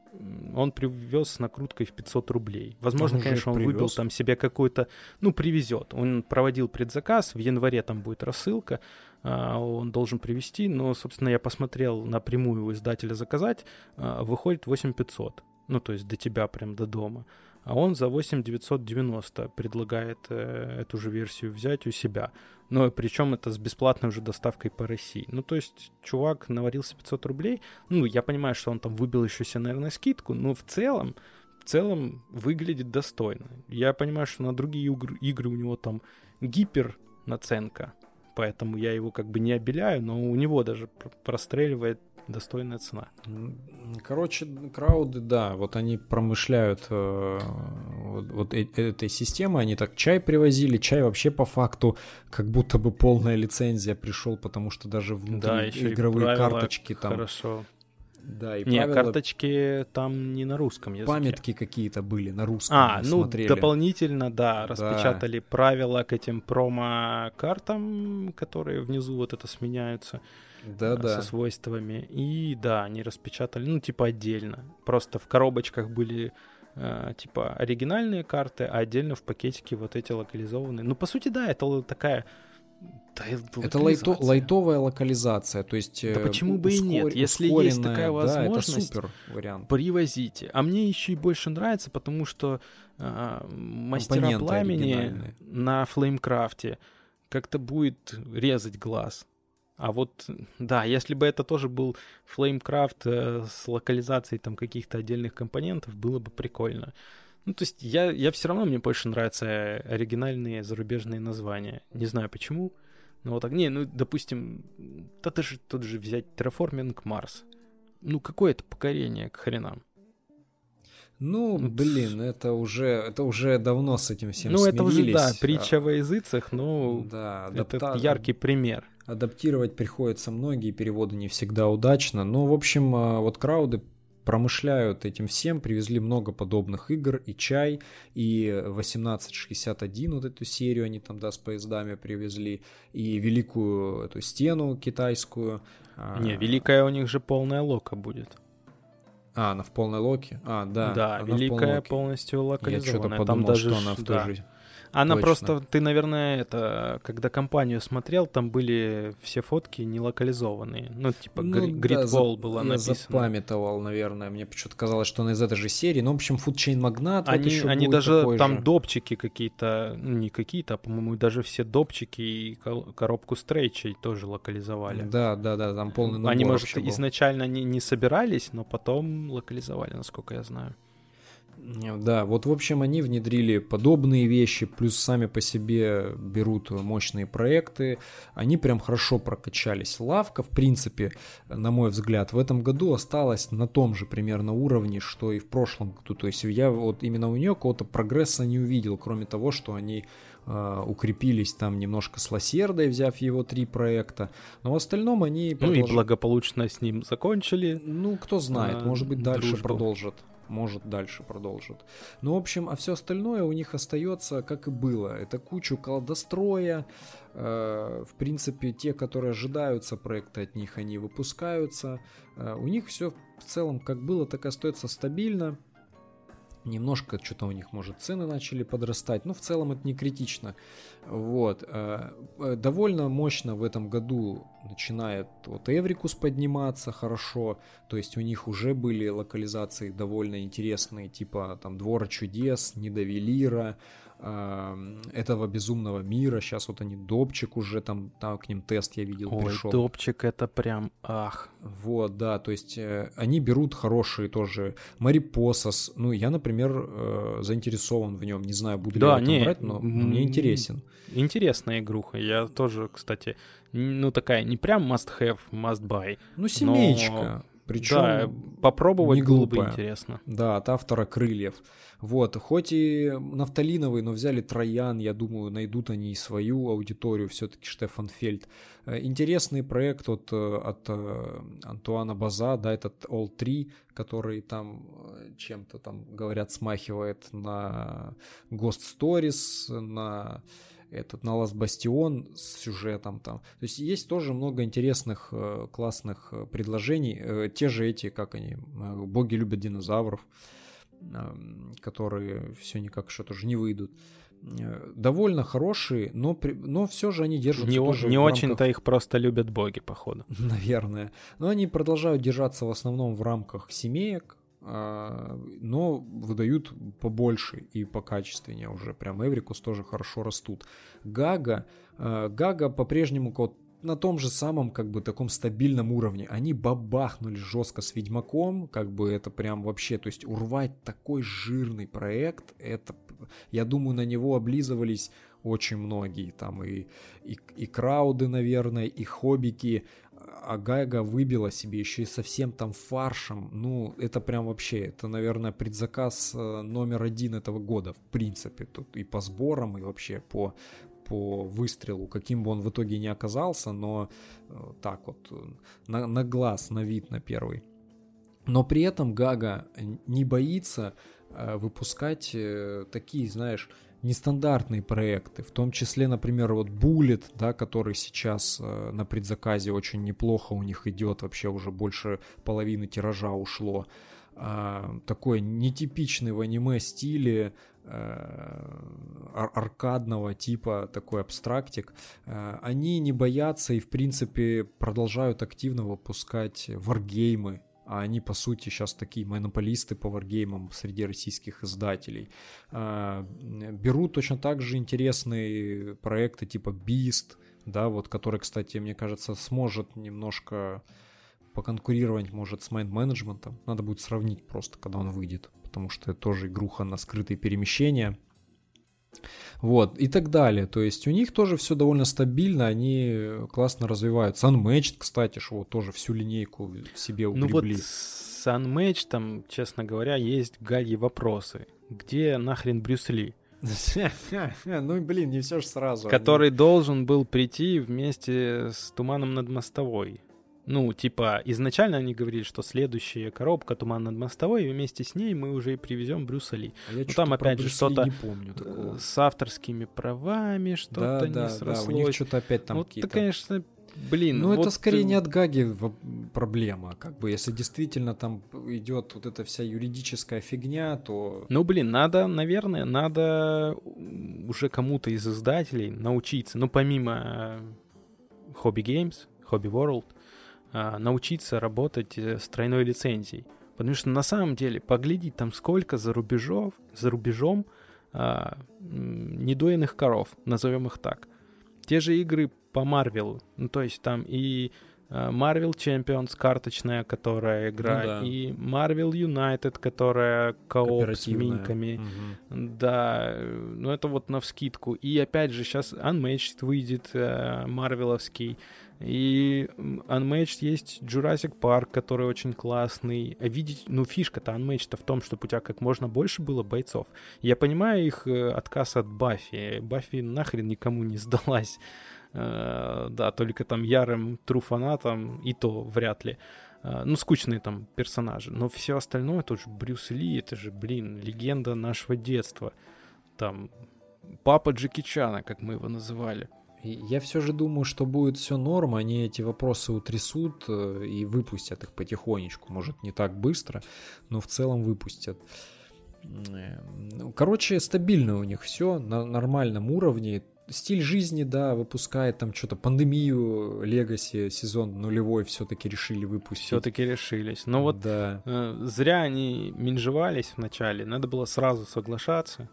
он привез с накруткой в 500 рублей. Возможно, он конечно, он привез. выбил там себе какой-то, ну, привезет. Он проводил предзаказ, в январе там будет рассылка, а, он должен привезти, но, собственно, я посмотрел напрямую у издателя заказать, а, выходит 8500. Ну, то есть до тебя прям до дома а он за 8990 предлагает э, эту же версию взять у себя. Но причем это с бесплатной уже доставкой по России. Ну, то есть чувак наварился 500 рублей. Ну, я понимаю, что он там выбил еще себе, наверное, скидку, но в целом, в целом выглядит достойно. Я понимаю, что на другие игры, игры у него там гипер наценка, поэтому я его как бы не обеляю, но у него даже простреливает достойная цена. Короче, крауды, да, вот они промышляют э, вот, вот э, этой системой, они так чай привозили, чай вообще по факту как будто бы полная лицензия пришел, потому что даже внутри да, еще игровые карточки там... Хорошо. Да, и не, правила... карточки там не на русском языке. Памятки какие-то были на русском. А, ну смотрели. дополнительно, да, распечатали да. правила к этим промо-картам, которые внизу вот это сменяются да, да. со свойствами. И да, они распечатали, ну, типа отдельно. Просто в коробочках были э, типа оригинальные карты, а отдельно в пакетике вот эти локализованные. Ну, по сути, да, это такая да, это лайто, лайтовая локализация, то есть... Да почему бы ускор, и нет? Если есть такая возможность, да, это супер вариант. привозите. А мне еще и больше нравится, потому что э, мастера пламени на флеймкрафте как-то будет резать глаз. А вот, да, если бы это тоже был Flamecraft э, с локализацией там каких-то отдельных компонентов, было бы прикольно. Ну, то есть я, я все равно, мне больше нравятся оригинальные зарубежные названия. Не знаю почему, но вот так. Не, ну, допустим, да даже тут же взять Terraforming Mars. Ну, какое это покорение к хренам? Ну, блин, это уже, это уже давно с этим всем Ну, смирились. это уже, да, притча во языцах, но да, это адапта... яркий пример. Адаптировать приходится многие переводы не всегда удачно, но, в общем, а, вот крауды промышляют этим всем, привезли много подобных игр, и чай, и 1861, вот эту серию они там, да, с поездами привезли, и великую эту стену китайскую. А, не, великая у них же полная лока будет. А, она в полной локе? А, да. Да, великая полностью локализованная. Я что-то подумал, там даже, что она в той да. же она Точно. просто, ты, наверное, это, когда компанию смотрел, там были все фотки не локализованные. Ну, типа, ну, Grid да, была я написана. запамятовал, наверное. Мне почему-то казалось, что она из этой же серии. Ну, в общем, Chain Magnate они, вот еще Они даже, там же. допчики какие-то, ну, не какие-то, а, по-моему, даже все допчики и коробку стрейчей тоже локализовали. Да, да, да, там полный набор Они, может, изначально не, не собирались, но потом локализовали, насколько я знаю. Да, вот в общем они внедрили подобные вещи, плюс сами по себе берут мощные проекты. Они прям хорошо прокачались. Лавка, в принципе, на мой взгляд, в этом году осталась на том же примерно уровне, что и в прошлом году. То есть я вот именно у нее какого-то прогресса не увидел, кроме того, что они Uh, укрепились там немножко с Лосердой, взяв его три проекта. Но в остальном они... Продолж... Ну и благополучно с ним закончили. Ну, кто знает, uh, может быть, дальше дружбу. продолжат может дальше продолжит. Ну, в общем, а все остальное у них остается, как и было. Это кучу колдостроя. Э, в принципе, те, которые ожидаются проекта от них, они выпускаются. Э, у них все в целом как было, так и остается стабильно. Немножко что-то у них, может, цены начали подрастать, но в целом это не критично. Вот. Э, э, довольно мощно в этом году начинает вот Эврикус подниматься хорошо, то есть у них уже были локализации довольно интересные, типа там Двора чудес, Недовелира, этого безумного мира. Сейчас вот они Допчик уже там, там к ним тест я видел Ой, пришел. Допчик это прям ах. Вот, да, то есть э, они берут хорошие тоже. Марипосос, ну я, например, э, заинтересован в нем, не знаю, буду да, ли я не, брать, но мне интересен. Интересная игруха, я тоже, кстати, ну такая не прям must have, must buy. Ну семеечка. Но... Причем да, попробовать не было бы интересно. Да, от автора крыльев. Вот, хоть и нафталиновый, но взяли Троян, я думаю, найдут они и свою аудиторию, все-таки Штефан Фельд. Э, интересный проект от, э, от э, Антуана База, да, этот All 3, который там чем-то там, говорят, смахивает на Ghost Stories, на этот на Last Bastion с сюжетом там. То есть есть тоже много интересных, классных предложений. Те же эти, как они, боги любят динозавров которые все никак что-то уже не выйдут. Э, довольно хорошие, но, при, но все же они держатся не, тоже Не очень-то их просто любят боги, походу. Наверное. Но они продолжают держаться в основном в рамках семеек, но выдают побольше и покачественнее уже. Прям Эврикус тоже хорошо растут. Гага, э, Гага по-прежнему на том же самом, как бы, таком стабильном уровне. Они бабахнули жестко с Ведьмаком, как бы это прям вообще, то есть урвать такой жирный проект, это, я думаю, на него облизывались очень многие, там и, и, и крауды, наверное, и хоббики, а Гайга выбила себе еще и совсем там фаршем. Ну, это прям вообще, это, наверное, предзаказ э, номер один этого года, в принципе. Тут и по сборам, и вообще по, по выстрелу, каким бы он в итоге не оказался, но э, так вот, э, на, на глаз, на вид, на первый. Но при этом Гага не боится выпускать такие, знаешь, нестандартные проекты, в том числе, например, вот Bullet, да, который сейчас на предзаказе очень неплохо у них идет, вообще уже больше половины тиража ушло. А, такой нетипичный в аниме стиле Э, аркадного типа такой абстрактик, э, они не боятся и в принципе продолжают активно выпускать варгеймы, а они, по сути, сейчас такие монополисты по варгеймам среди российских издателей. Э, берут точно так же интересные проекты типа Beast, да, вот, который, кстати, мне кажется, сможет немножко поконкурировать, может, с майнд-менеджментом. Надо будет сравнить просто, когда он выйдет потому что это тоже игруха на скрытые перемещения. Вот, и так далее. То есть у них тоже все довольно стабильно, они классно развиваются. Unmatched, кстати, что вот тоже всю линейку себе укрепли. Ну вот с Unmatched, там, честно говоря, есть гаги вопросы. Где нахрен Брюс Ли? Ну, блин, не все же сразу. Который должен был прийти вместе с Туманом над мостовой. Ну, типа, изначально они говорили, что следующая коробка «Туман над мостовой», и вместе с ней мы уже и привезем Брюса Ли. А Но там опять же что-то э, с авторскими правами, что-то да, не да, срослось. Да, у них что-то опять там ну, какие-то... Это, конечно, блин. Ну, вот это скорее ты... не от Гаги проблема. Как бы, если действительно там идет вот эта вся юридическая фигня, то... Ну, блин, надо, наверное, надо уже кому-то из издателей научиться, ну, помимо Hobby Games, Hobby World, научиться работать э, с тройной лицензией. Потому что на самом деле поглядеть там сколько за рубежов, за рубежом а, недоенных коров, назовем их так. Те же игры по Марвелу, ну то есть там и а, Marvel Champions карточная, которая игра, ну, да. и Marvel United, которая кооп с миньками. Угу. Да, ну это вот на вскидку. И опять же сейчас Unmatched выйдет, э, марвеловский. И Unmatched есть Jurassic Park, который очень классный. А видеть, ну, фишка-то Unmatched в том, чтобы у тебя как можно больше было бойцов. Я понимаю их э, отказ от Баффи. Баффи нахрен никому не сдалась. Uh, да, только там ярым тру фанатам, и то вряд ли. Uh, ну, скучные там персонажи. Но все остальное, тот же Брюс Ли, это же, блин, легенда нашего детства. Там папа Джеки Чана, как мы его называли. Я все же думаю, что будет все норм, они эти вопросы утрясут э, и выпустят их потихонечку. Может, не так быстро, но в целом выпустят. Э, ну, короче, стабильно у них все на нормальном уровне. Стиль жизни, да, выпускает там что-то пандемию, Легаси сезон нулевой все-таки решили выпустить. Все-таки решились. Но вот да. э, зря они менжевались вначале, надо было сразу соглашаться.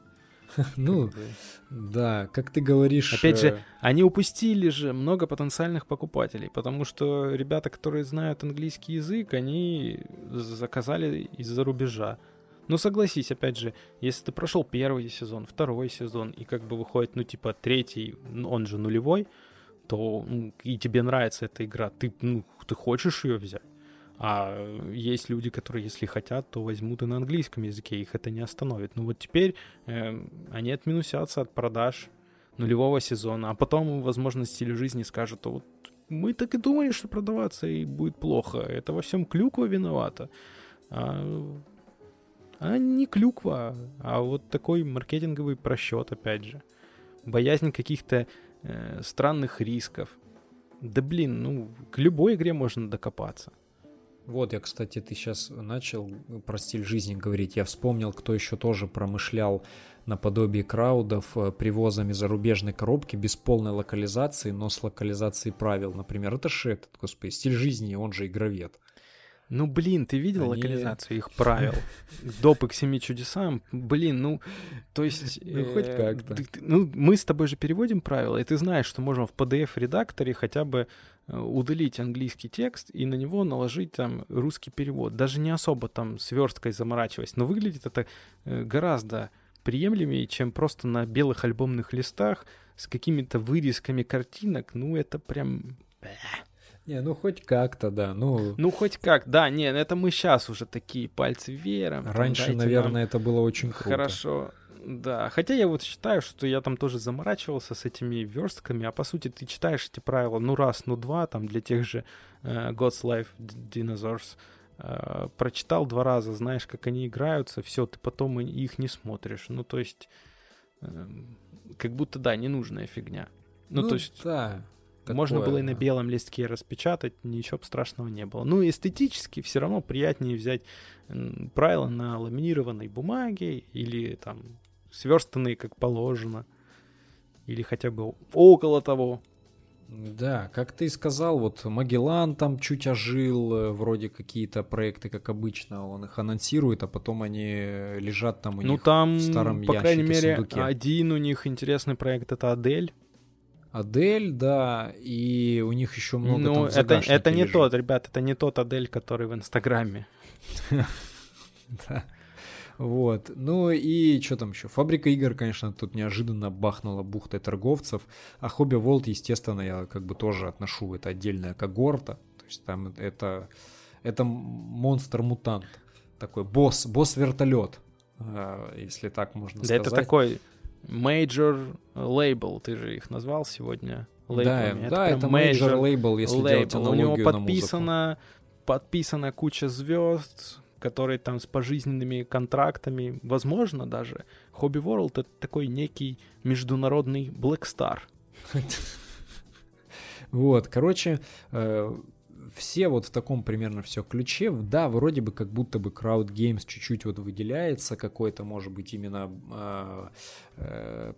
Ну, да, как ты говоришь... Опять же, э, они упустили же много потенциальных покупателей, потому что ребята, которые знают английский язык, они заказали из-за рубежа. Ну, согласись, опять же, если ты прошел первый сезон, второй сезон, и как бы выходит, ну, типа, третий, он же нулевой, то ну, и тебе нравится эта игра, ты, ну, ты хочешь ее взять. А есть люди, которые, если хотят, то возьмут и на английском языке, их это не остановит. Ну вот теперь э, они отминусятся от продаж нулевого сезона, а потом, возможно, стиль жизни скажут, вот мы так и думали, что продаваться и будет плохо. Это во всем клюква виновата. А, а не клюква, а вот такой маркетинговый просчет, опять же. Боязнь каких-то э, странных рисков. Да блин, ну, к любой игре можно докопаться. Вот, я, кстати, ты сейчас начал про стиль жизни говорить. Я вспомнил, кто еще тоже промышлял наподобие краудов э, привозами зарубежной коробки без полной локализации, но с локализацией правил. Например, это же этот, господи, стиль жизни, он же игровед. Ну, блин, ты видел Они... локализацию их правил? Допы к семи чудесам? Блин, ну, то есть... Ну, хоть э, как-то. Ну, мы с тобой же переводим правила, и ты знаешь, что можем в PDF-редакторе хотя бы удалить английский текст и на него наложить там русский перевод. Даже не особо там сверсткой заморачиваясь. Но выглядит это э, гораздо приемлемее, чем просто на белых альбомных листах с какими-то вырезками картинок. Ну, это прям... Не, ну хоть как-то, да. Ну, ну хоть как, да, не, ну, это мы сейчас уже такие пальцы веером. Раньше, наверное, нам... это было очень круто. Хорошо, да. Хотя я вот считаю, что я там тоже заморачивался с этими верстками, а по сути ты читаешь эти правила ну раз, ну два, там для тех же uh, God's Life Dinosaurs, uh, прочитал два раза, знаешь, как они играются, все, ты потом их не смотришь. Ну, то есть, uh, как будто, да, ненужная фигня. Ну, ну то есть... Да. Такое, Можно было и на белом листке распечатать, ничего страшного не было. Ну, эстетически все равно приятнее взять правила на ламинированной бумаге или там сверстанные как положено, или хотя бы около того. Да, как ты сказал, вот Магеллан там чуть ожил, э, вроде какие-то проекты, как обычно, он их анонсирует, а потом они лежат там у ну, них там, в старом по ящике, крайней мере, сундуке. один у них интересный проект это Адель. Адель, да, и у них еще много ну, там это, это не лежит. тот, ребят, это не тот Адель, который в Инстаграме. Да. Вот. Ну и что там еще? Фабрика игр, конечно, тут неожиданно бахнула бухтой торговцев. А Хобби Волт, естественно, я как бы тоже отношу. Это отдельная когорта. То есть там это, это монстр-мутант. Такой босс, босс-вертолет, а, если так можно да сказать. это такой Major Label, ты же их назвал сегодня лейблами. Да, это, да, это Major Label, если label. делать аналогию У него подписано, подписана куча звезд, которые там с пожизненными контрактами. Возможно даже. Hobby World — это такой некий международный Black Star. Вот, короче, э, все вот в таком примерно все ключе. Да, вроде бы как будто бы Crowd Games чуть-чуть вот выделяется, какой-то, может быть, именно э, э,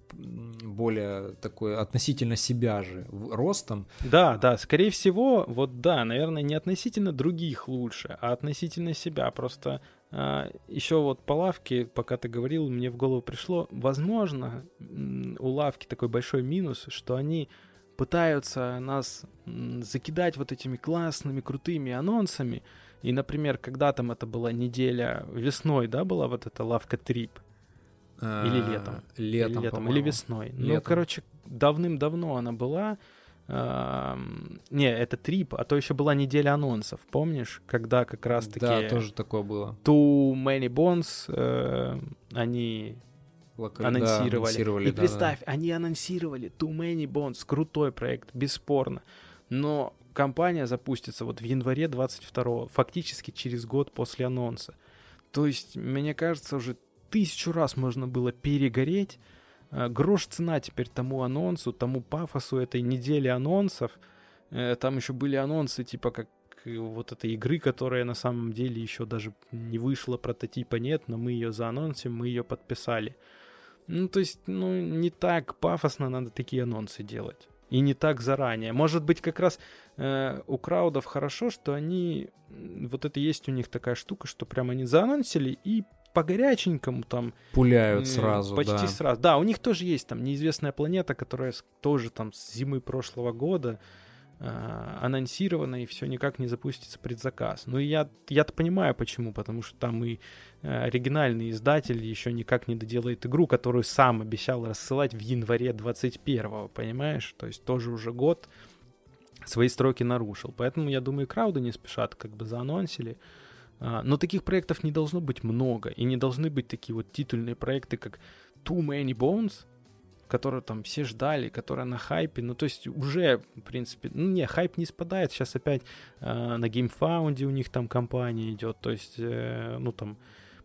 более такой относительно себя же ростом. Да, да, скорее всего, вот да, наверное, не относительно других лучше, а относительно себя. Просто а, еще вот по лавке, пока ты говорил, мне в голову пришло, возможно, у лавки такой большой минус, что они пытаются нас закидать вот этими классными, крутыми анонсами. И, например, когда там это была неделя весной, да, была вот эта лавка Трип? Или а, летом? Летом, или, летом, или весной. Ну, летом. Ну, короче, давным-давно она была. Не, это трип, а то еще была неделя анонсов, помнишь? Когда как раз-таки... Да, тоже такое было. Too Many Bones, э, они Лока... анонсировали. Да, анонсировали. И да, представь, да. они анонсировали Too Many Bones, крутой проект, бесспорно. Но компания запустится вот в январе 22 фактически через год после анонса. То есть, мне кажется, уже тысячу раз можно было перегореть. А, грош цена теперь тому анонсу, тому пафосу этой недели анонсов. Э, там еще были анонсы, типа как вот этой игры, которая на самом деле еще даже не вышла, прототипа нет, но мы ее заанонсим, мы ее подписали. Ну, то есть, ну, не так пафосно надо такие анонсы делать. И не так заранее. Может быть, как раз э, у краудов хорошо, что они... Вот это есть у них такая штука, что прям они заанонсили и по горяченькому там... Пуляют сразу, Почти да. сразу. Да, у них тоже есть там неизвестная планета, которая тоже там с зимы прошлого года э, анонсирована, и все никак не запустится предзаказ. Ну, я, я-то понимаю, почему, потому что там и э, оригинальный издатель еще никак не доделает игру, которую сам обещал рассылать в январе 21-го, понимаешь? То есть тоже уже год свои строки нарушил. Поэтому, я думаю, крауды не спешат, как бы заанонсили. А, но таких проектов не должно быть много, и не должны быть такие вот титульные проекты, как Too Many Bones, которые там все ждали, которая на хайпе. Ну, то есть уже, в принципе, ну, не, хайп не спадает. Сейчас опять э, на GameFound у них там компания идет. То есть, э, ну, там,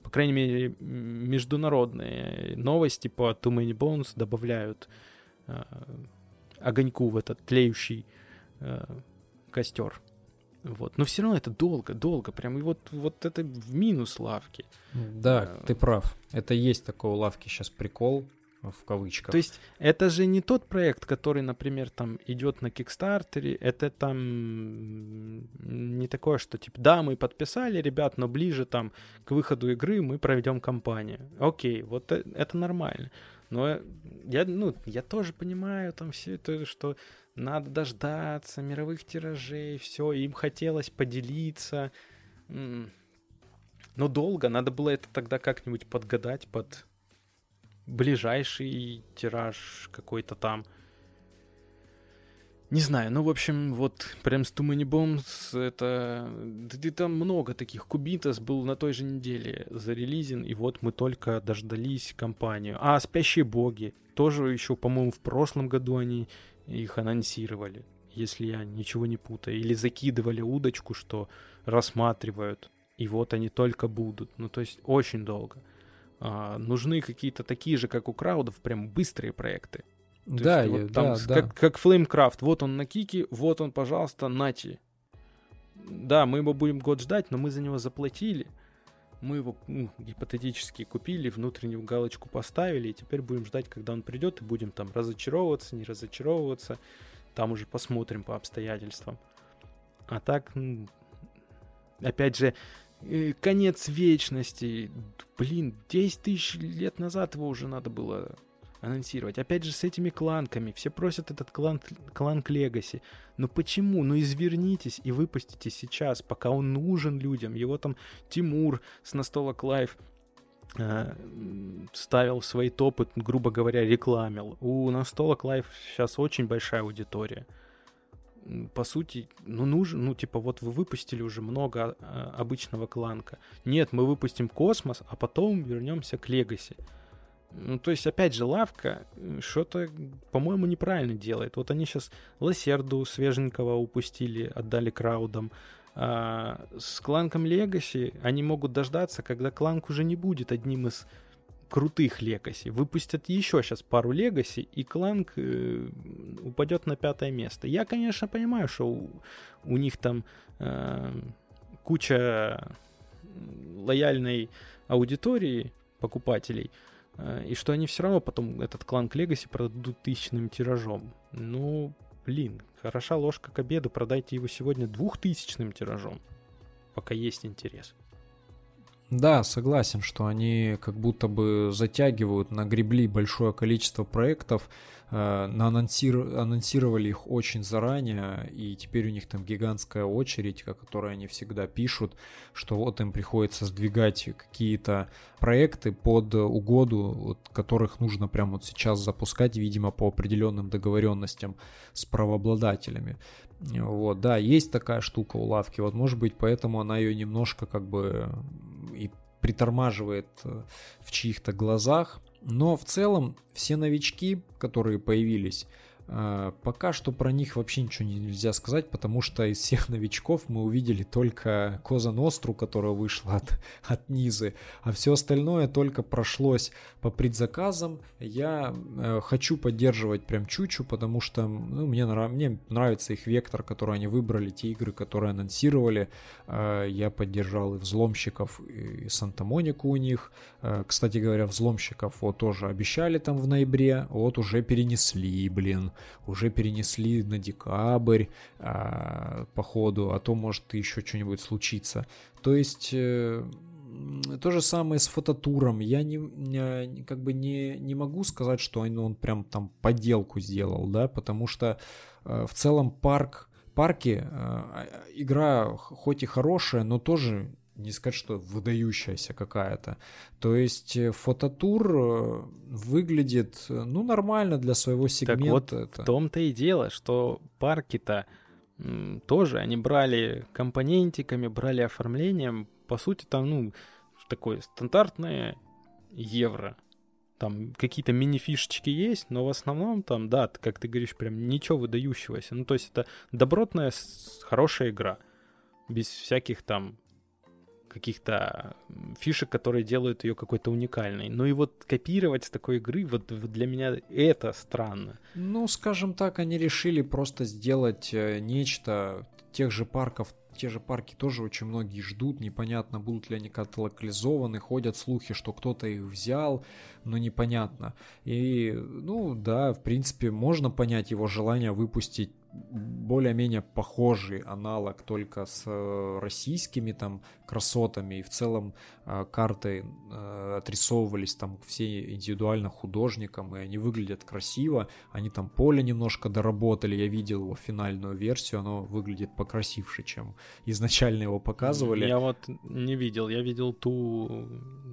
по крайней мере, международные новости по Too Many Bones добавляют э, огоньку в этот тлеющий э, костер. Вот. Но все равно это долго, долго. Прям и вот, вот это в минус лавки. Да, а... ты прав. Это есть такой у лавки сейчас прикол в кавычках. То есть это же не тот проект, который, например, там идет на Кикстартере, это там не такое, что типа, да, мы подписали, ребят, но ближе там к выходу игры мы проведем кампанию. Окей, вот это, это нормально. Но я, ну, я тоже понимаю там все это, что надо дождаться мировых тиражей, все, им хотелось поделиться. Но долго, надо было это тогда как-нибудь подгадать под ближайший тираж какой-то там. Не знаю, ну, в общем, вот прям с Too Bombs это... Да, там много таких. Кубитас был на той же неделе зарелизен, и вот мы только дождались компанию. А, Спящие Боги. Тоже еще, по-моему, в прошлом году они их анонсировали, если я ничего не путаю. Или закидывали удочку, что рассматривают, и вот они только будут. Ну, то есть очень долго. А, нужны какие-то такие же, как у краудов, прям быстрые проекты. То да, есть, вот я, там, да, как, да. как Flamecraft. Вот он на кике, вот он, пожалуйста, нати. Да, мы его будем год ждать, но мы за него заплатили. Мы его ну, гипотетически купили, внутреннюю галочку поставили, и теперь будем ждать, когда он придет, и будем там разочаровываться, не разочаровываться. Там уже посмотрим по обстоятельствам. А так, ну, опять же, конец вечности. Блин, 10 тысяч лет назад его уже надо было анонсировать. Опять же, с этими Clank'ами. Все просят этот Clank, Clank Legacy. Но почему? Ну извернитесь и выпустите сейчас, пока он нужен людям. Его там Тимур с настолок Live э, ставил в свои топы, грубо говоря, рекламил. У настолок Live сейчас очень большая аудитория. По сути, ну нужен, ну типа вот вы выпустили уже много э, обычного Clank'а. Нет, мы выпустим космос, а потом вернемся к Легаси. Ну, то есть, опять же, лавка что-то, по-моему, неправильно делает. Вот они сейчас Лосерду свеженького упустили, отдали краудам. А с кланком Легаси они могут дождаться, когда кланк уже не будет одним из крутых Легаси. Выпустят еще сейчас пару Легаси, и кланк э, упадет на пятое место. Я, конечно, понимаю, что у, у них там э, куча лояльной аудитории покупателей, и что они все равно потом этот клан Легаси продадут тысячным тиражом. Ну, блин, хороша ложка к обеду, продайте его сегодня двухтысячным тиражом, пока есть интерес. Да, согласен, что они как будто бы затягивают, нагребли большое количество проектов, э, анонсир... анонсировали их очень заранее, и теперь у них там гигантская очередь, о которой они всегда пишут, что вот им приходится сдвигать какие-то проекты под угоду, вот, которых нужно прямо вот сейчас запускать, видимо, по определенным договоренностям с правообладателями. Вот, да, есть такая штука у лавки, вот может быть поэтому она ее немножко как бы притормаживает э, в чьих-то глазах. Но в целом все новички, которые появились, пока что про них вообще ничего нельзя сказать, потому что из всех новичков мы увидели только Коза Ностру, которая вышла от, от Низы, а все остальное только прошлось по предзаказам. Я э, хочу поддерживать прям Чучу, потому что ну, мне, нрав... мне нравится их вектор, который они выбрали, те игры, которые анонсировали. Э, я поддержал и Взломщиков, и Санта-Монику у них. Э, кстати говоря, Взломщиков вот тоже обещали там в ноябре, вот уже перенесли, блин уже перенесли на декабрь э, по ходу, а то может еще что-нибудь случиться. То есть, э, то же самое с фототуром. Я не, как бы не, не могу сказать, что он, он прям там подделку сделал, да, потому что э, в целом парк парки э, игра хоть и хорошая, но тоже не сказать, что выдающаяся какая-то. То есть э, фототур э, выглядит, э, ну, нормально для своего сегмента. Так вот, это. в том-то и дело, что парки-то тоже, они брали компонентиками, брали оформлением, по сути, там, ну, такое стандартное евро. Там какие-то мини-фишечки есть, но в основном там, да, как ты говоришь, прям ничего выдающегося. Ну, то есть это добротная, хорошая игра. Без всяких там каких-то фишек, которые делают ее какой-то уникальной. Ну и вот копировать с такой игры, вот для меня это странно. Ну, скажем так, они решили просто сделать э, нечто тех же парков, те же парки тоже очень многие ждут, непонятно, будут ли они как-то локализованы, ходят слухи, что кто-то их взял, но непонятно. И, ну да, в принципе, можно понять его желание выпустить более-менее похожий аналог только с э, российскими там красотами. И в целом э, карты э, отрисовывались там все индивидуально художникам и они выглядят красиво. Они там поле немножко доработали. Я видел его финальную версию. Оно выглядит покрасивше чем изначально его показывали. Я вот не видел. Я видел ту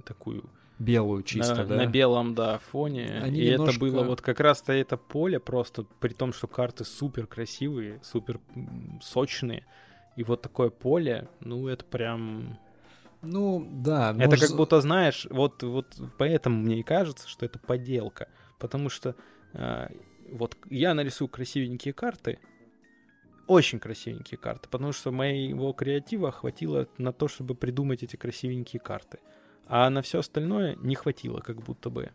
такую белую чисто, на, да? На белом, да, фоне. Они и немножко... это было вот как раз-то это поле просто, при том, что карты супер красивые, супер сочные. И вот такое поле, ну, это прям... Ну, да. Это может... как будто, знаешь, вот, вот поэтому мне и кажется, что это подделка. Потому что э, вот я нарисую красивенькие карты, очень красивенькие карты, потому что моего креатива хватило на то, чтобы придумать эти красивенькие карты. А на все остальное не хватило, как будто бы.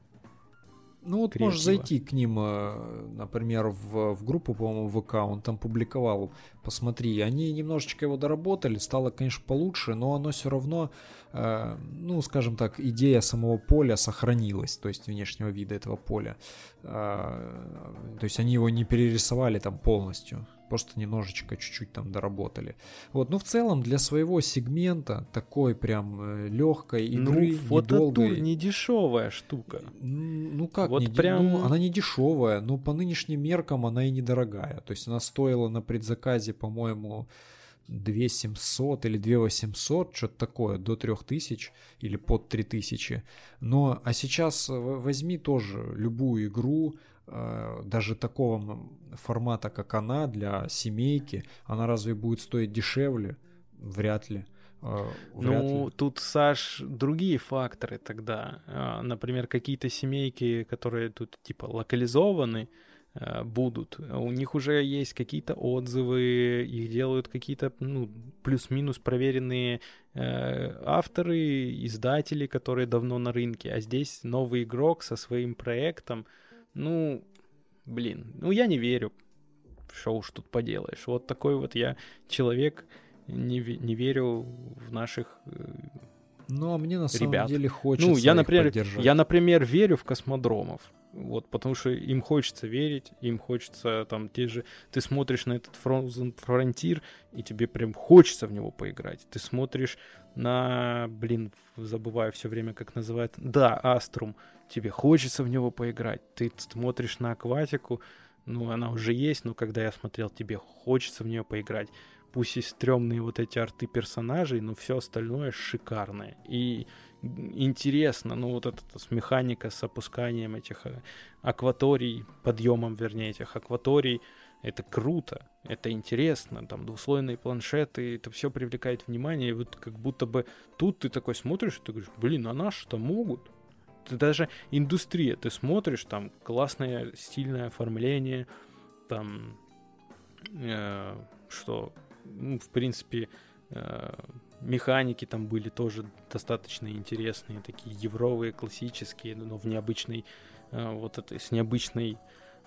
Ну вот креатива. можешь зайти к ним, э, например, в, в группу, по-моему, ВК, он там публиковал, посмотри, они немножечко его доработали, стало, конечно, получше, но оно все равно, э, ну, скажем так, идея самого поля сохранилась, то есть внешнего вида этого поля. Э, то есть они его не перерисовали там полностью просто немножечко чуть-чуть там доработали. Вот, ну в целом для своего сегмента такой прям э, легкой ну, игры, ну, недолгой... не дешевая штука. Ну как, вот не, прям... ну, она не дешевая, но по нынешним меркам она и недорогая. То есть она стоила на предзаказе, по-моему, 2700 или 2800, что-то такое, до 3000 или под 3000. Но, а сейчас возьми тоже любую игру, Э, даже такого формата, как она, для семейки, она разве будет стоить дешевле? Вряд ли. Э, вряд ну, ли. тут, Саш, другие факторы тогда. Э, например, какие-то семейки, которые тут типа локализованы, будут. У них уже есть какие-то отзывы, их делают какие-то ну, плюс-минус проверенные э, авторы, издатели, которые давно на рынке. А здесь новый игрок со своим проектом. Ну, блин, ну я не верю. Что уж тут поделаешь. Вот такой вот я человек, не, не верю в наших э, ну, а мне на самом ребят. деле хочется Ну, я, например, поддержать. я, например, верю в космодромов. Вот, потому что им хочется верить, им хочется там те же... Ты смотришь на этот Frozen Frontier, и тебе прям хочется в него поиграть. Ты смотришь на, блин, забываю все время, как называют. Да, Аструм. Тебе хочется в него поиграть. Ты смотришь на акватику, ну, она уже есть, но когда я смотрел, тебе хочется в нее поиграть. Пусть и стрёмные вот эти арты персонажей, но все остальное шикарное. И интересно, ну вот эта механика с опусканием этих э, акваторий, подъемом, вернее, этих акваторий, это круто, это интересно, там двуслойные планшеты, это все привлекает внимание, и вот как будто бы тут ты такой смотришь, и ты говоришь, блин, а наши-то могут. Ты даже индустрия, ты смотришь, там классное стильное оформление, там э, что, ну, в принципе, э, механики там были тоже достаточно интересные, такие евровые, классические, но в необычной, э, вот этой, с необычной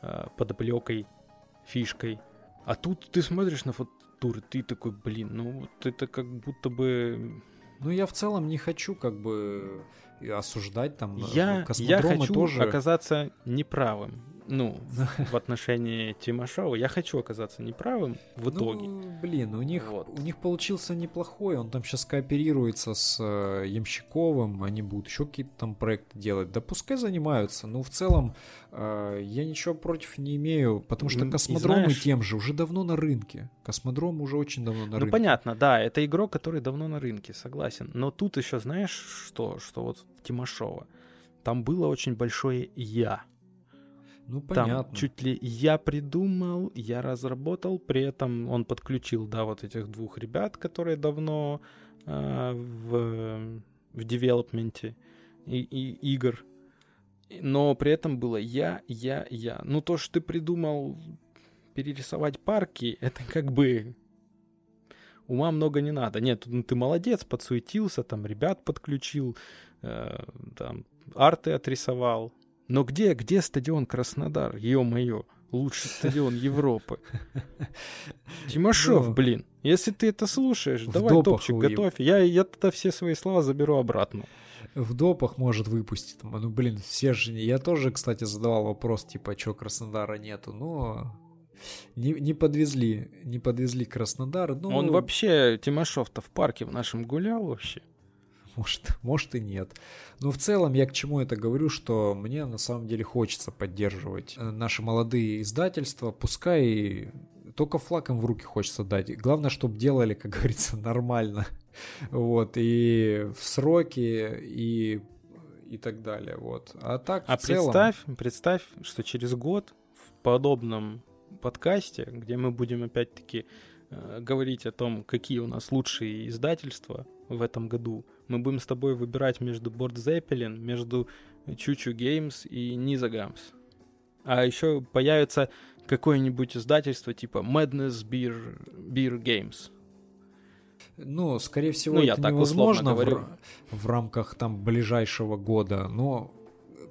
э, подоплекой, фишкой. А тут ты смотришь на фототуры, ты такой, блин, ну вот это как будто бы... Ну я в целом не хочу как бы осуждать там я, я хочу тоже... оказаться неправым. Ну, в отношении Тимошова. Я хочу оказаться неправым в итоге. Ну, блин, у них, вот. у них получился неплохой. Он там сейчас кооперируется с э, Ямщиковым. Они будут еще какие-то там проекты делать. Да пускай занимаются. Но в целом э, я ничего против не имею, потому что космодромы знаешь... тем же уже давно на рынке. Космодром уже очень давно на ну, рынке. Ну понятно, да, это игрок, который давно на рынке, согласен. Но тут еще знаешь что? Что вот Тимошова. Там было очень большое «я». Ну, понятно. Там чуть ли я придумал, я разработал, при этом он подключил, да, вот этих двух ребят, которые давно э, в, в девелопменте и, и игр. Но при этом было я, я, я. Ну, то, что ты придумал перерисовать парки, это как бы ума много не надо. Нет, ну, ты молодец, подсуетился, там ребят подключил, э, там арты отрисовал, но где, где стадион Краснодар? Ё-моё, лучший стадион Европы. Тимошов, ну. блин, если ты это слушаешь, давай топчик готовь. Я, я тогда все свои слова заберу обратно. В допах может выпустить. Ну, блин, все же... Я тоже, кстати, задавал вопрос, типа, чё Краснодара нету, но... Не, не подвезли, не подвезли Краснодар. Ну... Он вообще, Тимошов-то в парке в нашем гулял вообще может, может и нет. Но в целом я к чему это говорю, что мне на самом деле хочется поддерживать э, наши молодые издательства, пускай только флаком в руки хочется дать. Главное, чтобы делали, как говорится, нормально. Вот, и в сроки, и, и так далее. Вот. А так а в целом... представь, представь, что через год в подобном подкасте, где мы будем опять-таки э, говорить о том, какие у нас лучшие издательства в этом году, мы будем с тобой выбирать между Board Zeppelin, между Чучу Games и Низа Games. А еще появится какое-нибудь издательство типа Madness Beer, Beer Games. Ну, скорее всего, ну, это я так невозможно в, в рамках там ближайшего года, но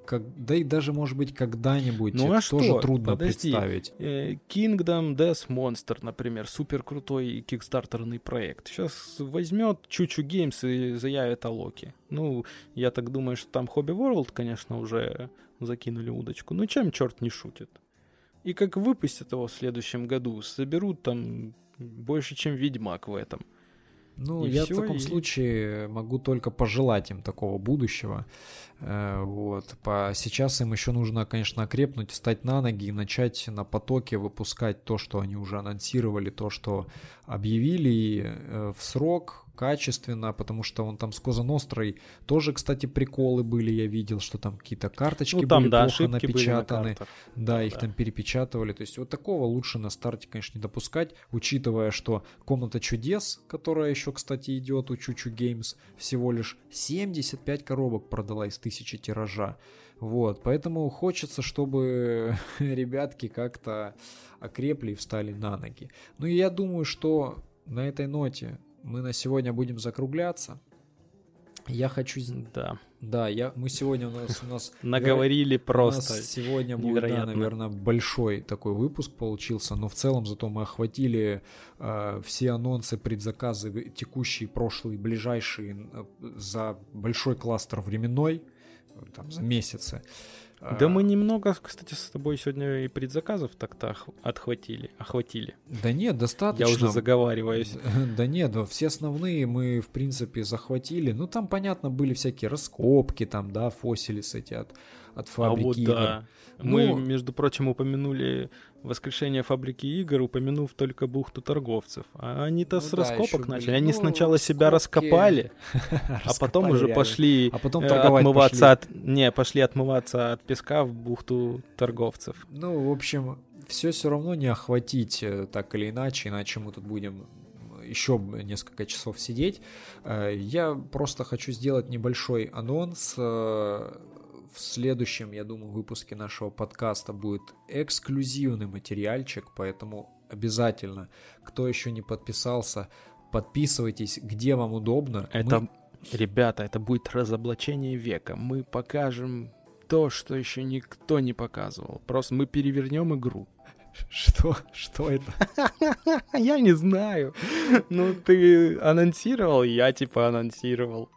как, да и даже, может быть, когда-нибудь ну, а что? тоже трудно Подожди. представить. Э, Kingdom Death Monster, например, супер крутой кикстартерный проект. Сейчас возьмет Чучу Games и заявит о Локи. Ну, я так думаю, что там Hobby World, конечно, уже закинули удочку. Ну, чем черт не шутит? И как выпустят его в следующем году, соберут там больше, чем Ведьмак в этом. Ну, и я все, в таком и... случае могу только пожелать им такого будущего. Э, вот. По... Сейчас им еще нужно, конечно, окрепнуть, встать на ноги и начать на потоке выпускать то, что они уже анонсировали, то, что объявили э, в срок, качественно, потому что он там с Козанострой тоже, кстати, приколы были, я видел, что там какие-то карточки ну, там, были да, плохо напечатаны. На да, их да. там перепечатывали. То есть вот такого лучше на старте, конечно, не допускать, учитывая, что Комната чудес, которая еще, кстати, идет у Чучу Геймс, всего лишь 75 коробок продала из тысячи тиража. Вот, поэтому хочется, чтобы ребятки как-то окрепли и встали на ноги. Ну и я думаю, что на этой ноте мы на сегодня будем закругляться. Я хочу... Да. Да, я, мы сегодня у нас... У нас Наговорили просто. У нас сегодня будет, да, наверное, большой такой выпуск получился, но в целом зато мы охватили э, все анонсы, предзаказы, текущие, прошлые, ближайшие э, за большой кластер временной, там, за месяцы. Да мы немного, кстати, с тобой сегодня и предзаказов так-то отхватили, охватили. Да нет, достаточно. Я уже заговариваюсь. Да нет, все основные мы, в принципе, захватили. Ну, там, понятно, были всякие раскопки, там, да, фосили эти от, от фабрики. А вот да. Мы, ну, между прочим, упомянули воскрешение фабрики игр, упомянув только бухту торговцев. А они-то ну, с да, раскопок начали. Они ну, сначала раскопки... себя раскопали, а потом уже пошли а потом э, отмываться от... Не, пошли отмываться от песка в бухту торговцев. Ну, в общем, все все равно не охватить э, так или иначе, иначе мы тут будем еще несколько часов сидеть. Э, я просто хочу сделать небольшой анонс в следующем, я думаю, выпуске нашего подкаста будет эксклюзивный материальчик, поэтому обязательно, кто еще не подписался, подписывайтесь, где вам удобно. Это, Мы... ребята, это будет разоблачение века. Мы покажем то, что еще никто не показывал. Просто мы перевернем игру. Что? Что это? Я не знаю. Ну, ты анонсировал, я типа анонсировал.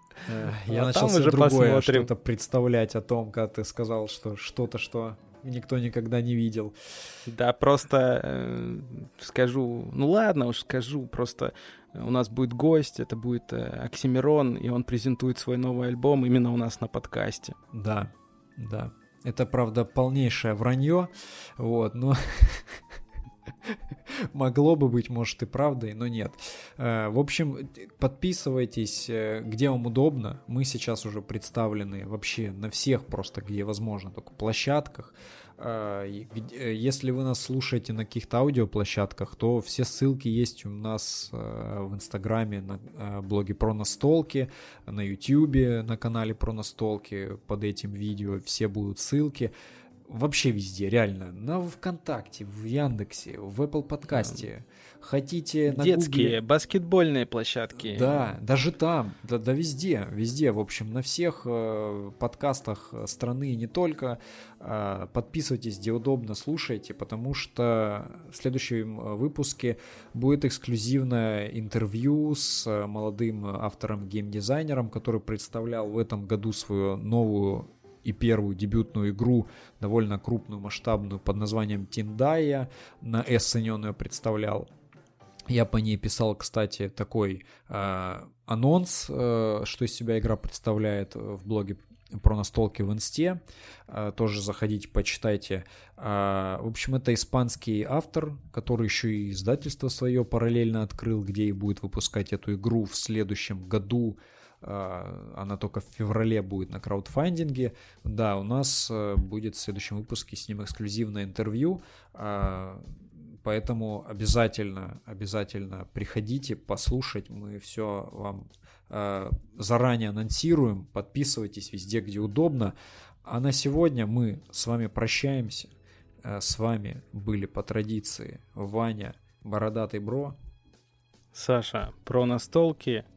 Я а начал уже другое что-то представлять о том, как ты сказал, что что-то, что... никто никогда не видел. Да, просто э, скажу, ну ладно уж скажу, просто у нас будет гость, это будет э, Оксимирон, и он презентует свой новый альбом именно у нас на подкасте. Да, да. Это, правда, полнейшее вранье, вот, но Могло бы быть, может, и правдой, но нет. Э, в общем, подписывайтесь, э, где вам удобно. Мы сейчас уже представлены вообще на всех просто, где возможно, только площадках. Э, если вы нас слушаете на каких-то аудиоплощадках, то все ссылки есть у нас в Инстаграме, на блоге про настолки, на Ютьюбе, на канале про настолки под этим видео. Все будут ссылки вообще везде, реально. На ВКонтакте, в Яндексе, в Apple подкасте. Хотите на Детские, Гугле... баскетбольные площадки. Да, даже там, да, да везде, везде, в общем, на всех э, подкастах страны и не только. Э, подписывайтесь, где удобно, слушайте, потому что в следующем э, выпуске будет эксклюзивное интервью с э, молодым автором геймдизайнером, который представлял в этом году свою новую и первую дебютную игру, довольно крупную, масштабную, под названием Тиндая. На Эссене он ее представлял. Я по ней писал, кстати, такой э, анонс, э, что из себя игра представляет в блоге про настолки в инсте. Э, тоже заходите, почитайте. Э, в общем, это испанский автор, который еще и издательство свое параллельно открыл, где и будет выпускать эту игру в следующем году она только в феврале будет на краудфандинге. Да, у нас э, будет в следующем выпуске с ним эксклюзивное интервью, а, поэтому обязательно, обязательно приходите послушать, мы все вам а, заранее анонсируем, подписывайтесь везде, где удобно. А на сегодня мы с вами прощаемся. С вами были по традиции Ваня, Бородатый Бро, Саша, про настолки Э,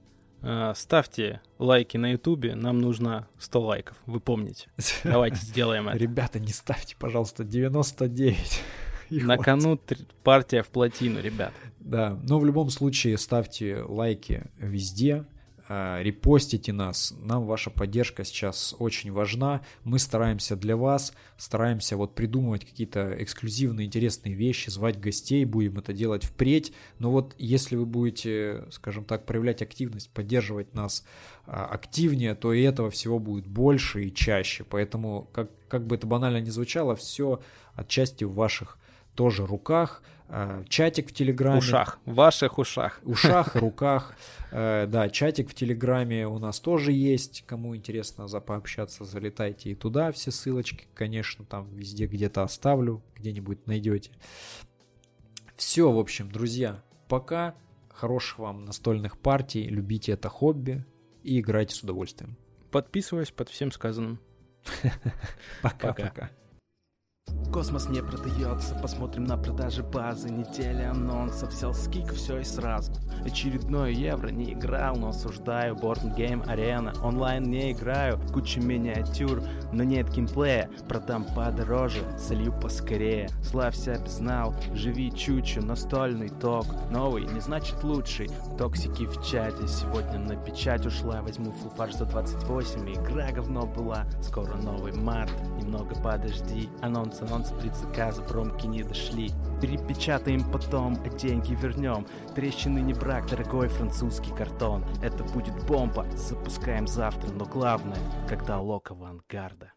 ставьте лайки на ютубе, нам нужно 100 лайков, вы помните. Давайте сделаем это. Ребята, не ставьте, пожалуйста, 99. На кону партия в плотину, ребят. Да, но в любом случае ставьте лайки везде, репостите нас. Нам ваша поддержка сейчас очень важна. Мы стараемся для вас, стараемся вот придумывать какие-то эксклюзивные, интересные вещи, звать гостей, будем это делать впредь. Но вот если вы будете, скажем так, проявлять активность, поддерживать нас а, активнее, то и этого всего будет больше и чаще. Поэтому, как, как бы это банально ни звучало, все отчасти в ваших тоже руках. Э, чатик в Телеграме. Ушах, в ваших ушах. Ушах, руках. Э, да, чатик в Телеграме у нас тоже есть. Кому интересно за пообщаться, залетайте и туда. Все ссылочки, конечно, там везде где-то оставлю, где-нибудь найдете. Все, в общем, друзья, пока. Хороших вам настольных партий. Любите это хобби и играйте с удовольствием. Подписываюсь под всем сказанным. Пока-пока. Космос не продается, посмотрим на продажи базы Неделя анонсов, сел скик, все и сразу. Очередной евро не играл, но осуждаю. Board Game Arena, онлайн не играю. Куча миниатюр, но нет геймплея. Продам подороже, солью поскорее. Славься обзнал, живи чучу, настольный ток. Новый не значит лучший, токсики в чате. Сегодня на печать ушла, возьму фулфарш за 28 Игра говно была, скоро новый март. Немного подожди, анонс, анонс анонс предзаказа промки не дошли. Перепечатаем потом, а деньги вернем. Трещины не брак, дорогой французский картон. Это будет бомба, запускаем завтра, но главное, когда лок авангарда.